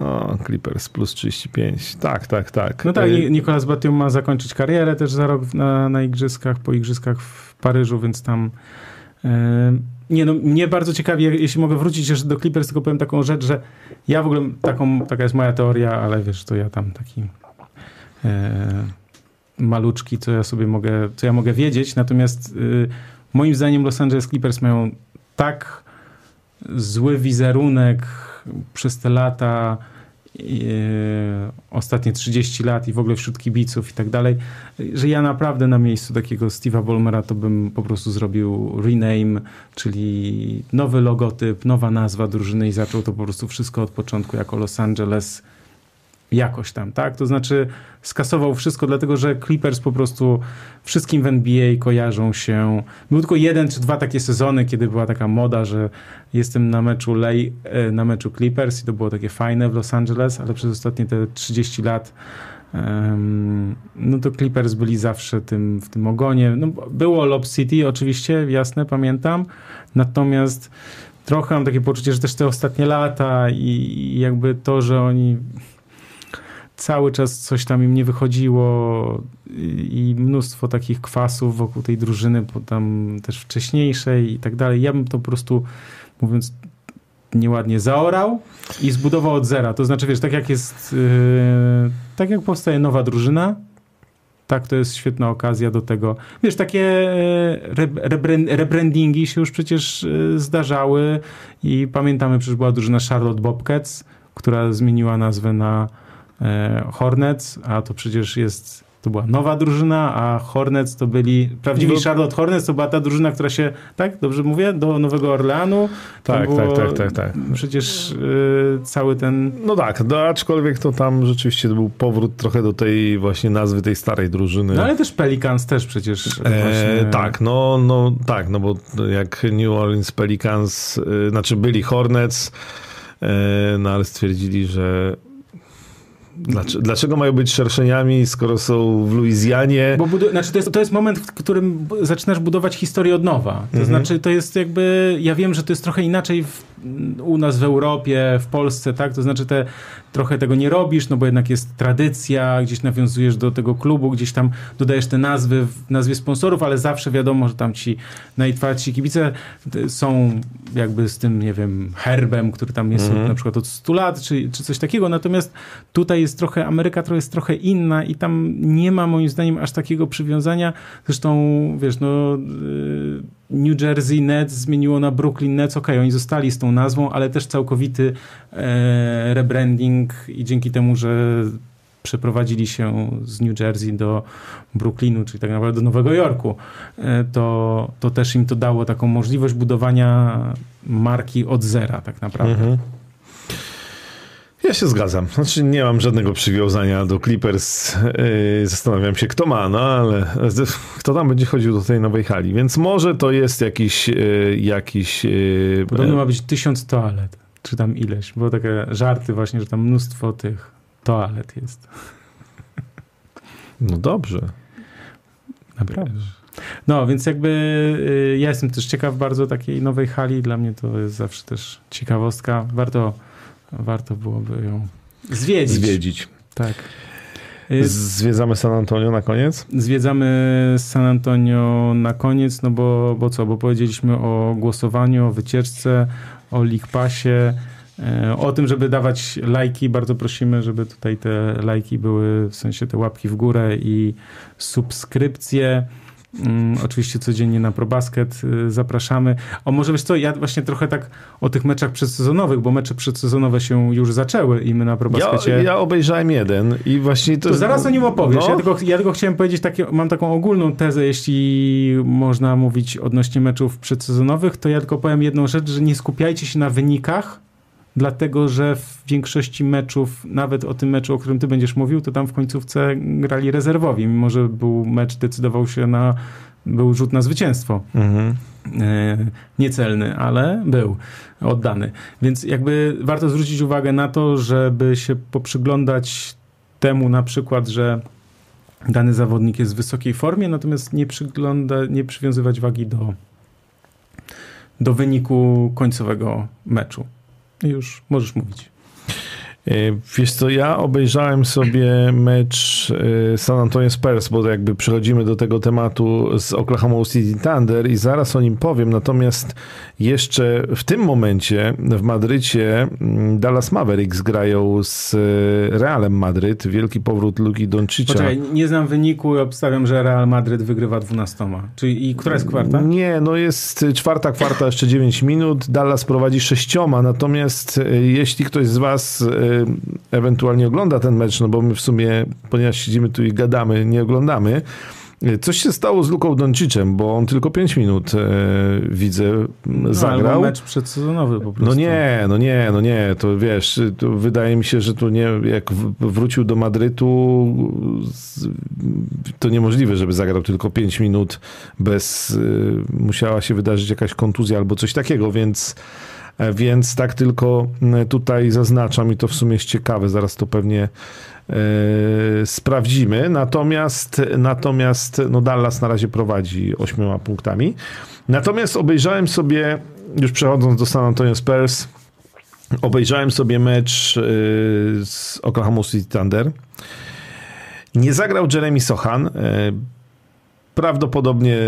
O, Clippers plus 35. Tak, tak, tak. No tak, e... Nicolas Batum ma zakończyć karierę też za rok na, na igrzyskach, po igrzyskach w Paryżu, więc tam e, nie no, mnie bardzo ciekawi, jeśli mogę wrócić jeszcze do Clippers, tylko powiem taką rzecz, że ja w ogóle taką, taka jest moja teoria, ale wiesz, to ja tam taki e, maluczki, co ja sobie mogę, co ja mogę wiedzieć, natomiast e, moim zdaniem Los Angeles Clippers mają tak zły wizerunek przez te lata, E, ostatnie 30 lat i w ogóle wśród kibiców i tak dalej, że ja naprawdę na miejscu takiego Steve'a Ballmera to bym po prostu zrobił rename, czyli nowy logotyp, nowa nazwa drużyny i zaczął to po prostu wszystko od początku jako Los Angeles jakoś tam, tak? To znaczy skasował wszystko, dlatego że Clippers po prostu wszystkim w NBA kojarzą się. Był tylko jeden czy dwa takie sezony, kiedy była taka moda, że jestem na meczu Lej, na meczu Clippers i to było takie fajne w Los Angeles, ale przez ostatnie te 30 lat no to Clippers byli zawsze tym, w tym ogonie. No, było Lob City oczywiście, jasne, pamiętam, natomiast trochę mam takie poczucie, że też te ostatnie lata i jakby to, że oni cały czas coś tam im nie wychodziło i mnóstwo takich kwasów wokół tej drużyny, tam też wcześniejszej i tak dalej. Ja bym to po prostu, mówiąc nieładnie, zaorał i zbudował od zera. To znaczy, wiesz, tak jak jest, yy, tak jak powstaje nowa drużyna, tak, to jest świetna okazja do tego. Wiesz, takie yy, rebrandingi się już przecież yy, zdarzały i pamiętamy, przecież była drużyna Charlotte Bobcats, która zmieniła nazwę na Hornets, a to przecież jest to była nowa drużyna, a Hornets to byli, prawdziwi Charlotte Hornets to była ta drużyna, która się, tak, dobrze mówię, do Nowego Orleanu. Tak, tak, tak, tak, tak. Przecież y, cały ten... No tak, no, aczkolwiek to tam rzeczywiście był powrót trochę do tej właśnie nazwy tej starej drużyny. No ale też Pelicans też przecież. E, tak, no, no tak, no bo jak New Orleans Pelicans, znaczy byli Hornets, no ale stwierdzili, że Dlaczego, dlaczego, mają być szerszeniami, skoro są w Luizjanie? Bo budu- znaczy to, jest, to jest moment, w którym zaczynasz budować historię od nowa. To mhm. znaczy, to jest jakby. Ja wiem, że to jest trochę inaczej w, u nas w Europie, w Polsce, tak? To znaczy, te, trochę tego nie robisz, no bo jednak jest tradycja, gdzieś nawiązujesz do tego klubu, gdzieś tam dodajesz te nazwy w nazwie sponsorów, ale zawsze wiadomo, że tam ci najtwardsi kibice są jakby z tym, nie wiem, herbem, który tam jest -hmm. na przykład od 100 lat, czy, czy coś takiego. Natomiast tutaj jest trochę, Ameryka trochę jest trochę inna i tam nie ma moim zdaniem aż takiego przywiązania. Zresztą, wiesz, no y, New Jersey Nets zmieniło na Brooklyn Nets. Okej, okay, oni zostali z tą nazwą, ale też całkowity e, rebranding i dzięki temu, że przeprowadzili się z New Jersey do Brooklynu, czyli tak naprawdę do Nowego Jorku, e, to, to też im to dało taką możliwość budowania marki od zera tak naprawdę. Mhm. Ja się zgadzam. Znaczy nie mam żadnego przywiązania do Clippers. Yy, zastanawiam się, kto ma, no ale kto tam będzie chodził do tej nowej hali. Więc może to jest jakiś... Yy, jakiś yy, Podobno ma być tysiąc toalet, czy tam ileś. Było takie żarty właśnie, że tam mnóstwo tych toalet jest. No dobrze. Naprawdę. No, więc jakby ja jestem też ciekaw bardzo takiej nowej hali. Dla mnie to jest zawsze też ciekawostka. Warto warto byłoby ją zwiedzić. Zwiedzić. Tak. Y, zwiedzamy San Antonio na koniec? Zwiedzamy San Antonio na koniec, no bo, bo co? Bo powiedzieliśmy o głosowaniu, o wycieczce, o League Passie, e, o tym, żeby dawać lajki. Bardzo prosimy, żeby tutaj te lajki były, w sensie te łapki w górę i subskrypcje. Mm, oczywiście codziennie na ProBasket y, zapraszamy. O może wiesz co, ja właśnie trochę tak o tych meczach przedsezonowych, bo mecze przedsezonowe się już zaczęły i my na ProBaskecie... Ja, ja obejrzałem jeden i właśnie to... To zaraz o nim opowiesz. No. Ja, tylko, ja tylko chciałem powiedzieć, takie, mam taką ogólną tezę, jeśli można mówić odnośnie meczów przedsezonowych, to ja tylko powiem jedną rzecz, że nie skupiajcie się na wynikach, dlatego że w większości meczów, nawet o tym meczu, o którym ty będziesz mówił, to tam w końcówce grali rezerwowi, mimo że był mecz, decydował się na, był rzut na zwycięstwo. Mhm. E, niecelny, ale był oddany. Więc jakby warto zwrócić uwagę na to, żeby się poprzyglądać temu na przykład, że dany zawodnik jest w wysokiej formie, natomiast nie, przygląda, nie przywiązywać wagi do, do wyniku końcowego meczu. Już możesz mówić. E, wiesz co, ja obejrzałem sobie mecz e, San Antonio Spurs, bo jakby przechodzimy do tego tematu z Oklahoma City Thunder i zaraz o nim powiem, natomiast jeszcze w tym momencie w Madrycie mm, Dallas Mavericks grają z e, Realem Madryt. Wielki powrót Luki Doncicza. Poczekaj, nie znam wyniku i obstawiam, że Real Madryt wygrywa 12. Czyli i która jest kwarta? Nie, no jest czwarta kwarta, jeszcze 9 minut. Dallas prowadzi sześcioma, natomiast jeśli ktoś z was ewentualnie ogląda ten mecz, no bo my w sumie, ponieważ siedzimy tu i gadamy, nie oglądamy. Coś się stało z Luką Doncicem, bo on tylko 5 minut e, widzę no, zagrał. Albo mecz przedsezonowy po prostu. No nie, no nie, no nie, to wiesz, to wydaje mi się, że tu nie, jak wrócił do Madrytu, to niemożliwe, żeby zagrał tylko 5 minut bez, musiała się wydarzyć jakaś kontuzja albo coś takiego, więc więc tak tylko tutaj zaznaczam i to w sumie jest ciekawe, zaraz to pewnie e, sprawdzimy. Natomiast, natomiast no Dallas na razie prowadzi ośmioma punktami. Natomiast obejrzałem sobie, już przechodząc do San Antonio Spurs, obejrzałem sobie mecz e, z Oklahoma City Thunder. Nie zagrał Jeremy Sochan. Prawdopodobnie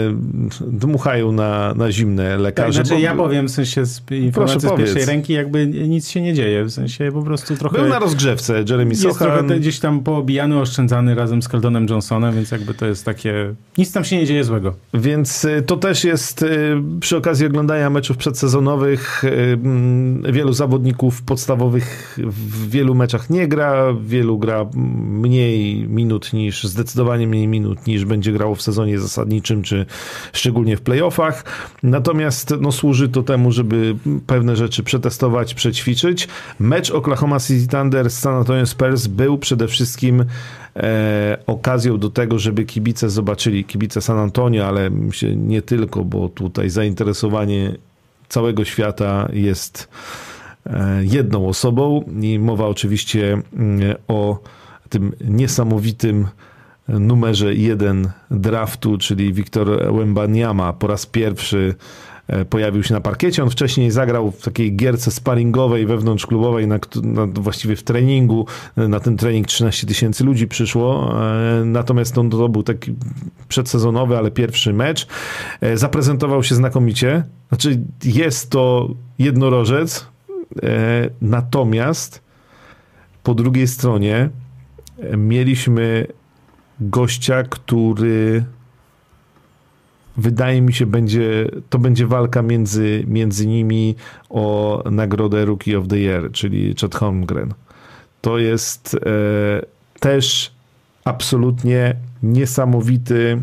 dmuchają na, na zimne lekarze. Tak, znaczy bo... ja powiem w sensie z informacji z pierwszej ręki jakby nic się nie dzieje, w sensie po prostu trochę... Był na rozgrzewce Jeremy Sochan. Jest trochę gdzieś tam poobijany, oszczędzany razem z Caldonem Johnsonem, więc jakby to jest takie... Nic tam się nie dzieje złego. Więc y, to też jest y, przy okazji oglądania meczów przedsezonowych y, mm, wielu zawodników podstawowych w wielu meczach nie gra, wielu gra mniej minut niż, zdecydowanie mniej minut niż będzie grało w sezonie zasadniczym, czy szczególnie w playoffach. Natomiast no, służy to temu, żeby pewne rzeczy przetestować, przećwiczyć. Mecz Oklahoma City Thunder z San Antonio Spurs był przede wszystkim e, okazją do tego, żeby kibice zobaczyli, kibice San Antonio, ale nie tylko, bo tutaj zainteresowanie całego świata jest e, jedną osobą i mowa oczywiście mm, o tym niesamowitym numerze jeden draftu, czyli Wiktor Wembaniama po raz pierwszy e, pojawił się na parkiecie. On wcześniej zagrał w takiej gierce sparingowej, wewnątrzklubowej, na, na, właściwie w treningu. Na ten trening 13 tysięcy ludzi przyszło. E, natomiast on to był taki przedsezonowy, ale pierwszy mecz. E, zaprezentował się znakomicie. Znaczy jest to jednorożec, natomiast po drugiej stronie mieliśmy gościa, który wydaje mi się, będzie, to będzie walka między, między nimi o nagrodę Rookie of the Year, czyli Chad Holmgren. To jest e, też absolutnie niesamowity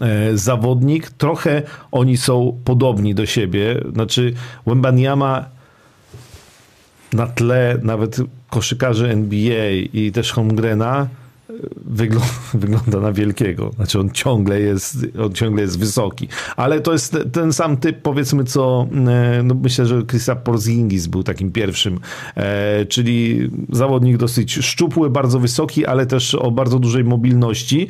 e, zawodnik. Trochę oni są podobni do siebie. Znaczy, Wembanyama na tle nawet koszykarzy NBA i też Holmgrena wygląda, (laughs) wygląda na wielkiego. Znaczy on ciągle jest, on ciągle jest wysoki. Ale to jest ten sam typ, powiedzmy, co e, no myślę, że Krista Porzingis był takim pierwszym, e, czyli zawodnik dosyć szczupły, bardzo wysoki, ale też o bardzo dużej mobilności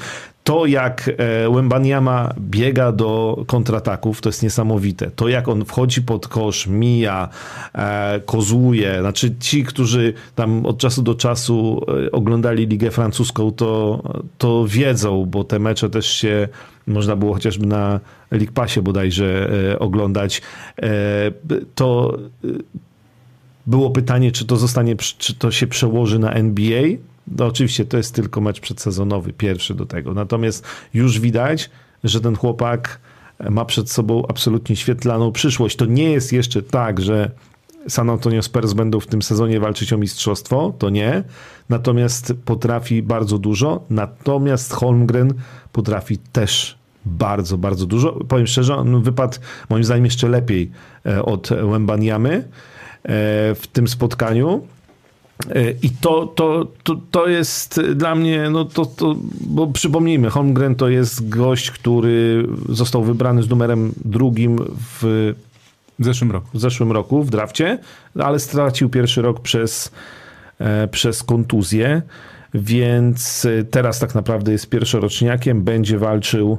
to jak e, Wembaniama biega do kontrataków, to jest niesamowite. To jak on wchodzi pod kosz, mija, e, kozłuje. Znaczy ci, którzy tam od czasu do czasu e, oglądali Ligę Francuską, to, to wiedzą, bo te mecze też się można było chociażby na League Passie bodajże oglądać. To było pytanie, czy to zostanie, czy to się przełoży na NBA, no oczywiście to jest tylko mecz przedsezonowy, pierwszy do tego. Natomiast już widać, że ten chłopak ma przed sobą absolutnie świetlaną przyszłość. To nie jest jeszcze tak, że San Antonio Spurs będą w tym sezonie walczyć o mistrzostwo, to nie. Natomiast potrafi bardzo dużo. Natomiast Holmgren potrafi też bardzo, bardzo dużo. Powiem szczerze, on wypadł moim zdaniem jeszcze lepiej e, od Wembaniamy e, w tym spotkaniu. E, I to, to, to, to jest dla mnie, no to, to, bo przypomnijmy, Holmgren to jest gość, który został wybrany z numerem drugim w, w zeszłym roku. W zeszłym roku w drafcie, ale stracił pierwszy rok przez, e, przez kontuzję, więc teraz tak naprawdę jest pierwszoroczniakiem, będzie walczył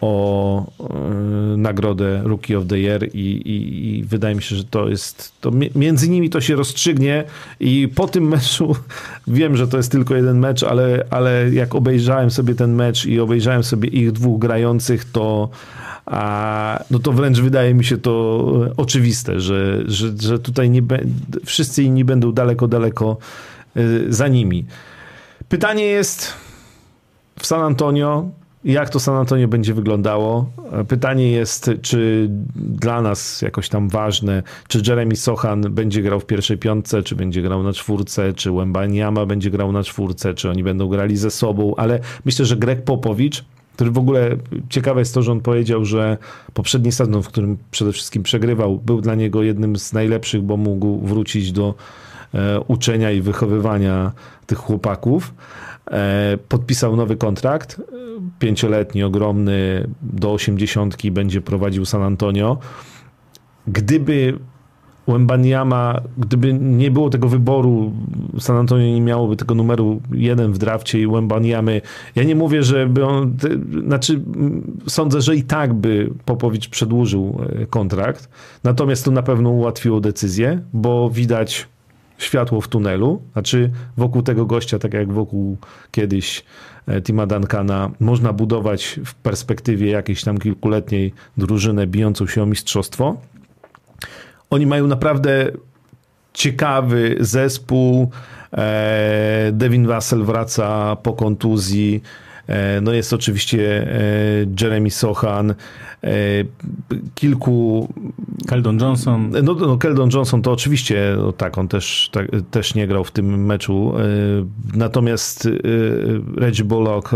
o e, nagrodę Rookie of the Year i, i, i, wydaje mi się, że to jest, to między nimi to się rozstrzygnie i po tym meczu, (laughs) wiem, że to jest tylko jeden mecz, ale, ale jak obejrzałem sobie ten mecz i obejrzałem sobie ich dwóch grających, to a, no to wręcz wydaje mi się to oczywiste, że, że, że tutaj nie be, wszyscy inni będą daleko, daleko e, za nimi. Pytanie jest w San Antonio, jak to San Antonio będzie wyglądało? Pytanie jest, czy dla nas jakoś tam ważne, czy Jeremy Sochan będzie grał w pierwszej piątce, czy będzie grał na czwórce, czy Wembanyama będzie grał na czwórce, czy oni będą grali ze sobą, ale myślę, że Greg Popowicz, który w ogóle ciekawe jest to, że on powiedział, że poprzedni sezon, w którym przede wszystkim przegrywał, był dla niego jednym z najlepszych, bo mógł wrócić do e, uczenia i wychowywania tych chłopaków. E, podpisał nowy kontrakt, pięcioletni, ogromny, do osiemdziesiątki będzie prowadził San Antonio. Gdyby Wembaniama, gdyby nie było tego wyboru, San Antonio nie miałoby tego numeru jeden w drafcie i Wembaniamy, ja nie mówię, żeby on, znaczy sądzę, że i tak by Popowicz przedłużył e, kontrakt, natomiast to na pewno ułatwiło decyzję, bo widać światło w tunelu. Znaczy wokół tego gościa, tak jak wokół kiedyś Tima Duncana, można budować w perspektywie jakiejś tam kilkuletniej drużynę bijącą się o mistrzostwo. Oni mają naprawdę ciekawy zespół. E, Devin Vassell wraca po kontuzji. E, no jest oczywiście Jeremy Sochan, kilku... Keldon Johnson. No, no Keldon Johnson to oczywiście, no tak, on też, tak, też nie grał w tym meczu. Natomiast Reggie Bullock,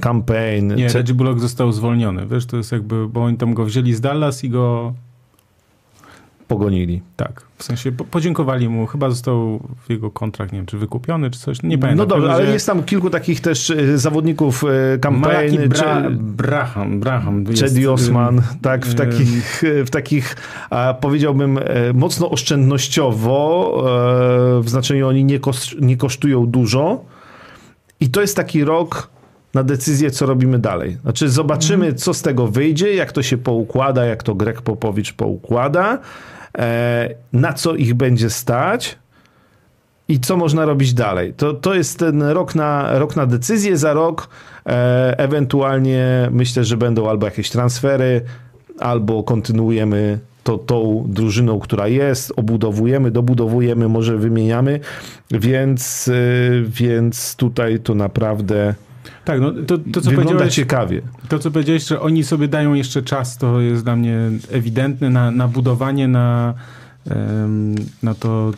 Campaign... Nie, Reggie Bullock został zwolniony, wiesz, to jest jakby, bo oni tam go wzięli z Dallas i go pogonili. Tak, w sensie podziękowali mu, chyba został jego kontrakt, nie wiem, czy wykupiony, czy coś, nie pamiętam. No dobrze, ale jest tam kilku takich też e, zawodników kampanii. E, Bra czy... Braham, Braham. Chedi Osman, tak, w takich, w takich powiedziałbym e, mocno oszczędnościowo, w znaczeniu oni nie, koszt, nie kosztują dużo i to jest taki rok na decyzję, co robimy dalej. Znaczy zobaczymy, mhm. co z tego wyjdzie, jak to się poukłada, jak to Greg Popowicz poukłada, E, na co ich będzie stać i co można robić dalej. To, to jest ten rok na, rok na decyzję, za rok e, ewentualnie myślę, że będą albo jakieś transfery, albo kontynuujemy to, tą drużyną, która jest, obudowujemy, dobudowujemy, może wymieniamy, więc, e, więc tutaj to naprawdę tak, no to, to co Wygląda ciekawie. To, co powiedziałeś, że oni sobie dają jeszcze czas, to jest dla mnie ewidentne na, na budowanie, na, na to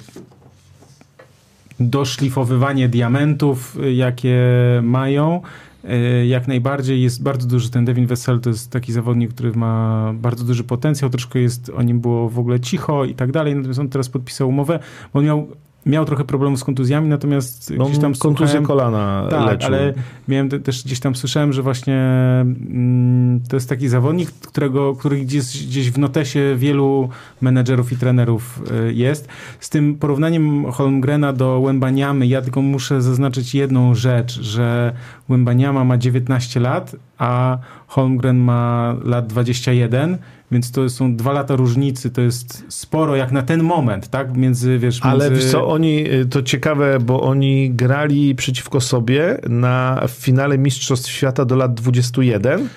doszlifowywanie diamentów, jakie mają. E, jak najbardziej jest bardzo duży ten Devin Wessel, to jest taki zawodnik, który ma bardzo duży potencjał, troszkę jest, o nim było w ogóle cicho i tak dalej, natomiast on teraz podpisał umowę, bo on miał miał trochę problemów z kontuzjami, natomiast no, gdzieś tam kontuzję kolana tak, leczył. ale miałem te, też gdzieś tam słyszałem, że właśnie mm, to jest taki zawodnik, którego, który gdzieś, gdzieś w notesie wielu menedżerów i trenerów y, jest. Z tym porównaniem Holmgrena do Wembaniamy, ja tylko muszę zaznaczyć jedną rzecz, że Wembaniama ma 19 lat, a Holmgren ma lat 21 więc to są dwa lata różnicy, to jest sporo jak na ten moment, tak? Między, wiesz, Ale między... co, oni, y, to ciekawe, bo oni grali przeciwko sobie na w finale Mistrzostw Świata do lat 21.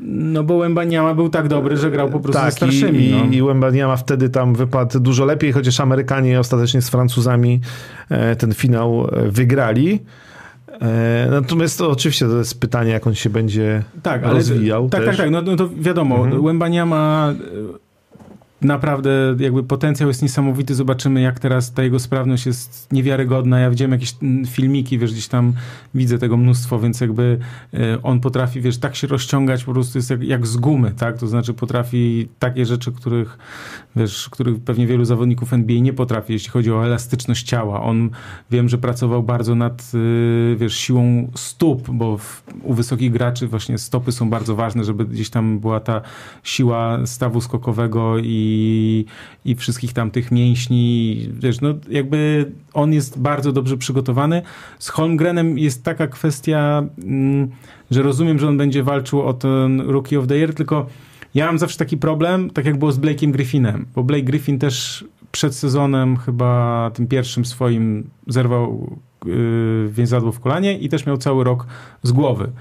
No bo Łębaniama był tak dobry, że grał po prostu tak, ze starszymi. I, no. i Łębaniama wtedy tam wypadł dużo lepiej, chociaż Amerykanie ostatecznie z Francuzami e, ten finał e, wygrali. E, natomiast to oczywiście to jest pytanie, jak on się będzie tak, rozwijał. tak, tak, tak. No, no to wiadomo, mhm. Łębania ma naprawdę jakby potencjał jest niesamowity. Zobaczymy, jak teraz ta jego sprawność jest niewiarygodna. Ja widziałem jakieś mm, filmiki, wiesz, gdzieś tam widzę tego mnóstwo, więc jakby e, on potrafi, wiesz, tak się rozciągać, po prostu jest jak, jak z gumy, tak? To znaczy potrafi takie rzeczy, których, wiesz, których pewnie wielu zawodników NBA nie potrafi, jeśli chodzi o elastyczność ciała. On, wiem, że pracował bardzo nad, e, wiesz, siłą stóp, bo w, u wysokich graczy właśnie stopy są bardzo ważne, żeby gdzieś tam była ta siła stawu skokowego i i, wszystkich tam tych mięśni. Wiesz, no jakby on jest bardzo dobrze przygotowany. Z Holmgrenem jest taka kwestia, mm, że rozumiem, że on będzie walczył o ten Rookie of the Year, tylko ja mam zawsze taki problem, tak jak było z Blake'iem Griffinem, bo Blake Griffin też przed sezonem chyba tym pierwszym swoim zerwał yy, więzadło w kolanie i też miał cały rok z głowy.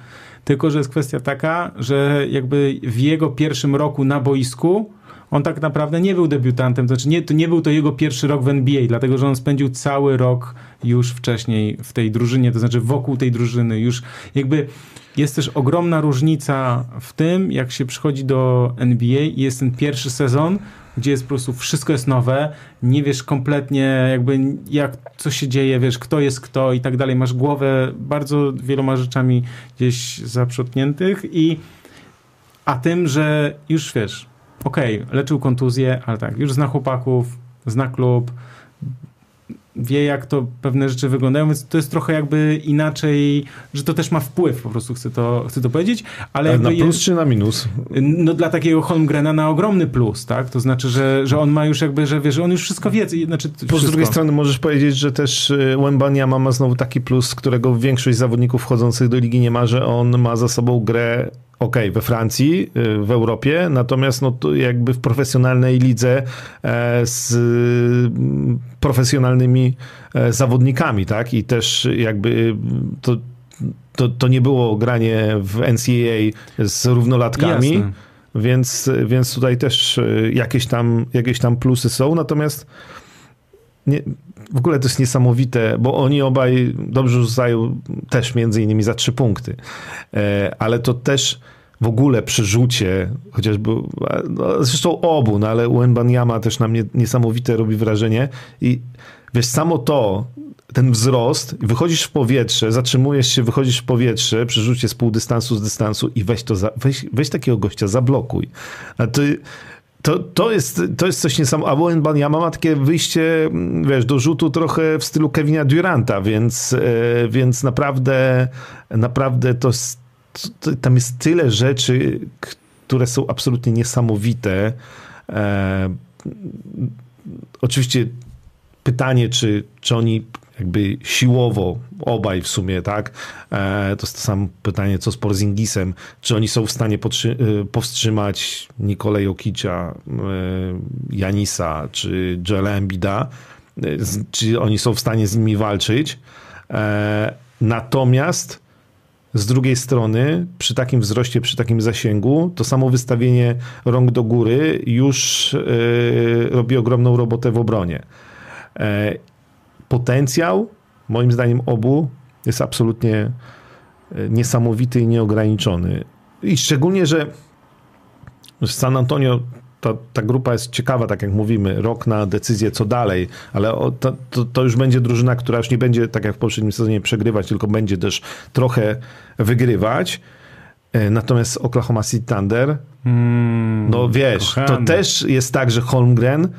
Tylko, że jest kwestia taka, że jakby w jego pierwszym roku na boisku on tak naprawdę nie był debiutantem, to znaczy nie, to nie był to jego pierwszy rok w NBA, dlatego że on spędził cały rok już wcześniej w tej drużynie, to znaczy wokół tej drużyny, już jakby jest też ogromna różnica w tym, jak się przychodzi do NBA i jest ten pierwszy sezon, gdzie jest po prostu wszystko jest nowe, nie wiesz kompletnie jakby jak, co się dzieje, wiesz, kto jest kto i tak dalej, masz głowę bardzo wieloma rzeczami gdzieś zaprzątniętych i a tym, że już wiesz, okej, okay, leczył kontuzję, ale tak, już zna chłopaków, zna klub, wie jak to pewne rzeczy wyglądają, więc to jest trochę jakby inaczej, że to też ma wpływ, po prostu chcę to, chcę to powiedzieć. Ale na plus czy na minus? No dla takiego Holmgrena na ogromny plus, tak? To znaczy, że, że on ma już jakby, że wie, że on już wszystko wie. Znaczy, Po z drugiej strony możesz powiedzieć, że też y, Wembania ma znowu taki plus, którego większość zawodników wchodzących do ligi nie ma, że on ma za sobą grę ok, we Francji, y, w Europie, natomiast no, to jakby w profesjonalnej lidze e, z mm, profesjonalnymi e, zawodnikami, tak? I też jakby to, to, to nie było granie w NCAA z równolatkami. Jasne. Więc, więc tutaj też e, jakieś tam, jakieś tam plusy są, natomiast nie, w ogóle to jest niesamowite, bo oni obaj dobrze rzucają też między innymi za trzy punkty, ale to też w ogóle przy rzucie, chociażby, no, zresztą obu, no ale Uenbanyama też na mnie niesamowite robi wrażenie i wiesz, samo to, ten wzrost, wychodzisz w powietrze, zatrzymujesz się, wychodzisz w powietrze przy rzucie z pół dystansu, z dystansu i weź to, za, weź, weź takiego gościa, zablokuj. A to, to, to, jest, to jest coś niesamowitego. A Wembanyama ma takie wyjście, wiesz, do rzutu trochę w stylu Kevina Duranta, więc, e, więc naprawdę, naprawdę to jest tam jest tyle rzeczy, które są absolutnie niesamowite. E, oczywiście pytanie, czy, czy oni jakby siłowo, obaj w sumie, tak? E, to jest to samo pytanie, co z Porzingisem. Czy oni są w stanie e, powstrzymać Nikolaj Jokicia, e, Janisa, czy Joela Embida? E, czy oni są w stanie z nimi walczyć? E, natomiast z drugiej strony, przy takim wzroście, przy takim zasięgu, to samo wystawienie rąk do góry już yy, robi ogromną robotę w obronie. Potencjał, moim zdaniem, obu jest absolutnie e, niesamowity i nieograniczony. I szczególnie, że San Antonio ta, ta grupa jest ciekawa, tak jak mówimy, rok na decyzję, co dalej, ale o, to, to, to, już będzie drużyna, która już nie będzie, tak jak w poprzednim sezonie, przegrywać, tylko będzie też trochę wygrywać. E, natomiast Oklahoma City Thunder, mm, no wiesz, to też jest tak, że Holmgren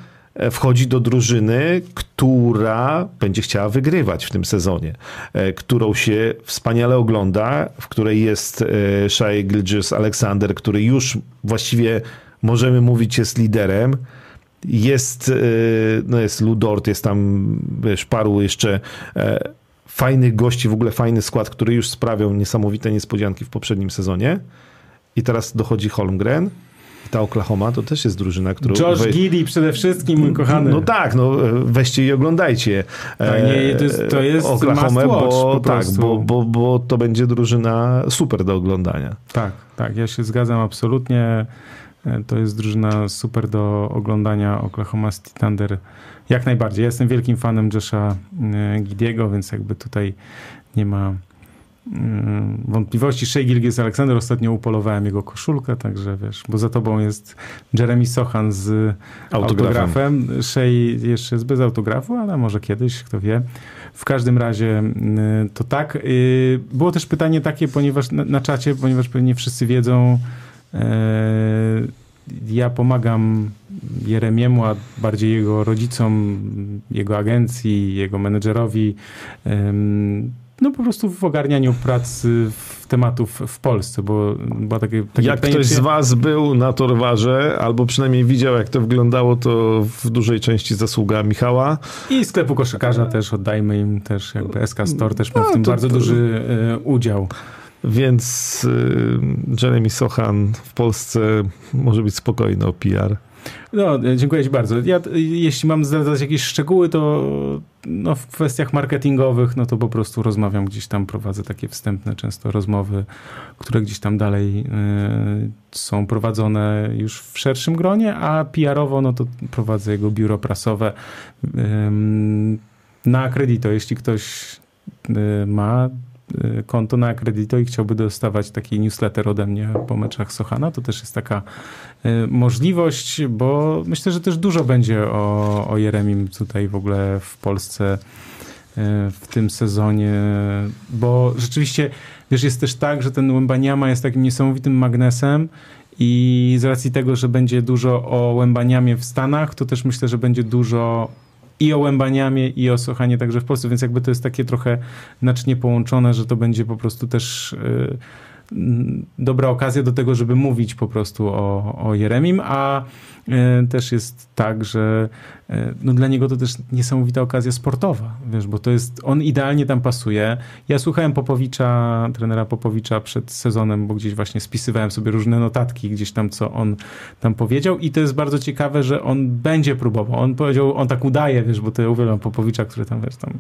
wchodzi do drużyny, która będzie chciała wygrywać w tym sezonie, e, którą się wspaniale ogląda, w której jest Shai Gilgis Alexander, który już właściwie możemy mówić, jest liderem. Jest, e, no jest Ludort, jest tam wiesz, paru jeszcze e, fajnych gości, w ogóle fajny skład, który już sprawiał niesamowite niespodzianki w poprzednim sezonie. I teraz dochodzi Holmgren. Ta Oklahoma to też jest drużyna, którą... Josh we... Giddy przede wszystkim, mój kochany. No tak, no weźcie i oglądajcie. Tak, nie, to jest, to jest Oklahoma, bo, tak, bo, bo, bo to będzie drużyna super do oglądania. Tak, tak, ja się zgadzam absolutnie. E, to jest drużyna super do oglądania Oklahoma City Thunder. Jak najbardziej. Ja jestem wielkim fanem Josha e, Gidiego, więc jakby tutaj nie ma wątpliwości. Shea Gilgis Aleksander, ostatnio upolowałem jego koszulkę, także wiesz, bo za tobą jest Jeremy Sochan z autografem. autografem. Shea jeszcze jest bez autografu, ale może kiedyś, kto wie. W każdym razie mm, to tak. Y, było też pytanie takie, ponieważ na, czacie, ponieważ pewnie wszyscy wiedzą, ja pomagam Jeremiemu, a bardziej jego rodzicom, jego agencji, jego menedżerowi, no po prostu w ogarnianiu pracy w tematów w Polsce, bo była takie, takie Jak ktoś z was był na Torwarze, albo przynajmniej widział, jak to wyglądało, to w dużej części zasługa Michała. I sklepu koszykarza też, oddajmy im też, jakby SK Store też miał no, w tym to, bardzo to... duży e, udział. Więc y, Jeremy Sochan w Polsce może być spokojny o PR. No, dziękuję Ci bardzo. Ja, jeśli mam zdradzać jakieś szczegóły, to no, w kwestiach marketingowych, no to po prostu rozmawiam gdzieś tam, prowadzę takie wstępne często rozmowy, które gdzieś tam dalej y, są prowadzone już w szerszym gronie, a PR-owo, no to prowadzę jego biuro prasowe y, na Akredito. Jeśli ktoś y, ma konto na Akredito i chciałby dostawać taki newsletter ode mnie po meczach Sochana, to też jest taka y, możliwość, bo myślę, że też dużo będzie o, o Jeremim tutaj w ogóle w Polsce y, w tym sezonie, bo rzeczywiście, wiesz, jest też tak, że ten Łębaniama jest takim niesamowitym magnesem i z racji tego, że będzie dużo o Łębaniamie w Stanach, to też myślę, że będzie dużo i o Łębaniamie, i o Sochanie także w Polsce, więc jakby to jest takie trochę nacznie połączone, że to będzie po prostu też y, dobra okazja do tego, żeby mówić po prostu o, o Jeremim, a e, też jest tak, że e, no dla niego to też niesamowita okazja sportowa, wiesz, bo to jest, on idealnie tam pasuje. Ja słuchałem Popowicza, trenera Popowicza przed sezonem, bo gdzieś właśnie spisywałem sobie różne notatki, gdzieś tam, co on tam powiedział i to jest bardzo ciekawe, że on będzie próbował. On powiedział, on tak udaje, wiesz, bo to ja uwielbiam Popowicza, który tam, wiesz, tam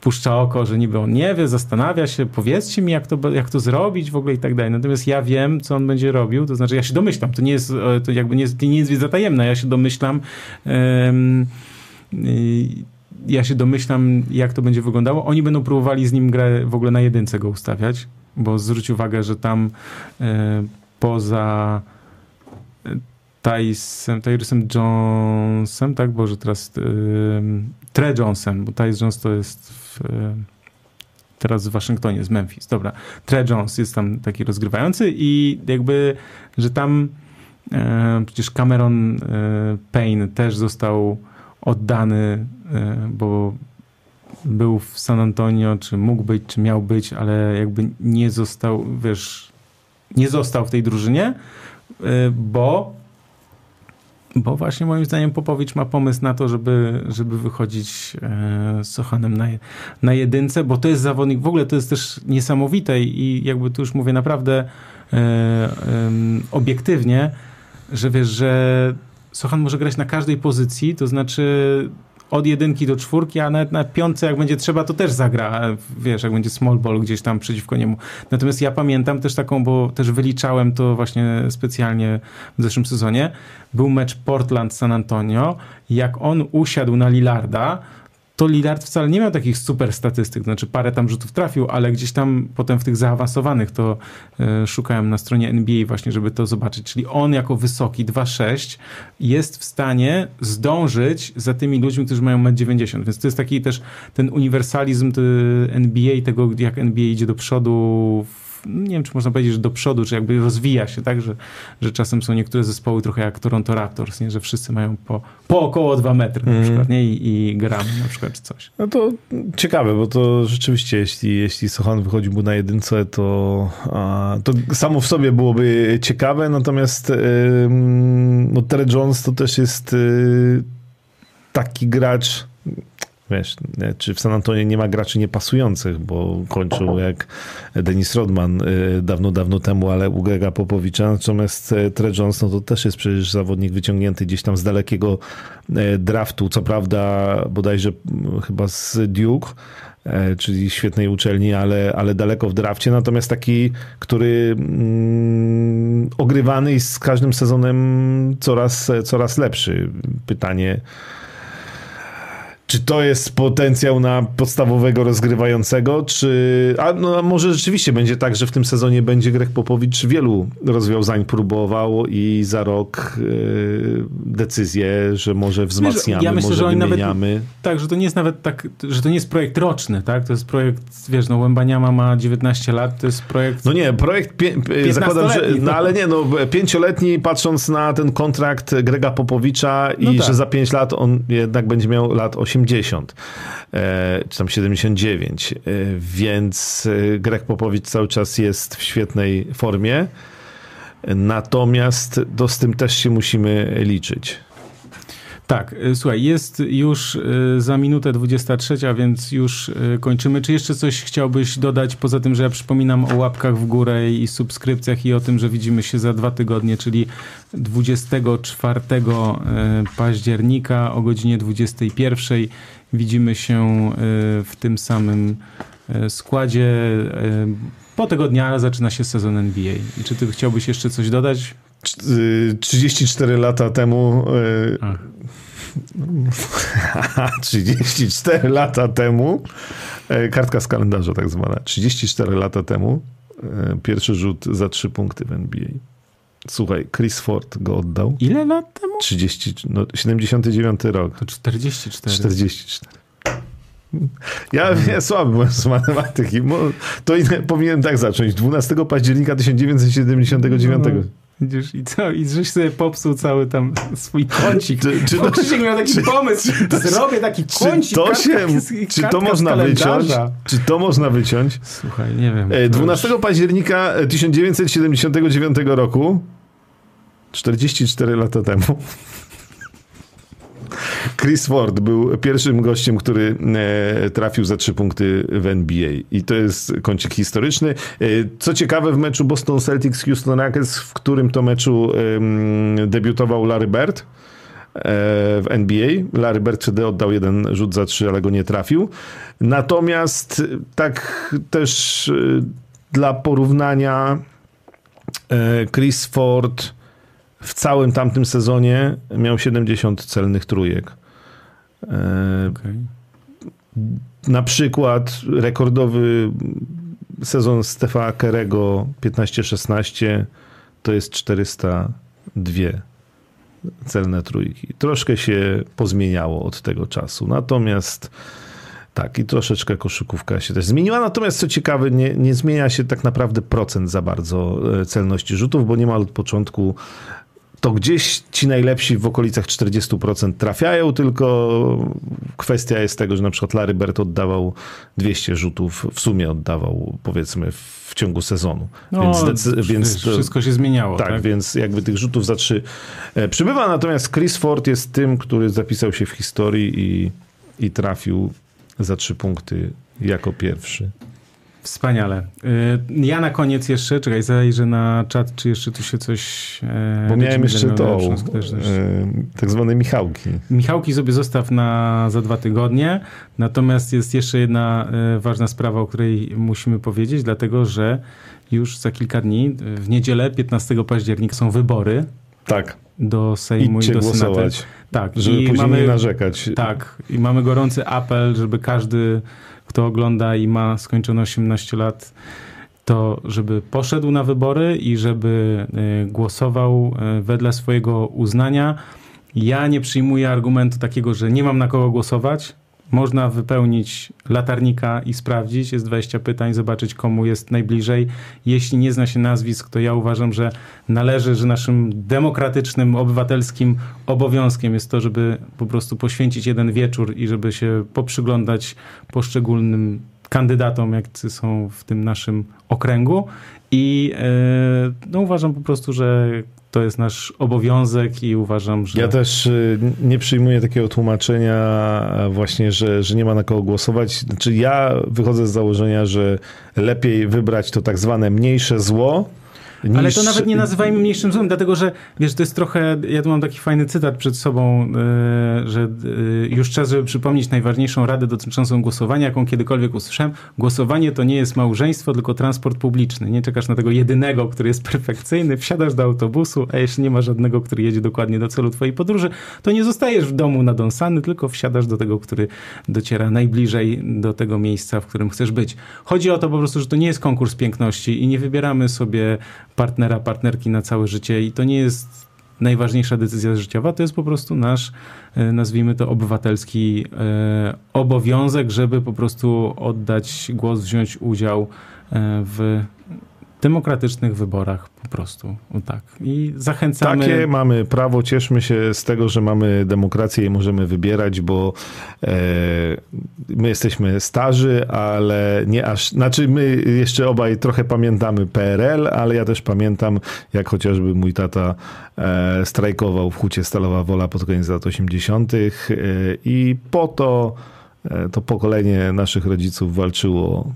puszcza oko, że niby on nie wie, zastanawia się, powiedzcie mi, jak to, jak to zrobić w ogóle i tak dalej. Natomiast ja wiem, co on będzie robił, to znaczy ja się domyślam, to nie jest, e, to jakby nie jest, nie jest wiedza tajemna, ja się domyślam um, ja się domyślam, jak to będzie wyglądało. Oni będą próbowali z nim grę w ogóle na jedynce go ustawiać, bo zwróć uwagę, że tam e, poza Tysem, Tyrusem Jonesem, tak? Boże, teraz Tre Jonesem, bo Tyrus Jones to jest w, teraz w Waszyngtonie, z Memphis. Dobra, Tre Jones jest tam taki rozgrywający i jakby, że tam przecież Cameron e, Payne też został oddany, e, bo był w San Antonio, czy mógł być, czy miał być, ale jakby nie został, wiesz, nie został w tej drużynie, e, bo bo właśnie moim zdaniem Popowicz ma pomysł na to, żeby, żeby wychodzić e, z Sochanem na, na jedynce, bo to jest zawodnik, w ogóle to jest też niesamowite i jakby tu już mówię naprawdę e, e, obiektywnie, że wiesz, że Sochan może grać na każdej pozycji, to znaczy od jedynki do czwórki, a nawet na piątce, jak będzie trzeba, to też zagra, wiesz, jak będzie small ball gdzieś tam przeciwko niemu. Natomiast ja pamiętam też taką, bo też wyliczałem to właśnie specjalnie w zeszłym sezonie, był mecz Portland-San Antonio, jak on usiadł na Lillarda, to Lillard wcale nie miał takich super statystyk, znaczy parę tam rzutów trafił, ale gdzieś tam potem w tych zaawansowanych to e, szukałem na stronie NBA właśnie, żeby to zobaczyć. Czyli on jako wysoki 2,6 jest w stanie zdążyć za tymi ludźmi, którzy mają 1,90 m. Więc to jest taki też ten uniwersalizm NBA, tego jak NBA idzie do przodu w nie wiem, czy można powiedzieć, że do przodu, czy jakby rozwija się, tak, że, że czasem są niektóre zespoły trochę jak Toronto Raptors, nie? że wszyscy mają po, po około dwa metry na mm. przykład, nie? I, i gramy na przykład, czy coś. No to ciekawe, bo to rzeczywiście, jeśli, jeśli Sochan wychodziłby na jedynce, to, a, to samo w sobie byłoby ciekawe, natomiast yy, no, Terry Jones to też jest yy, taki gracz, Wiesz, czy w San Antonio nie ma graczy niepasujących, bo kończył (laughs) jak Denis Rodman y, dawno, dawno temu, ale u Grega Popowicza. Natomiast y, Tre Jones, no to też jest przecież zawodnik wyciągnięty gdzieś tam z dalekiego draftu. Co prawda bodajże chyba z Duke, czyli świetnej uczelni, ale, ale daleko w drafcie. Natomiast taki, który mm, ogrywany i z każdym sezonem coraz, coraz lepszy. Pytanie czy to jest potencjał na podstawowego rozgrywającego, czy... A, no, a może rzeczywiście będzie tak, że w tym sezonie będzie Greg Popowicz wielu rozwiązań próbował i za rok yy, decyzję, że może wzmacniamy, ja myślę, może że wymieniamy. Nawet, tak, że to nie jest nawet tak, że to nie jest projekt roczny, tak? To jest projekt, wiesz, no Łębaniama ma 19 lat, to jest projekt... No nie, projekt, pie, zakładam, że... No ale nie, no pięcioletni patrząc na ten kontrakt Grega Popowicza i no tak. że za 5 lat on jednak będzie miał lat 8 80, e, czy tam 79, e, więc e, Greg Popowicz cały czas jest w świetnej formie, natomiast to z tym też się musimy liczyć. Tak, słuchaj, jest już za minutę 23, a więc już kończymy. Czy jeszcze coś chciałbyś dodać, poza tym, że ja przypominam o łapkach w górę i subskrypcjach i o tym, że widzimy się za dwa tygodnie, czyli 24 października o godzinie 21 widzimy się w tym samym składzie. Po tego dnia zaczyna się sezon NBA. I czy ty chciałbyś jeszcze coś dodać? 34 lata temu. (laughs) Ach. 34 lata temu. Kartka z kalendarza, tak zwana. 34 lata temu. Pierwszy rzut za 3 punkty w NBA. Słuchaj, Chris Ford go oddał. Ile lat temu? 30, no 79 rok. To 44. 44. Ja, ja słaby byłem z matematyki. To powinienem tak zacząć. 12 października 1979. Widzisz, i co? I żeś sobie popsuł cały tam swój kącik. Czy, czy to, Krzysiek miał taki czy, pomysł, czy, zrobię taki kącik. Czy to, się, czy to można wyciąć? Czy to można wyciąć? Słuchaj, nie wiem. 12 już... października 1979 roku, 44 lata temu, Chris Ford był pierwszym gościem, który e, trafił za trzy punkty w NBA. I to jest kącik historyczny. E, co ciekawe, w meczu Boston Celtics Houston Rockets, w którym to meczu debiutował Larry Bird e, w NBA. Larry Bird wtedy oddał jeden rzut za trzy, ale go nie trafił. Natomiast tak też dla porównania Chris Ford w całym tamtym sezonie miał 70 celnych trójek. E, okay. Na przykład rekordowy sezon Stefa Kerego 15-16 to jest 402 celne trójki. Troszkę się pozmieniało od tego czasu. Natomiast tak, i troszeczkę koszykówka się też zmieniła. Natomiast co ciekawe, nie, nie zmienia się tak naprawdę procent za bardzo e, celności rzutów, bo niemal od początku to gdzieś ci najlepsi w okolicach 40% trafiają, tylko kwestia jest tego, że na przykład Larry Bird oddawał 200 rzutów, w sumie oddawał powiedzmy w ciągu sezonu. No, więc, więc wszystko się zmieniało. Tak, tak, więc jakby tych rzutów za trzy e, przybywa, natomiast Chris Ford jest tym, który zapisał się w historii i, i trafił za trzy punkty jako pierwszy. Wspaniale. Y, ja na koniec jeszcze, czekaj, zajrzę na czat, czy jeszcze tu się coś... E, Bo miałem jeszcze to, e, tak zwane Michałki. Michałki sobie zostaw na za dwa tygodnie, natomiast jest jeszcze jedna e, ważna sprawa, o której musimy powiedzieć, dlatego, że już za kilka dni, w niedzielę 15 października są wybory. Tak. Do Sejmu Idźcie i do głosować. Tak. Żeby I później mamy, nie narzekać. Tak. I mamy gorący apel, żeby każdy kto ogląda i ma skończone 18 lat, to żeby poszedł na wybory i żeby y, głosował y, wedle swojego uznania. Ja nie przyjmuję argumentu takiego, że nie mam na kogo głosować. Można wypełnić latarnika i sprawdzić. Jest 20 pytań, zobaczyć komu jest najbliżej. Jeśli nie zna się nazwisk, to ja uważam, że należy, że naszym demokratycznym, obywatelskim obowiązkiem jest to, żeby po prostu poświęcić jeden wieczór i żeby się poprzyglądać poszczególnym kandydatom, jacy są w tym naszym okręgu. I e, no, uważam po prostu, że to jest nasz obowiązek i uważam, że. Ja też y, nie przyjmuję takiego tłumaczenia, właśnie, że, że nie ma na kogo głosować. Znaczy, ja wychodzę z założenia, że lepiej wybrać to tak zwane mniejsze zło Niż... Ale to nawet nie nazywajmy mniejszym złem, dlatego że wiesz, to jest trochę, ja tu mam taki fajny cytat przed sobą, yy, że yy, już czas, żeby przypomnieć najważniejszą radę dotyczącą głosowania, jaką kiedykolwiek usłyszałem. Głosowanie to nie jest małżeństwo, tylko transport publiczny. Nie czekasz na tego jedynego, który jest perfekcyjny, wsiadasz do autobusu, a jeśli nie ma żadnego, który jedzie dokładnie do celu twojej podróży, to nie zostajesz w domu nadąsany, tylko wsiadasz do tego, który dociera najbliżej do tego miejsca, w którym chcesz być. Chodzi o to po prostu, że to nie jest konkurs piękności i nie wybieramy sobie partnera, partnerki na całe życie i to nie jest najważniejsza decyzja życiowa, to jest po prostu nasz, e, nazwijmy to, obywatelski e, obowiązek, żeby po prostu oddać głos, wziąć udział e, w demokratycznych wyborach po prostu. O tak. I zachęcamy. Takie mamy prawo, cieszmy się z tego, że mamy demokrację i możemy wybierać, bo e, my jesteśmy starzy, ale nie aż. Znaczy, my jeszcze obaj trochę pamiętamy PRL, ale ja też pamiętam, jak chociażby mój tata e, strajkował w hucie Stalowa Wola pod koniec lat 80. E, i po to e, to pokolenie naszych rodziców walczyło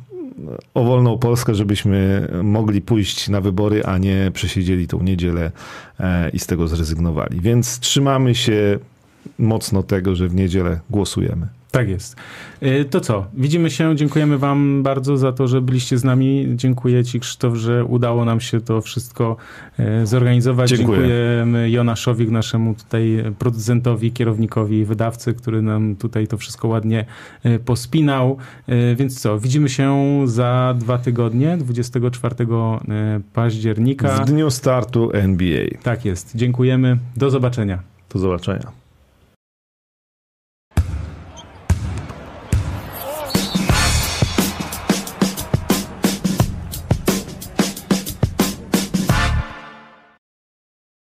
o wolną Polskę, żebyśmy mogli pójść na wybory, a nie przesiedzieli tą niedzielę e, i z tego zrezygnowali. Więc trzymamy się mocno tego, że w niedzielę głosujemy. Tak jest. Y, to co? Widzimy się. Dziękujemy Wam bardzo za to, że byliście z nami. Dziękuję Ci, Krzysztof, że udało nam się to wszystko y, zorganizować. Dziękuję. Dziękujemy Jonaszowi, naszemu tutaj producentowi, kierownikowi wydawcy, który nam tutaj to wszystko ładnie y, pospinał. Więc co? Widzimy się za dwa tygodnie, 24 października. W dniu startu NBA. Tak jest. Dziękujemy. Do zobaczenia. Do zobaczenia.